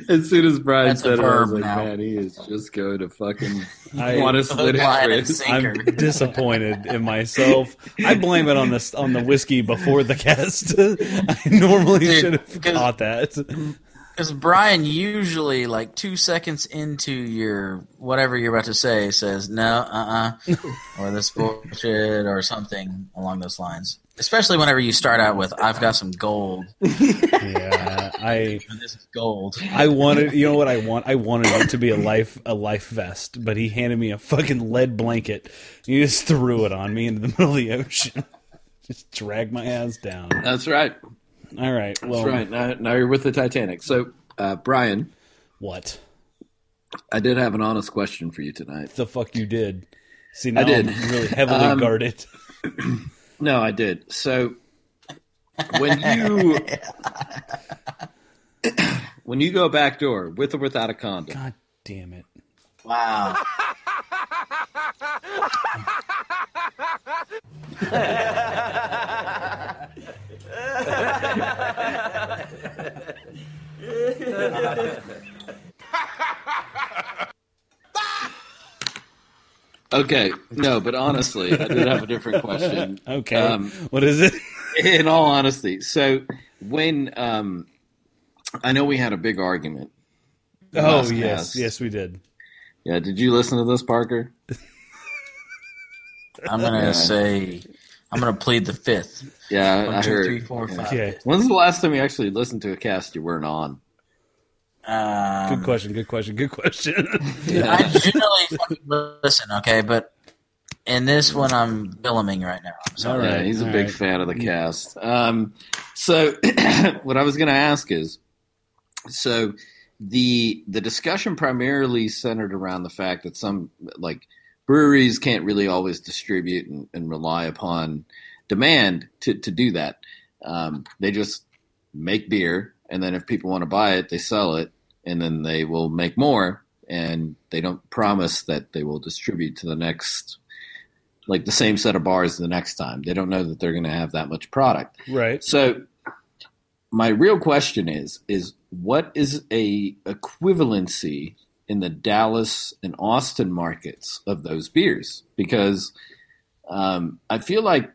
[SPEAKER 3] as soon as Brian
[SPEAKER 2] That's
[SPEAKER 3] said it, I was like,
[SPEAKER 2] now.
[SPEAKER 3] man, he is just going to fucking
[SPEAKER 1] I-
[SPEAKER 3] want to split his wrist.
[SPEAKER 1] I'm disappointed in myself. I blame it on this on the whiskey before the cast. I normally should have caught that.
[SPEAKER 2] Because Brian usually, like two seconds into your whatever you're about to say, says no, uh, uh [laughs] or this bullshit, or something along those lines. Especially whenever you start out with, "I've got some gold. [laughs]
[SPEAKER 1] Yeah, I
[SPEAKER 2] This is gold."
[SPEAKER 1] I wanted you know what I want? I wanted it to be a life a life vest, but he handed me a fucking lead blanket. He just threw it on me into the middle of the ocean. [laughs] Just drag my ass down.
[SPEAKER 3] That's right.
[SPEAKER 1] All right. Well,
[SPEAKER 3] That's right. Now, now you're with the Titanic. So, uh, Brian,
[SPEAKER 1] what
[SPEAKER 3] I did have an honest question for you tonight.
[SPEAKER 1] the fuck you did? See, now
[SPEAKER 3] I did.
[SPEAKER 1] I'm really heavily
[SPEAKER 3] Um,
[SPEAKER 1] guarded. [clears throat]
[SPEAKER 3] No, I did. So, when you [laughs] when you go back door with or without a condom,
[SPEAKER 1] God damn it!
[SPEAKER 2] Wow. [laughs] [laughs]
[SPEAKER 3] Okay, no, but honestly, I did have a different question. [laughs]
[SPEAKER 1] Okay.
[SPEAKER 3] Um,
[SPEAKER 1] what is it?
[SPEAKER 3] in all honesty, so when um, I know we had a big argument.
[SPEAKER 1] Oh yes,
[SPEAKER 3] cast.
[SPEAKER 1] yes we did.
[SPEAKER 3] Yeah, did you listen to this, Parker? [laughs]
[SPEAKER 2] I'm gonna
[SPEAKER 3] Yeah.
[SPEAKER 2] say I'm gonna plead the fifth.
[SPEAKER 3] Yeah,
[SPEAKER 2] One,
[SPEAKER 3] I
[SPEAKER 2] two,
[SPEAKER 3] heard.
[SPEAKER 2] three, four,
[SPEAKER 3] Yeah.
[SPEAKER 2] five.
[SPEAKER 1] Okay.
[SPEAKER 3] When's the last time you actually listened to a cast you weren't on?
[SPEAKER 2] Um,
[SPEAKER 1] Good question. Good question. Good question. [laughs]
[SPEAKER 2] I generally fucking listen, okay, but in this one I'm filming right now. I'm
[SPEAKER 1] All
[SPEAKER 2] sorry.
[SPEAKER 1] right.
[SPEAKER 3] yeah, he's a
[SPEAKER 1] all
[SPEAKER 3] big
[SPEAKER 1] right.
[SPEAKER 3] fan of the cast. Um, so, [clears throat] what I was going to ask is, so the the discussion primarily centered around the fact that some like breweries can't really always distribute and, and rely upon demand to to do that. Um, they just make beer, and then if people want to buy it, they sell it, and then they will make more. And they don't promise that they will distribute to the next like the same set of bars the next time. They don't know that they're going to have that much product.
[SPEAKER 1] right.
[SPEAKER 3] So my real question is is what is a equivalency in the Dallas and Austin markets of those beers? Because um, I feel like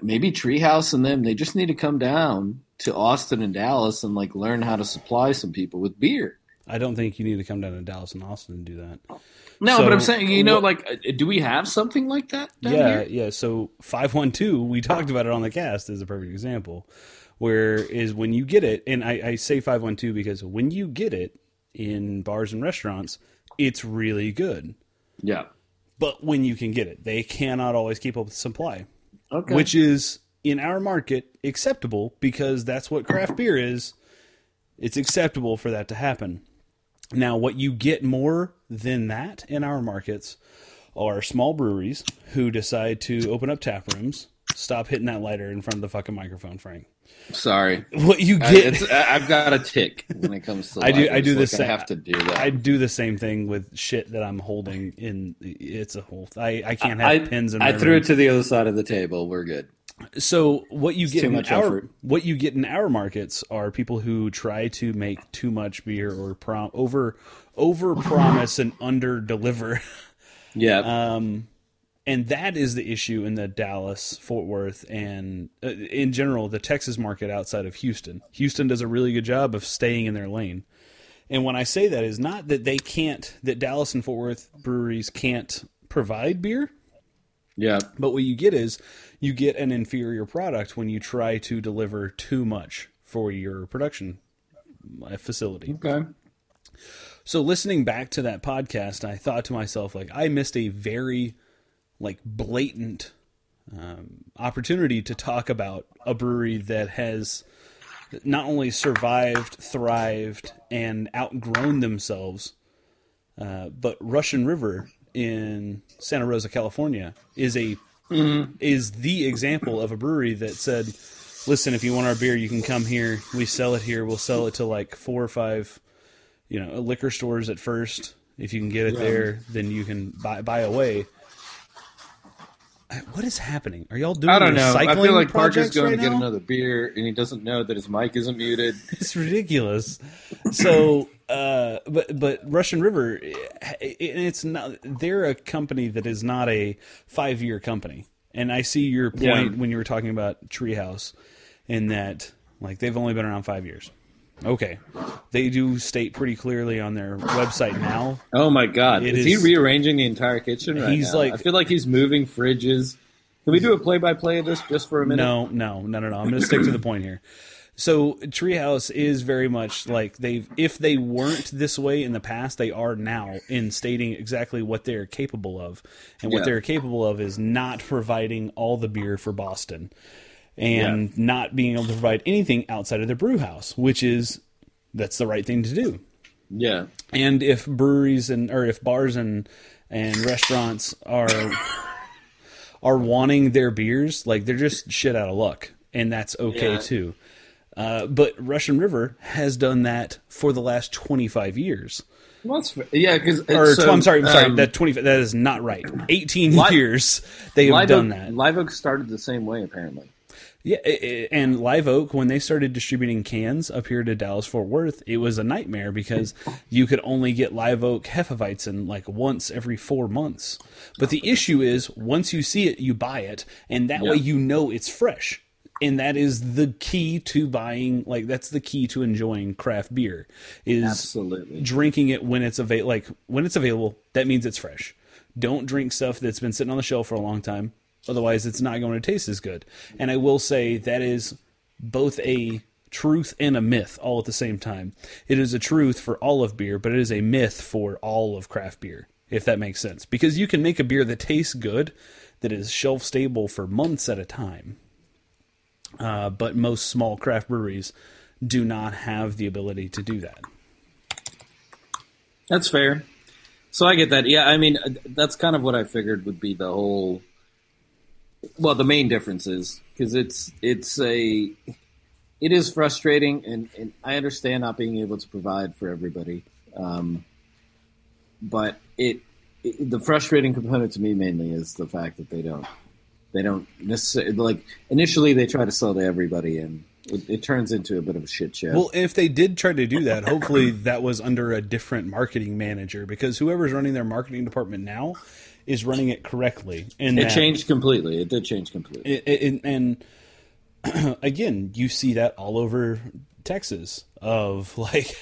[SPEAKER 3] maybe Treehouse and them they just need to come down to Austin and Dallas and like learn how to supply some people with beer.
[SPEAKER 1] I don't think you need to come down to Dallas and Austin and do that.
[SPEAKER 3] No,
[SPEAKER 1] So,
[SPEAKER 3] but I'm saying, you know, like, uh, do we have something like that? Down
[SPEAKER 1] yeah,
[SPEAKER 3] here?
[SPEAKER 1] yeah. So five one two, we talked about it on the cast is a perfect example. Where is when you get it, and I, I say five one two because when you get it in bars and restaurants, it's really good.
[SPEAKER 3] yeah.
[SPEAKER 1] But when you can get it, they cannot always keep up with supply,
[SPEAKER 3] Okay.
[SPEAKER 1] which is in our market acceptable because that's what craft [clears throat] beer is. It's acceptable for that to happen. Now, what you get more than that in our markets are small breweries who decide to open up tap rooms. Stop hitting that lighter in front of the fucking microphone, Frank.
[SPEAKER 3] Sorry.
[SPEAKER 1] What you get,
[SPEAKER 3] it's, I- I've got a tick when it comes to. [laughs]
[SPEAKER 1] I do- I do the same-
[SPEAKER 3] I have to do that.
[SPEAKER 1] I do the same thing with shit that I'm holding in. It's a whole. I, I can't have
[SPEAKER 3] I,
[SPEAKER 1] pins in
[SPEAKER 3] I threw
[SPEAKER 1] room.
[SPEAKER 3] it to the other side of the table. We're good.
[SPEAKER 1] So what you get
[SPEAKER 3] too
[SPEAKER 1] in
[SPEAKER 3] much
[SPEAKER 1] our
[SPEAKER 3] effort.
[SPEAKER 1] what you get in our markets are people who try to make too much beer or prom- over over promise and under deliver.
[SPEAKER 3] Yeah. [laughs]
[SPEAKER 1] Um, and that is the issue in the Dallas, Fort Worth, and uh, in general the Texas market outside of Houston. Houston does a really good job of staying in their lane. And when I say that is not that they can't that Dallas and Fort Worth breweries can't provide beer,
[SPEAKER 3] yeah.
[SPEAKER 1] but what you get is you get an inferior product when you try to deliver too much for your production facility.
[SPEAKER 3] Okay.
[SPEAKER 1] So listening back to that podcast, I thought to myself like I missed a very like blatant um, opportunity to talk about a brewery that has not only survived, thrived, and outgrown themselves, uh, but Russian River in Santa Rosa, California, is a is the example of a brewery that said, "Listen, if you want our beer, you can come here. We sell it here. We'll sell it to like four or five, you know, liquor stores at first. If you can get it there, then you can buy buy away." What is happening? Are y'all doing
[SPEAKER 3] I don't know. I feel like Parker's going
[SPEAKER 1] right
[SPEAKER 3] to get
[SPEAKER 1] now?
[SPEAKER 3] another beer, and he doesn't know that his mic isn't muted. [laughs]
[SPEAKER 1] It's ridiculous. So, uh, but but Russian River, eh, it's not. They're a company that is not a five year company. And I see your point
[SPEAKER 3] Yeah.
[SPEAKER 1] when you were talking about Treehouse, in that like they've only been around five years. Okay, they do state pretty clearly on their website now.
[SPEAKER 3] Oh my God! Is,
[SPEAKER 1] is-
[SPEAKER 3] he rearranging the entire kitchen right
[SPEAKER 1] He's
[SPEAKER 3] now?
[SPEAKER 1] like-
[SPEAKER 3] I feel like he's moving fridges. Can we do a play-by-play of this just for a minute?
[SPEAKER 1] No, no, no, no, no. I'm going to stick to the point here. So Treehouse is very much like they've if they weren't this way in the past, they are now in stating exactly what they're capable of. And what
[SPEAKER 3] Yeah.
[SPEAKER 1] they're capable of is not providing all the beer for Boston and not being able to provide anything outside of their brew house, which is that's the right thing to do.
[SPEAKER 3] Yeah.
[SPEAKER 1] And if breweries and or if bars and and restaurants are are wanting their beers, like they're just shit out of luck, and that's okay
[SPEAKER 3] Yeah.
[SPEAKER 1] too. Uh, but Russian River has done that for the last twenty five years.
[SPEAKER 3] Well, that's yeah, because
[SPEAKER 1] Or tw- I'm sorry, I'm sorry.
[SPEAKER 3] um,
[SPEAKER 1] that twenty that is not right. Eighteen
[SPEAKER 3] Li-
[SPEAKER 1] years they have
[SPEAKER 3] Live
[SPEAKER 1] done
[SPEAKER 3] Oak,
[SPEAKER 1] that.
[SPEAKER 3] Live Oak started the same way, apparently.
[SPEAKER 1] Yeah, and Live Oak, when they started distributing cans up here to Dallas Fort Worth, it was a nightmare because you could only get Live Oak Hefeweizen like once every four months. But the issue is, once you see it, you buy it, and that way you know it's fresh. And that is the key to buying, like that's the key to enjoying craft beer is
[SPEAKER 3] Absolutely.
[SPEAKER 1] drinking it when it's available. Like when it's available, that means it's fresh. Don't drink stuff that's been sitting on the shelf for a long time. Otherwise, it's not going to taste as good. And I will say that is both a truth and a myth all at the same time. It is a truth for all of beer, but it is a myth for all of craft beer, if that makes sense. Because you can make a beer that tastes good, that is shelf stable for months at a time. Uh, but most small craft breweries do not have the ability to do that.
[SPEAKER 3] That's fair. So I get that. Yeah, I mean, uh, that's kind of what I figured would be the whole. Well, the main difference is because it's it's a it is frustrating, and, and I understand not being able to provide for everybody, um, but it, it the frustrating component to me mainly is the fact that they don't they don't necessarily like initially they try to sell to everybody, and it, it turns into a bit of a shit show.
[SPEAKER 1] Well, if they did try to do that, hopefully that was under a different marketing manager because whoever's running their marketing department now is running it correctly. And
[SPEAKER 3] it changed completely. It did change completely.
[SPEAKER 1] it- it- and [clears throat] again, you see that all over Texas of [laughs] like,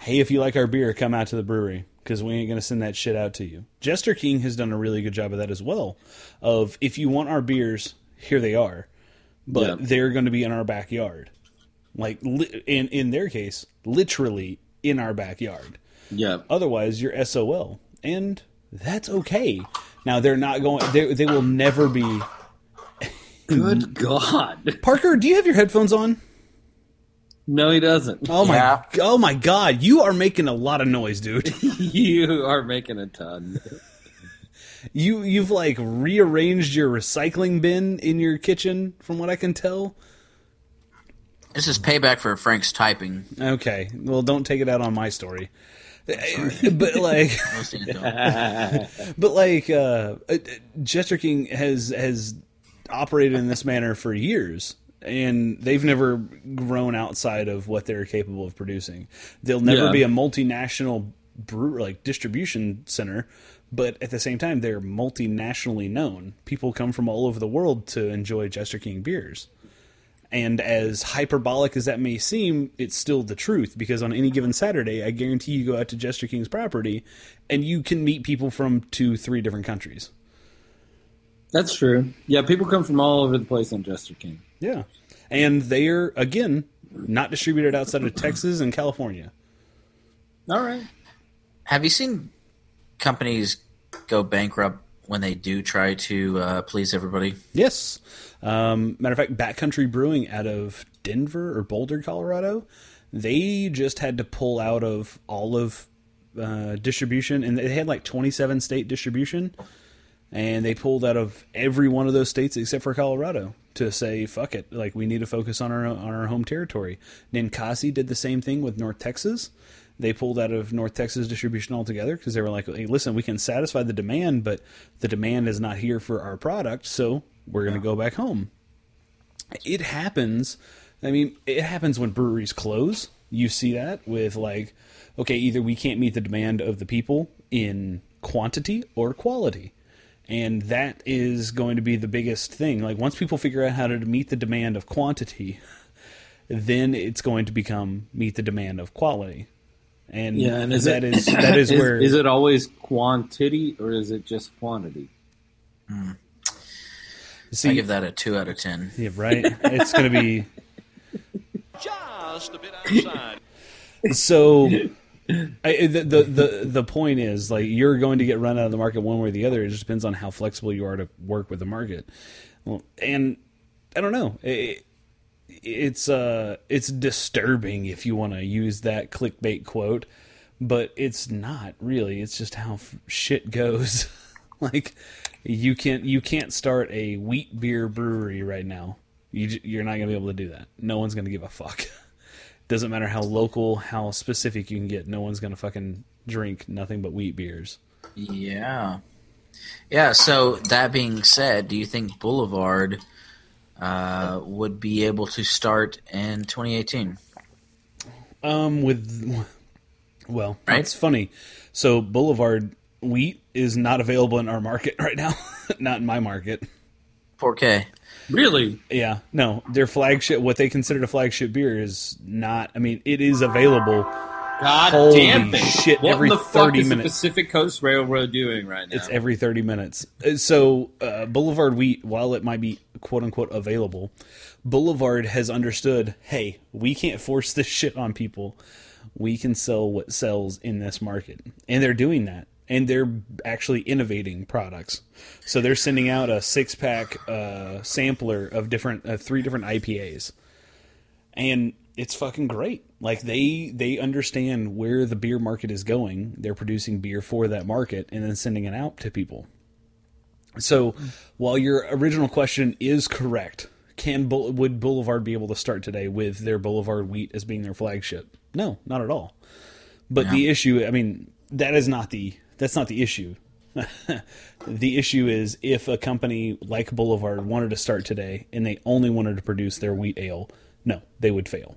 [SPEAKER 1] hey, if you like our beer, come out to the brewery because we ain't gonna send that shit out to you. Jester King has done a really good job of that as well. Of if you want our beers, here they are, but
[SPEAKER 3] Yeah.
[SPEAKER 1] they're going to be in our backyard. Like li- in in their case, literally in our backyard.
[SPEAKER 3] yeah.
[SPEAKER 1] Otherwise, you're SOL, and that's okay. Now they're not going. They they will never be.
[SPEAKER 3] Good God.
[SPEAKER 1] Parker, do you have your headphones on?
[SPEAKER 3] No, he doesn't.
[SPEAKER 1] Oh my!
[SPEAKER 2] Yeah.
[SPEAKER 1] Oh my God! You are making a lot of noise, dude. [laughs]
[SPEAKER 3] you are making a ton.
[SPEAKER 1] You you've like rearranged your recycling bin in your kitchen, from what I can tell.
[SPEAKER 2] This is payback for Frank's typing.
[SPEAKER 1] Okay, well, don't take it out on my story. [laughs] but like, [laughs]
[SPEAKER 2] Most of you don't. [laughs]
[SPEAKER 1] but like, uh, uh, Jester King has has operated in this manner for years, and they've never grown outside of what they're capable of producing. They'll never
[SPEAKER 3] Yeah.
[SPEAKER 1] be a multinational brew like distribution center, but at the same time, they're multinationally known. People come from all over the world to enjoy Jester King beers. And as hyperbolic as that may seem, it's still the truth because on any given Saturday, I guarantee you go out to Jester King's property and you can meet people from two, three different countries.
[SPEAKER 3] That's true. Yeah, people come from all over the place on Jester King.
[SPEAKER 1] Yeah. And they're, again, not distributed outside of Texas and California.
[SPEAKER 3] All right.
[SPEAKER 2] Have you seen companies go bankrupt when they do try to uh, please everybody?
[SPEAKER 1] Yes. Um, matter of fact, Backcountry Brewing out of Denver or Boulder, Colorado, they just had to pull out of all of uh, distribution, and they had like 27 state distribution, and they pulled out of every one of those states except for Colorado to say fuck it, like we need to focus on our on our home territory. Ninkasi did the same thing with North Texas. They pulled out of North Texas distribution altogether because they were like, "Hey, listen, we can satisfy the demand, but the demand is not here for our product, so we're going to go back home." It happens. I mean, it happens when breweries close. You see that with like, okay, either we can't meet the demand of the people in quantity or quality. And that is going to be the biggest thing. Like once people figure out how to meet the demand of quantity, [laughs] then it's going to become meet the demand of quality. And
[SPEAKER 3] Yeah, and is
[SPEAKER 1] that
[SPEAKER 3] it,
[SPEAKER 1] is that [coughs] is, where
[SPEAKER 3] is it always quantity or is it just quantity? Hmm.
[SPEAKER 1] see
[SPEAKER 2] I give that a two out of ten.
[SPEAKER 1] yeah, right. It's going to be [laughs]
[SPEAKER 8] just a bit outside.
[SPEAKER 1] so I, the, the the the point is like you're going to get run out of the market one way or the other. It just depends on how flexible you are to work with the market. Well, and I don't know. It, it's uh it's disturbing if you want to use that clickbait quote, but it's not really. It's just how f- shit goes. [laughs] like you can't you can't start a wheat beer brewery right now. You you're not gonna be able to do that. No one's gonna give a fuck. [laughs] Doesn't matter how local, how specific you can get. No one's gonna fucking drink nothing but wheat beers.
[SPEAKER 2] Yeah. Yeah, so that being said, do you think Boulevard uh, would be able to start in 2018.
[SPEAKER 1] Um, with well,
[SPEAKER 2] Right.
[SPEAKER 1] it's funny. So Boulevard wheat is not available in our market [laughs] right now. not in my market.
[SPEAKER 2] 4K.
[SPEAKER 3] Really?
[SPEAKER 1] Yeah, no, their flagship, what they consider a flagship beer, is not. I mean, it is available.
[SPEAKER 3] God
[SPEAKER 1] Holy
[SPEAKER 3] damn it!
[SPEAKER 1] shit,
[SPEAKER 3] What
[SPEAKER 1] every
[SPEAKER 3] the fuck
[SPEAKER 1] 30
[SPEAKER 3] is the Pacific Coast Railroad doing right now?
[SPEAKER 1] It's every 30 minutes. Uh, So, uh, Boulevard Wheat, while it might be quote unquote available, Boulevard has understood hey, we can't force this [laughs] shit on people. We can sell what sells in this market. And they're doing that. And they're actually innovating products. So, they're sending out a six pack uh, sampler of different, uh, three different IPAs. And it's fucking great. Like they they understand where the beer market is going. They're producing beer for that market and then sending it out to people. So, while your original question is correct, can would Boulevard be able to start today with their Boulevard wheat as being their flagship? No, not at all. But the issue, I mean, that is not the that's not the issue. [laughs] the issue is if a company like Boulevard wanted to start today and they only wanted to produce their wheat ale, no, they would fail.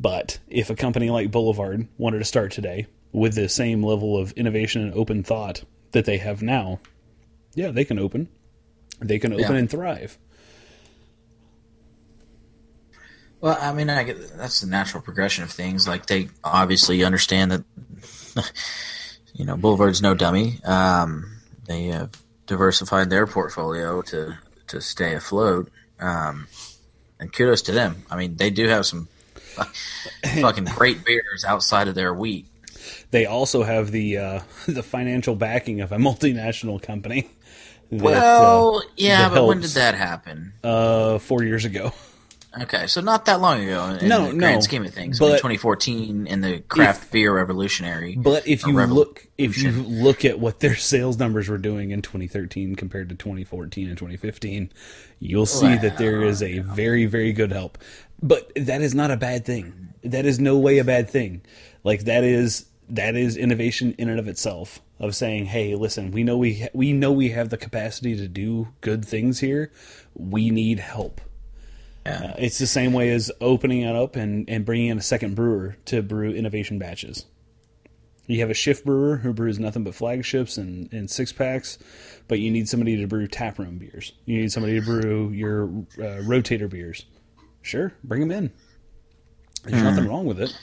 [SPEAKER 1] But if a company like Boulevard wanted to start today with the same level of innovation and open thought that they have now, yeah, they can open. They can open
[SPEAKER 2] Yeah.
[SPEAKER 1] and thrive.
[SPEAKER 2] Well, I mean, I get, that's the natural progression of things. Like they obviously understand that, [laughs] you know, Boulevard's no dummy. Um, they have diversified their portfolio to to stay afloat. Um, and kudos to them. I mean, they do have some [laughs] fucking great beers outside of their wheat.
[SPEAKER 1] They also have the uh, [laughs] the financial backing of a multinational company. [laughs] That,
[SPEAKER 2] Well, yeah,
[SPEAKER 1] that
[SPEAKER 2] but when did that happen?
[SPEAKER 1] uh, four years ago.
[SPEAKER 2] Okay, so not that long ago in
[SPEAKER 1] No,
[SPEAKER 2] the
[SPEAKER 1] no,
[SPEAKER 2] grand scheme of things. I mean, 2014 in the craft beer revolutionary.
[SPEAKER 1] But if you
[SPEAKER 2] revol-
[SPEAKER 1] look, if you look at what their [laughs] sales numbers were doing in 2013 compared to 2014 and 2015, you'll see that there is a very, very good help. But that is not a bad thing. That is no way a bad thing. Like that is that is innovation in and of itself. Of saying, hey, listen, we know we ha- we know we have the capacity to do good things here. We need help. Uh, it's the same way as opening it up and, and bringing in a second brewer to brew innovation batches. You have a shift brewer who brews nothing but flagships and, and six packs, but you need somebody to brew taproom beers. You need somebody to brew your uh, rotator beers. Sure, bring them in. There's nothing wrong with it.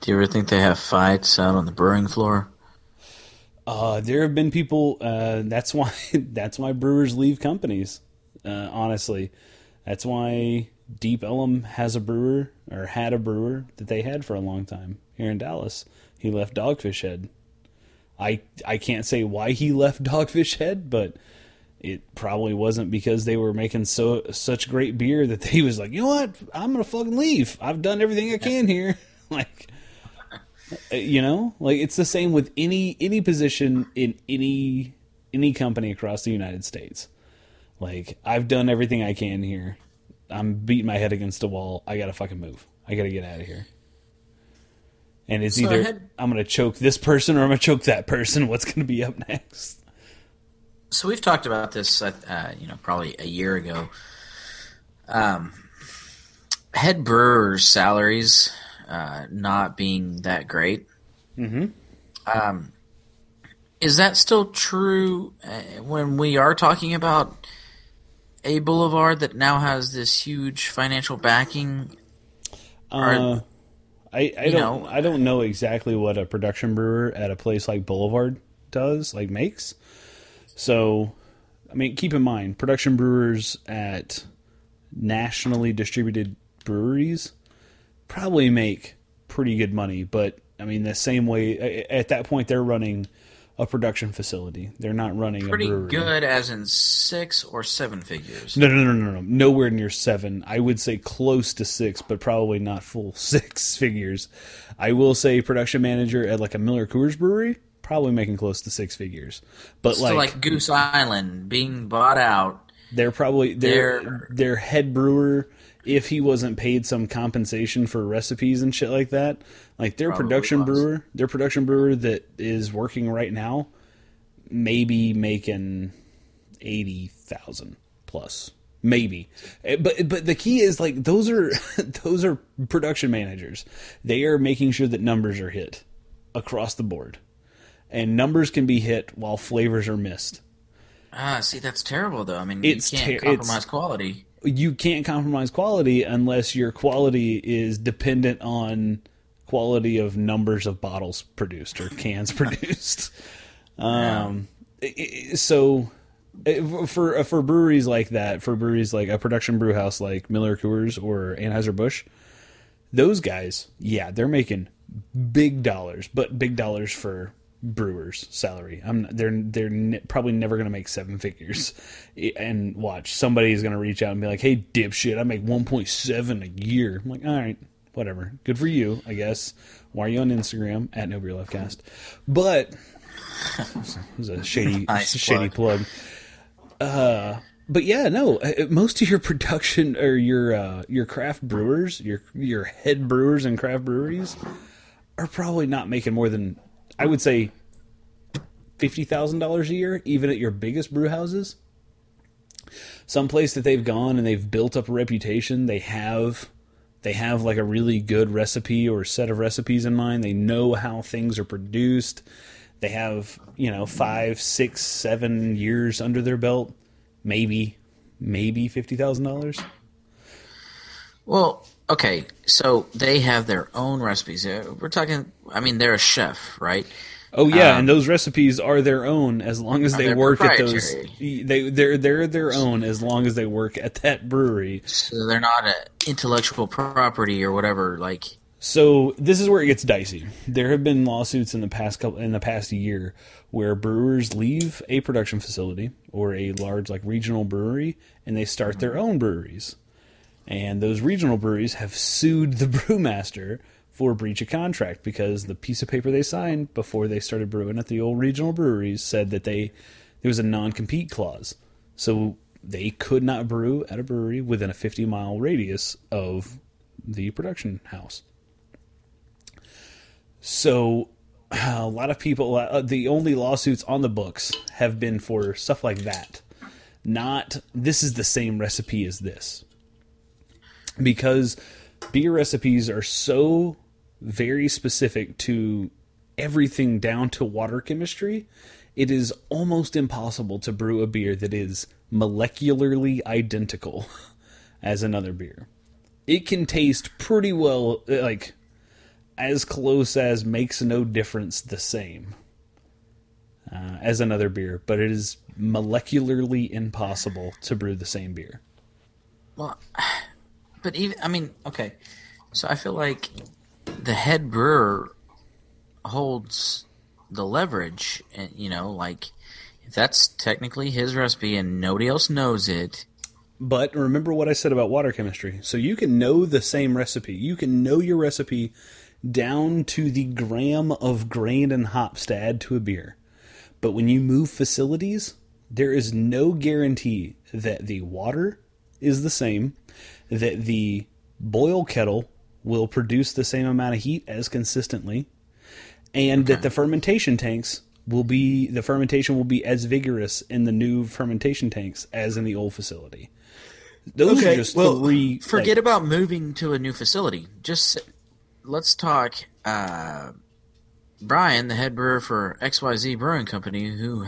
[SPEAKER 2] Do you ever think they have fights out on the brewing floor?
[SPEAKER 1] Uh, there have been people. Uh, that's why. [laughs] That's why brewers leave companies. Uh, honestly, that's why Deep Ellum has a brewer or had a brewer that they had for a long time here in Dallas. He left Dogfish Head. I I can't say why he [laughs] left Dogfish Head, but it probably wasn't because they were making so such great beer that he was like, you know what, I'm gonna fucking leave. I've done everything I can here. [laughs] like, uh, you know, like it's the same with any any position in any any company across the United States. Like, I've done everything I can here. I'm beating my head against a wall. I gotta fucking move. I gotta get out of here. And it's
[SPEAKER 2] So
[SPEAKER 1] either
[SPEAKER 2] had-
[SPEAKER 1] I'm gonna choke this person or I'm gonna choke that person. [laughs] What's gonna be up next?
[SPEAKER 2] So we've talked about this, uh, uh, you know, probably a year ago. Um, head brewers' salaries uh, not being that great. Mm-hmm. Um, is that still true uh, when we are talking about a boulevard that now has this huge financial backing?
[SPEAKER 1] Uh, I, I don't
[SPEAKER 2] know-
[SPEAKER 1] I don't know exactly what a production brewer at a place like Boulevard does, like makes. So, I mean, keep in mind, production brewers at nationally distributed breweries probably make pretty good money, but I mean, the same way at that point they're running a production facility. They're not running
[SPEAKER 2] Pretty
[SPEAKER 1] a brewery.
[SPEAKER 2] good, as in six or seven figures.
[SPEAKER 1] No, no, no, no, no, nowhere near seven. I would say close to six, but probably not full [laughs] six figures. I will say production manager at like a Miller Coors brewery, probably making close to six figures. But
[SPEAKER 2] So
[SPEAKER 1] like,
[SPEAKER 2] like Goose Island being bought out.
[SPEAKER 1] they're probably their
[SPEAKER 2] they're-
[SPEAKER 1] their head brewer. If he wasn't paid some compensation for recipes and shit like that, like their
[SPEAKER 2] Probably
[SPEAKER 1] production
[SPEAKER 2] was.
[SPEAKER 1] brewer, their production brewer that is working right now, maybe making eighty thousand plus, maybe. Eh, But but the key is like those are [laughs] those are production managers. They are making sure that numbers are hit across the board, and numbers can be hit while flavors are missed.
[SPEAKER 2] Ah, see, that's terrible though. I mean,
[SPEAKER 1] It's
[SPEAKER 2] you can't
[SPEAKER 1] ter-
[SPEAKER 2] compromise quality.
[SPEAKER 1] You can't compromise quality unless your quality is dependent on quality of numbers of bottles produced or cans [laughs] produced. Um, i- so uh, for for breweries like that, for breweries like a production brew house like Miller Coors or Anheuser Busch, those guys, yeah, they're making big dollars, but big dollars for brewers' salary. I'm they're they're ne- probably never going to make seven figures. And watch somebody is going to reach out and be like, "Hey, dipshit, I make 1.7 a year." I'm like, "All right, whatever. Good for you, I guess." Why are you on Instagram at No Beer Left Cast? But [laughs] it was a shady [laughs]
[SPEAKER 2] Nice
[SPEAKER 1] shady plug. Uh, but yeah, no. uh, Most of your [laughs] production or your uh, your craft brewers, your your head brewers and craft breweries, are probably not making more than I would say fifty thousand dollars a year, even at your biggest brew houses. Some place that they've gone and they've built up a reputation. They have they have like a really good recipe or set of recipes in mind. They know how things are produced. They have you know five, six, seven years under their belt. Maybe, maybe fifty thousand dollars.
[SPEAKER 2] Well, okay, so they have their own recipes. Uh, We're talking. I mean, they're a chef, right?
[SPEAKER 1] Oh yeah,
[SPEAKER 2] Um,
[SPEAKER 1] and those recipes are their own as long as they work at those. They they're they're their own as long as they work at that brewery.
[SPEAKER 2] So they're not a intellectual property or whatever. Like,
[SPEAKER 1] So this is where it gets dicey. There have been lawsuits in the past couple in the past year where brewers leave a production facility or a large like regional brewery and they start their own breweries. And those regional breweries have sued the [laughs] brewmaster for breach of contract because the piece of paper they signed before they started brewing at the old regional breweries said that they there was a non-compete clause. So they could not brew at a brewery within a 50 mile radius of the production house. So [sighs] a lot of people, uh, the only lawsuits on the books have been for stuff like that. Not this is the same recipe as this. Because beer recipes are so very specific to everything down to water chemistry, it is almost impossible to brew a beer that is molecularly identical [laughs] as another beer. It can taste pretty well, like as close as makes no difference the same uh, as another beer, but it is molecularly impossible to brew the same beer.
[SPEAKER 2] well, but even I mean, okay. So I feel like the head brewer holds the leverage, and you know, like that's technically his recipe and nobody else knows it.
[SPEAKER 1] But remember what I said about water chemistry. So you can know the same recipe. You can know your recipe down to the gram of grain and hops to add to a beer. But when you move facilities, there is no guarantee that the water is the same, that the boil kettle will produce the same amount of heat as consistently, and that the fermentation tanks will be the fermentation will be as vigorous in the new fermentation tanks as in the old facility. Those are just three.
[SPEAKER 2] Forget
[SPEAKER 1] like,
[SPEAKER 2] about moving to a new facility. Just let's talk. Uh, Brian, the head brewer for XYZ Brewing Company, who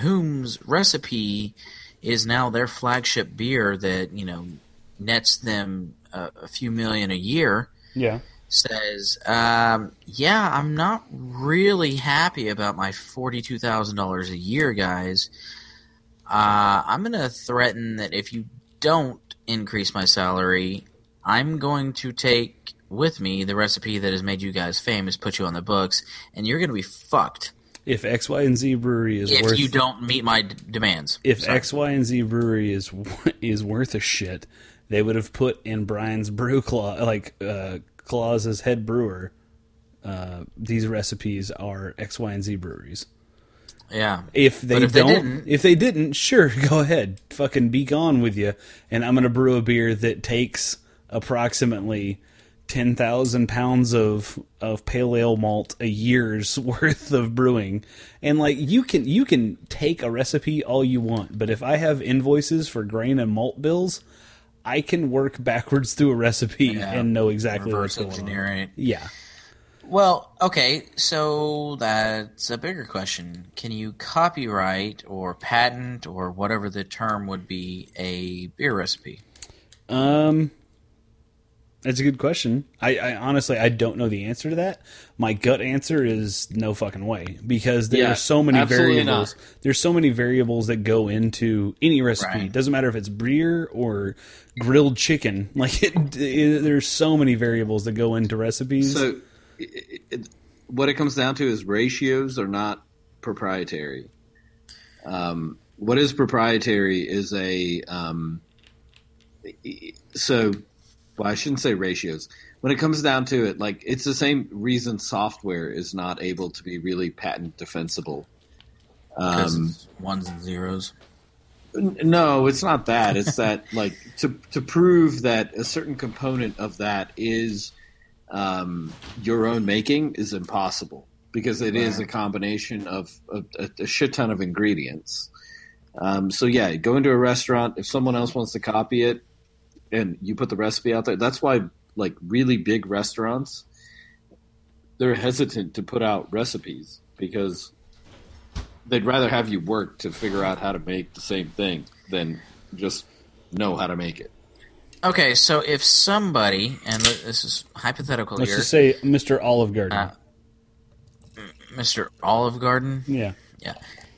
[SPEAKER 2] whom's recipe is now their flagship beer that you know nets them a, a few million a year.
[SPEAKER 1] yeah.
[SPEAKER 2] Says, um, "Yeah, I'm not really happy about my forty-two thousand dollars a year, guys. Uh, I'm going to threaten that if you don't increase my salary, I'm going to take with me the recipe that has made you guys famous, put you on the books, and you're going to be fucked
[SPEAKER 1] If X, Y, and Z brewery is
[SPEAKER 2] if
[SPEAKER 1] worth
[SPEAKER 2] you don't meet my d- demands.
[SPEAKER 1] if
[SPEAKER 2] Sorry.
[SPEAKER 1] X, Y, and Z brewery is [laughs] is worth a shit, they would have put in Brian's brew clause, like uh, clause as head brewer. Uh, these recipes are X, Y, and Z breweries.
[SPEAKER 2] yeah,
[SPEAKER 1] If they
[SPEAKER 2] if
[SPEAKER 1] don't,
[SPEAKER 2] didn't-
[SPEAKER 1] if they didn't, sure, [laughs] go ahead, fucking be gone with you. And I'm gonna brew a beer that takes approximately ten thousand pounds of of pale ale malt a year's [laughs] worth of brewing, and like you can you can take a recipe all you want, but if I have invoices for grain and malt bills, I can work backwards through a recipe
[SPEAKER 2] Yeah.
[SPEAKER 1] and know exactly
[SPEAKER 2] Reverse
[SPEAKER 1] what's going on. Yeah.
[SPEAKER 2] Well, okay, so that's a bigger question. Can you copyright or patent or whatever the term would be a beer recipe?
[SPEAKER 1] Um, that's a good question. I, I honestly I don't know the answer to that. My gut answer is no fucking way because there
[SPEAKER 3] Yeah,
[SPEAKER 1] are so many variables. There's so many variables that go into any recipe.
[SPEAKER 2] Right.
[SPEAKER 1] Doesn't matter if it's beer or grilled chicken. [laughs] Like it, it- there's so many variables that go into recipes.
[SPEAKER 3] So, it, it, what it comes down to is ratios are not proprietary. Um, what is proprietary is a um, so. Well, I shouldn't say ratios. When it comes down to it, like it's the same reason software is not able to be really patent defensible. Um,
[SPEAKER 2] ones and zeros.
[SPEAKER 3] No, it's not that. It's that [laughs] like to to prove that a certain component of that is um, your own making is impossible because it is a combination of, of a, a shit ton of ingredients. Um, so yeah, go into a restaurant if someone else wants to copy it, and you put the recipe out there. That's why like really big restaurants they're hesitant to put out recipes because they'd rather have you work to figure out how to make the same thing than just know how to make it.
[SPEAKER 2] Okay, so if somebody, and this is hypothetical
[SPEAKER 1] Let's
[SPEAKER 2] here,
[SPEAKER 1] just say Mr. Olive Garden.
[SPEAKER 2] Uh, Mr. Olive Garden,
[SPEAKER 1] yeah.
[SPEAKER 2] Yeah.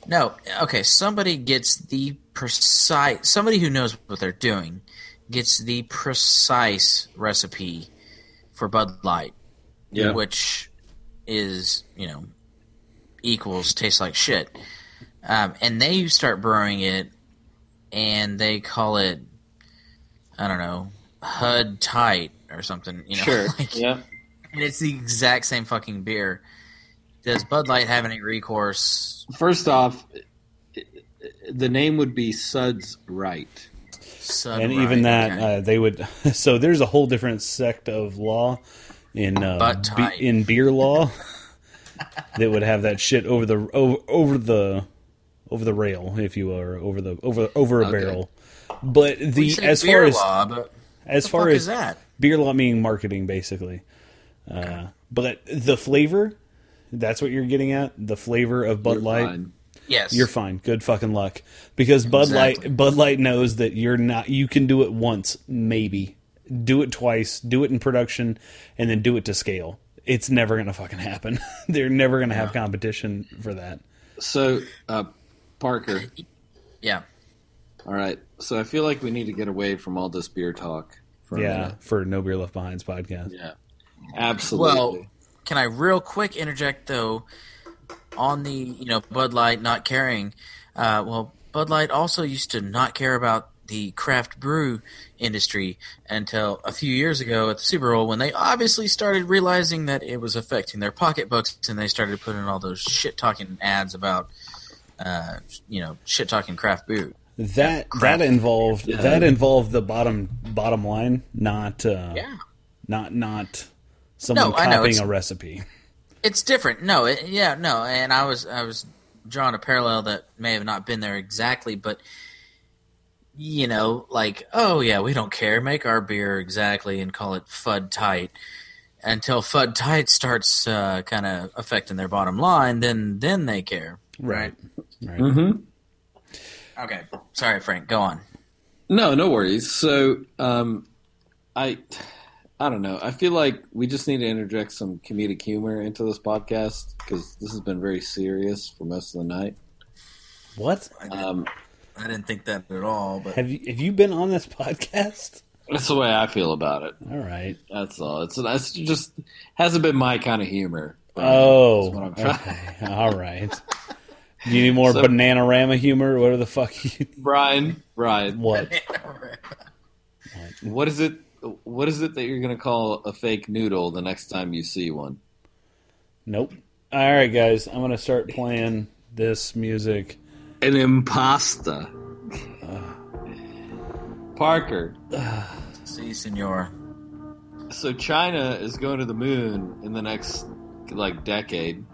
[SPEAKER 2] No, okay, somebody gets the precise somebody who knows what they're doing gets the precise recipe for Bud Light.
[SPEAKER 3] Yeah.
[SPEAKER 2] Which is, you know, equals tastes like shit. Um, and they start brewing it and they call it I don't know, Hud Tight or something, you know.
[SPEAKER 3] Sure. [laughs]
[SPEAKER 2] like-
[SPEAKER 3] yeah.
[SPEAKER 2] and it's the exact same fucking beer. Does Bud Light have any recourse?
[SPEAKER 3] First off, the name would be Suds Right.
[SPEAKER 2] Sun
[SPEAKER 1] and
[SPEAKER 2] Right,
[SPEAKER 1] even that
[SPEAKER 2] okay.
[SPEAKER 1] uh, they would [laughs] so there's a whole different sect of law in uh, be- in beer law [laughs] that would have that shit over the over, over the over the rail if you will or over the over over a
[SPEAKER 3] Okay.
[SPEAKER 1] barrel but
[SPEAKER 2] We
[SPEAKER 1] the
[SPEAKER 2] say
[SPEAKER 1] as
[SPEAKER 2] beer
[SPEAKER 1] far as
[SPEAKER 2] law, but
[SPEAKER 1] as far as
[SPEAKER 2] that?
[SPEAKER 1] beer law meaning marketing basically uh, but the flavor that's what you're getting at the flavor of Bud
[SPEAKER 3] You're
[SPEAKER 1] Light
[SPEAKER 3] fine.
[SPEAKER 2] Yes,
[SPEAKER 1] you're fine. Good fucking luck. Because Bud
[SPEAKER 2] Exactly.
[SPEAKER 1] Light Bud Light knows that you're not you can do it once, maybe. Do it twice, do it in production, and then do it to scale. It's never gonna fucking happen. [laughs] They're never gonna have competition for that.
[SPEAKER 3] So, uh, Parker,
[SPEAKER 2] Yeah.
[SPEAKER 3] all right. So I feel like we need to get away from all this beer talk for
[SPEAKER 1] Yeah,
[SPEAKER 3] minute.
[SPEAKER 1] for No Beer Left Behind's podcast.
[SPEAKER 3] Yeah. Absolutely.
[SPEAKER 2] Well, can I real quick interject though on the you know Bud Light not caring? Uh, well, Bud Light also used to not care about the craft brew industry until a few years ago at the Super Bowl when they obviously started realizing that it was affecting their pocketbooks and they started putting all those shit talking ads about uh, you know shit talking craft brew.
[SPEAKER 1] That
[SPEAKER 2] crap.
[SPEAKER 1] that involved
[SPEAKER 3] Yeah.
[SPEAKER 1] that involved the bottom bottom line, not uh,
[SPEAKER 2] Yeah.
[SPEAKER 1] not not someone
[SPEAKER 2] No,
[SPEAKER 1] copying a recipe.
[SPEAKER 2] It's different. No, it, yeah, no, and I was I was drawing a parallel that may have not been there exactly, but you know, like, oh yeah, we don't care. Make our beer exactly and call it Fud Tight. Until Fud Tight starts uh, kind of affecting their bottom line, then then they care.
[SPEAKER 1] Right. Right.
[SPEAKER 3] Mhm.
[SPEAKER 2] Okay, sorry, Frank. Go on.
[SPEAKER 3] No, no worries. So, um, I, I don't know. I feel like we just need to interject some comedic humor into this podcast because this has been very serious for most of the night.
[SPEAKER 1] What?
[SPEAKER 3] Um,
[SPEAKER 2] I didn't think that at all, but
[SPEAKER 1] Have you have you been on this [laughs] podcast?
[SPEAKER 3] that's the way I feel about it.
[SPEAKER 1] All right.
[SPEAKER 3] That's all. It's that's just hasn't been my kind of humor.
[SPEAKER 1] Oh,
[SPEAKER 3] That's what I'm trying- [laughs]
[SPEAKER 1] okay. All right. Do you need more
[SPEAKER 3] So-
[SPEAKER 1] Bananarama humor? What are the fuck? You, [laughs]
[SPEAKER 3] Brian, Brian,
[SPEAKER 1] what?
[SPEAKER 3] what is it? What is it that you're gonna call a fake noodle the next time you see one?
[SPEAKER 1] Nope. All right, guys. I'm gonna start playing this music.
[SPEAKER 3] An impasta. Parker,
[SPEAKER 2] see, Senor.
[SPEAKER 3] so China is going to the moon in the next like decade.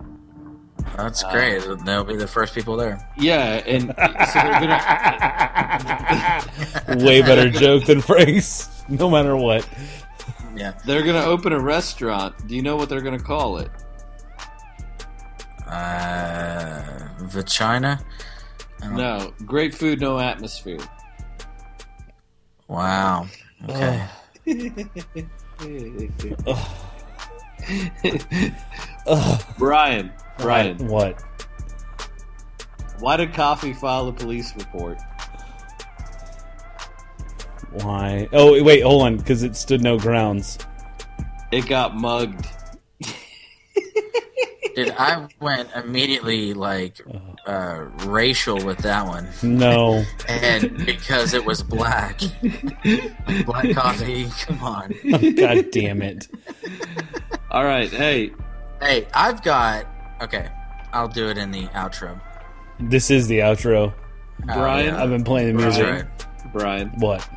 [SPEAKER 2] That's
[SPEAKER 3] Uh,
[SPEAKER 2] great. They'll be the first people there.
[SPEAKER 3] Yeah, and so they're gonna [laughs]
[SPEAKER 1] Way better joke than Frank's, no matter what.
[SPEAKER 2] Yeah.
[SPEAKER 3] they're gonna open a restaurant. Do you know what they're gonna call it?
[SPEAKER 2] Uh, Vagina? I don't-
[SPEAKER 3] No, great food, no atmosphere.
[SPEAKER 2] Wow. Okay. [sighs]
[SPEAKER 3] Brian, Brian,
[SPEAKER 1] What?
[SPEAKER 3] why did Coffee file a police report?
[SPEAKER 1] Why? Oh, wait, hold on, because it stood no grounds.
[SPEAKER 3] It got mugged.
[SPEAKER 2] Dude, I went immediately like uh, racial with that one,
[SPEAKER 1] No.
[SPEAKER 2] and because it was black, black coffee. Come on.
[SPEAKER 1] God damn it.
[SPEAKER 3] All right, hey,
[SPEAKER 2] Hey, I've got. Okay, I'll do it in the outro.
[SPEAKER 1] This is the outro.
[SPEAKER 2] Oh,
[SPEAKER 3] Brian,
[SPEAKER 1] I've been playing the music.
[SPEAKER 2] right.
[SPEAKER 3] Brian.
[SPEAKER 1] What?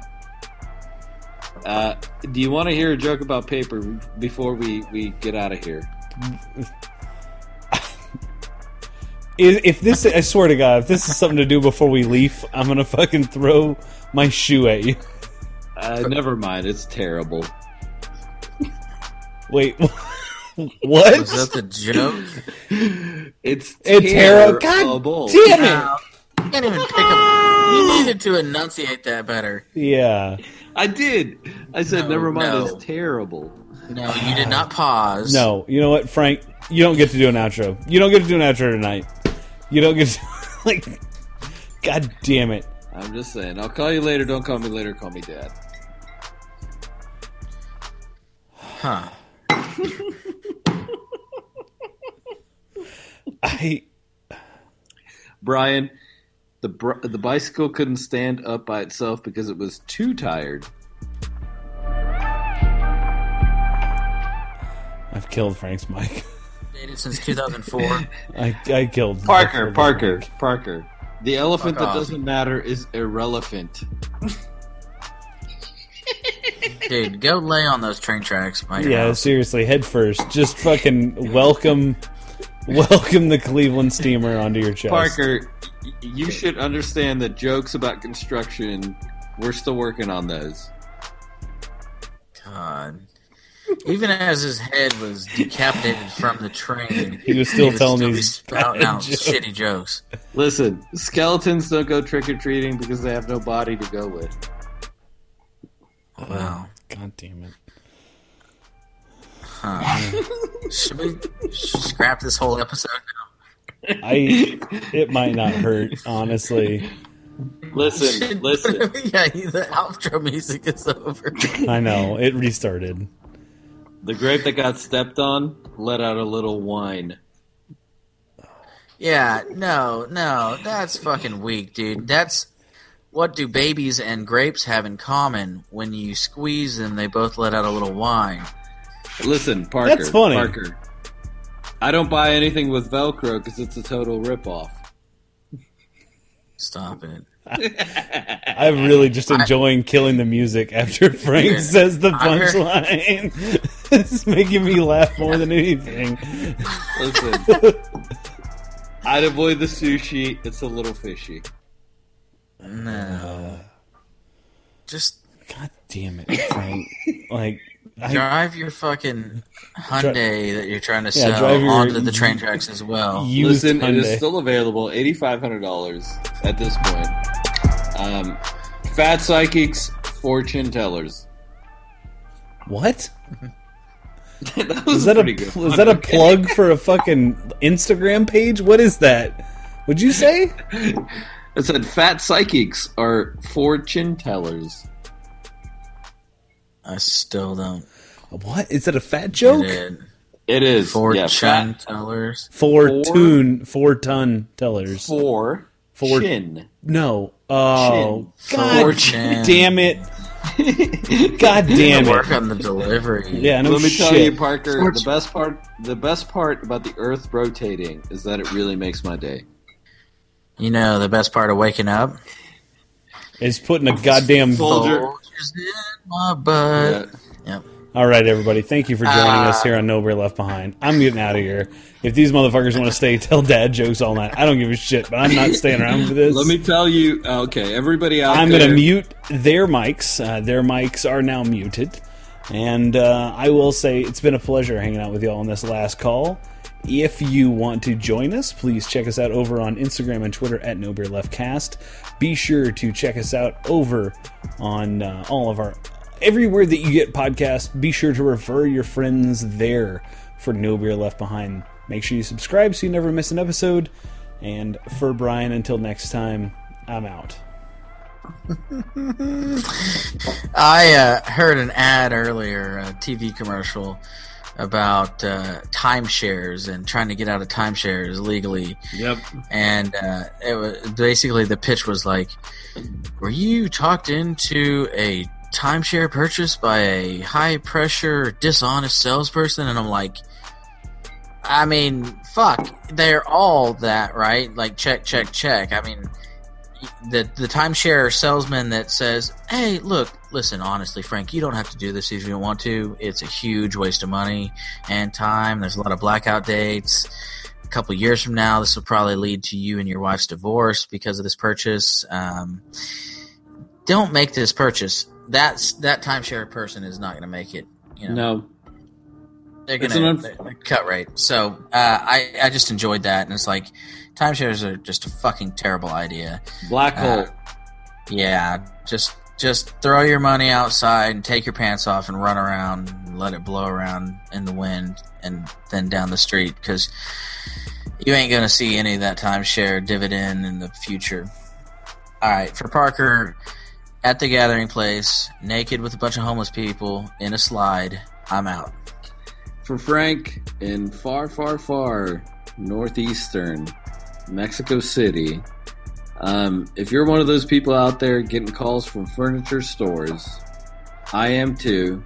[SPEAKER 3] Uh, do you want to hear a joke about paper before we, we get out of here?
[SPEAKER 1] If if this, I swear to God, if this is something to do before we leave, I'm gonna fucking throw my shoe at you.
[SPEAKER 3] Uh, never mind, it's terrible.
[SPEAKER 1] Wait, [laughs] what?
[SPEAKER 2] Was that the joke?
[SPEAKER 3] It's
[SPEAKER 1] It's terrible.
[SPEAKER 3] terrible.
[SPEAKER 1] God damn it!
[SPEAKER 2] Wow. You can't even pick up. You needed to enunciate that better.
[SPEAKER 1] Yeah.
[SPEAKER 3] I did. I said,
[SPEAKER 2] No,
[SPEAKER 3] never mind,
[SPEAKER 2] no.
[SPEAKER 3] it's terrible.
[SPEAKER 2] No, you did not pause.
[SPEAKER 1] No, you know what, Frank? You don't get to do an outro. You don't get to do an outro tonight. You don't get to, [laughs] like. God damn it.
[SPEAKER 3] I'm just saying. I'll call you later. Don't call me later. Call me dad.
[SPEAKER 2] Huh. [laughs]
[SPEAKER 1] I.
[SPEAKER 3] Brian, the br- the bicycle couldn't stand up by itself because it was too tired.
[SPEAKER 1] I've killed Frank's mic.
[SPEAKER 2] Dated since 2004. [laughs]
[SPEAKER 1] I, I killed
[SPEAKER 3] Parker,
[SPEAKER 1] I
[SPEAKER 3] Parker,
[SPEAKER 1] Frank.
[SPEAKER 3] Parker. The elephant
[SPEAKER 2] Fuck
[SPEAKER 3] that
[SPEAKER 2] off.
[SPEAKER 3] doesn't matter is irrelevant. [laughs]
[SPEAKER 2] Dude, go lay on those train tracks by your
[SPEAKER 1] Yeah,
[SPEAKER 2] house.
[SPEAKER 1] seriously, head first. Just fucking welcome, welcome the Cleveland Steamer onto your chest.
[SPEAKER 3] Parker, you should understand that jokes about construction, we're still working on those.
[SPEAKER 2] God. Even as his head was decapitated from the train,
[SPEAKER 1] He was still telling
[SPEAKER 2] still
[SPEAKER 1] me these
[SPEAKER 2] spouting out
[SPEAKER 1] jokes.
[SPEAKER 2] shitty jokes.
[SPEAKER 3] Listen, skeletons don't go trick or treating because they have no body to go with.
[SPEAKER 2] Wow.
[SPEAKER 1] God damn it.
[SPEAKER 2] Should we scrap this whole episode now?
[SPEAKER 1] I. It might not hurt, honestly.
[SPEAKER 3] Listen, listen. [laughs]
[SPEAKER 2] yeah, the outro music is over.
[SPEAKER 1] I know it restarted.
[SPEAKER 3] The grape that got stepped on let out a little wine.
[SPEAKER 2] Yeah, no, no, that's fucking weak, dude. That's what do babies and grapes have in common? When you squeeze them, they both let out a little wine.
[SPEAKER 3] Listen, Parker.
[SPEAKER 1] That's funny.
[SPEAKER 3] Parker. I don't buy anything with Velcro because it's a total ripoff.
[SPEAKER 2] Stop it. [laughs]
[SPEAKER 1] I'm really just enjoying killing the music after [laughs] Frank says the
[SPEAKER 2] I
[SPEAKER 1] punchline. [laughs] it's making me laugh more than anything.
[SPEAKER 3] Listen. I'd avoid the sushi. It's a little fishy.
[SPEAKER 2] No. Just
[SPEAKER 1] God damn it, Frank! Like, I,
[SPEAKER 2] drive your fucking Hyundai that you're trying to sell
[SPEAKER 1] drive your-
[SPEAKER 2] onto the train tracks as well.
[SPEAKER 1] used
[SPEAKER 3] Listen, it is still available. Eighty five hundred dollars at this point. Um, fat psychics, fortune tellers.
[SPEAKER 1] what? [laughs]
[SPEAKER 3] that was
[SPEAKER 1] Is that a
[SPEAKER 3] pretty good.
[SPEAKER 1] is that a plug for a fucking Instagram page? What is that? Would you say? [laughs]
[SPEAKER 3] It said fat psychics are fortune tellers.
[SPEAKER 2] I still don't
[SPEAKER 1] What is that a fat joke?
[SPEAKER 2] it.
[SPEAKER 3] It is
[SPEAKER 2] Fortune
[SPEAKER 3] yeah, fat
[SPEAKER 2] tellers.
[SPEAKER 1] Four,
[SPEAKER 3] Four-
[SPEAKER 1] tune, four ton tellers.
[SPEAKER 3] for
[SPEAKER 1] Four-
[SPEAKER 3] chin.
[SPEAKER 1] No. Oh,
[SPEAKER 3] Chin.
[SPEAKER 1] God
[SPEAKER 2] Fortune.
[SPEAKER 1] damn it! [laughs] God damn it!
[SPEAKER 2] Work on the delivery.
[SPEAKER 1] Yeah, no
[SPEAKER 3] Let me
[SPEAKER 1] shit.
[SPEAKER 3] tell you, Parker.
[SPEAKER 2] Fortune.
[SPEAKER 3] The best part, the best part about the Earth rotating is that it really makes my day.
[SPEAKER 2] You know the best part of waking up?
[SPEAKER 1] Is putting a goddamn
[SPEAKER 2] Folgers. In my butt.
[SPEAKER 3] Yeah.
[SPEAKER 2] Yep.
[SPEAKER 1] All right, everybody. Thank you for joining us here on No Beer Left Behind. I'm getting out of here. If these motherfuckers want to stay tell dad jokes all night, I don't give a shit. But I'm not staying around for this.
[SPEAKER 3] Let me tell you. Okay, everybody out
[SPEAKER 1] I'm going to mute their mics. Uh, their mics are now muted. And uh, I will say it's been a pleasure hanging out with y'all on this last call. If you want to join us, please check us out over on Instagram and Twitter at No Beer Left Cast. Be sure to check us out over on uh, all of our everywhere that you get podcasts. Be sure to refer your friends there for No Beer Left Behind. Make sure you subscribe so you never miss an episode. And for Brian, until next time, I'm out. [laughs]
[SPEAKER 2] I uh, heard an ad earlier, a TV commercial about uh, timeshares and trying to get out of timeshares legally.
[SPEAKER 3] Yep.
[SPEAKER 2] And uh, it was basically the pitch was like, "Were you talked into a timeshare purchase by a high pressure, dishonest salesperson?" And I'm like. I mean, fuck. They're all that, right? Like, check, check, check. I mean, the the timeshare salesman that says, "Hey, look, listen, honestly, Frank, you don't have to do this if you don't want to. It's a huge waste of money and time. There's a lot of blackout dates. A couple years from now, this will probably lead to you and your wife's divorce because of this purchase. Um, don't make this purchase. That's that timeshare person is not going to make it. You know,
[SPEAKER 3] No.
[SPEAKER 2] they're gonna
[SPEAKER 3] an unf-
[SPEAKER 2] cut rate. So uh, I I just enjoyed that, and it's like timeshares are just a fucking terrible idea.
[SPEAKER 3] Black hole.
[SPEAKER 2] Uh, Yeah, just just throw your money outside and take your pants off and run around and let it blow around in the wind and then down the street because you ain't gonna see any of that timeshare dividend in the future. All right, for Parker at the gathering place, naked with a bunch of homeless people in a slide. I'm out.
[SPEAKER 3] For Frank in far, far, far northeastern Mexico City, um, if you're one of those people out there getting calls from furniture stores, I am too.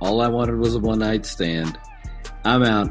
[SPEAKER 3] All I wanted was a one night stand. I'm out.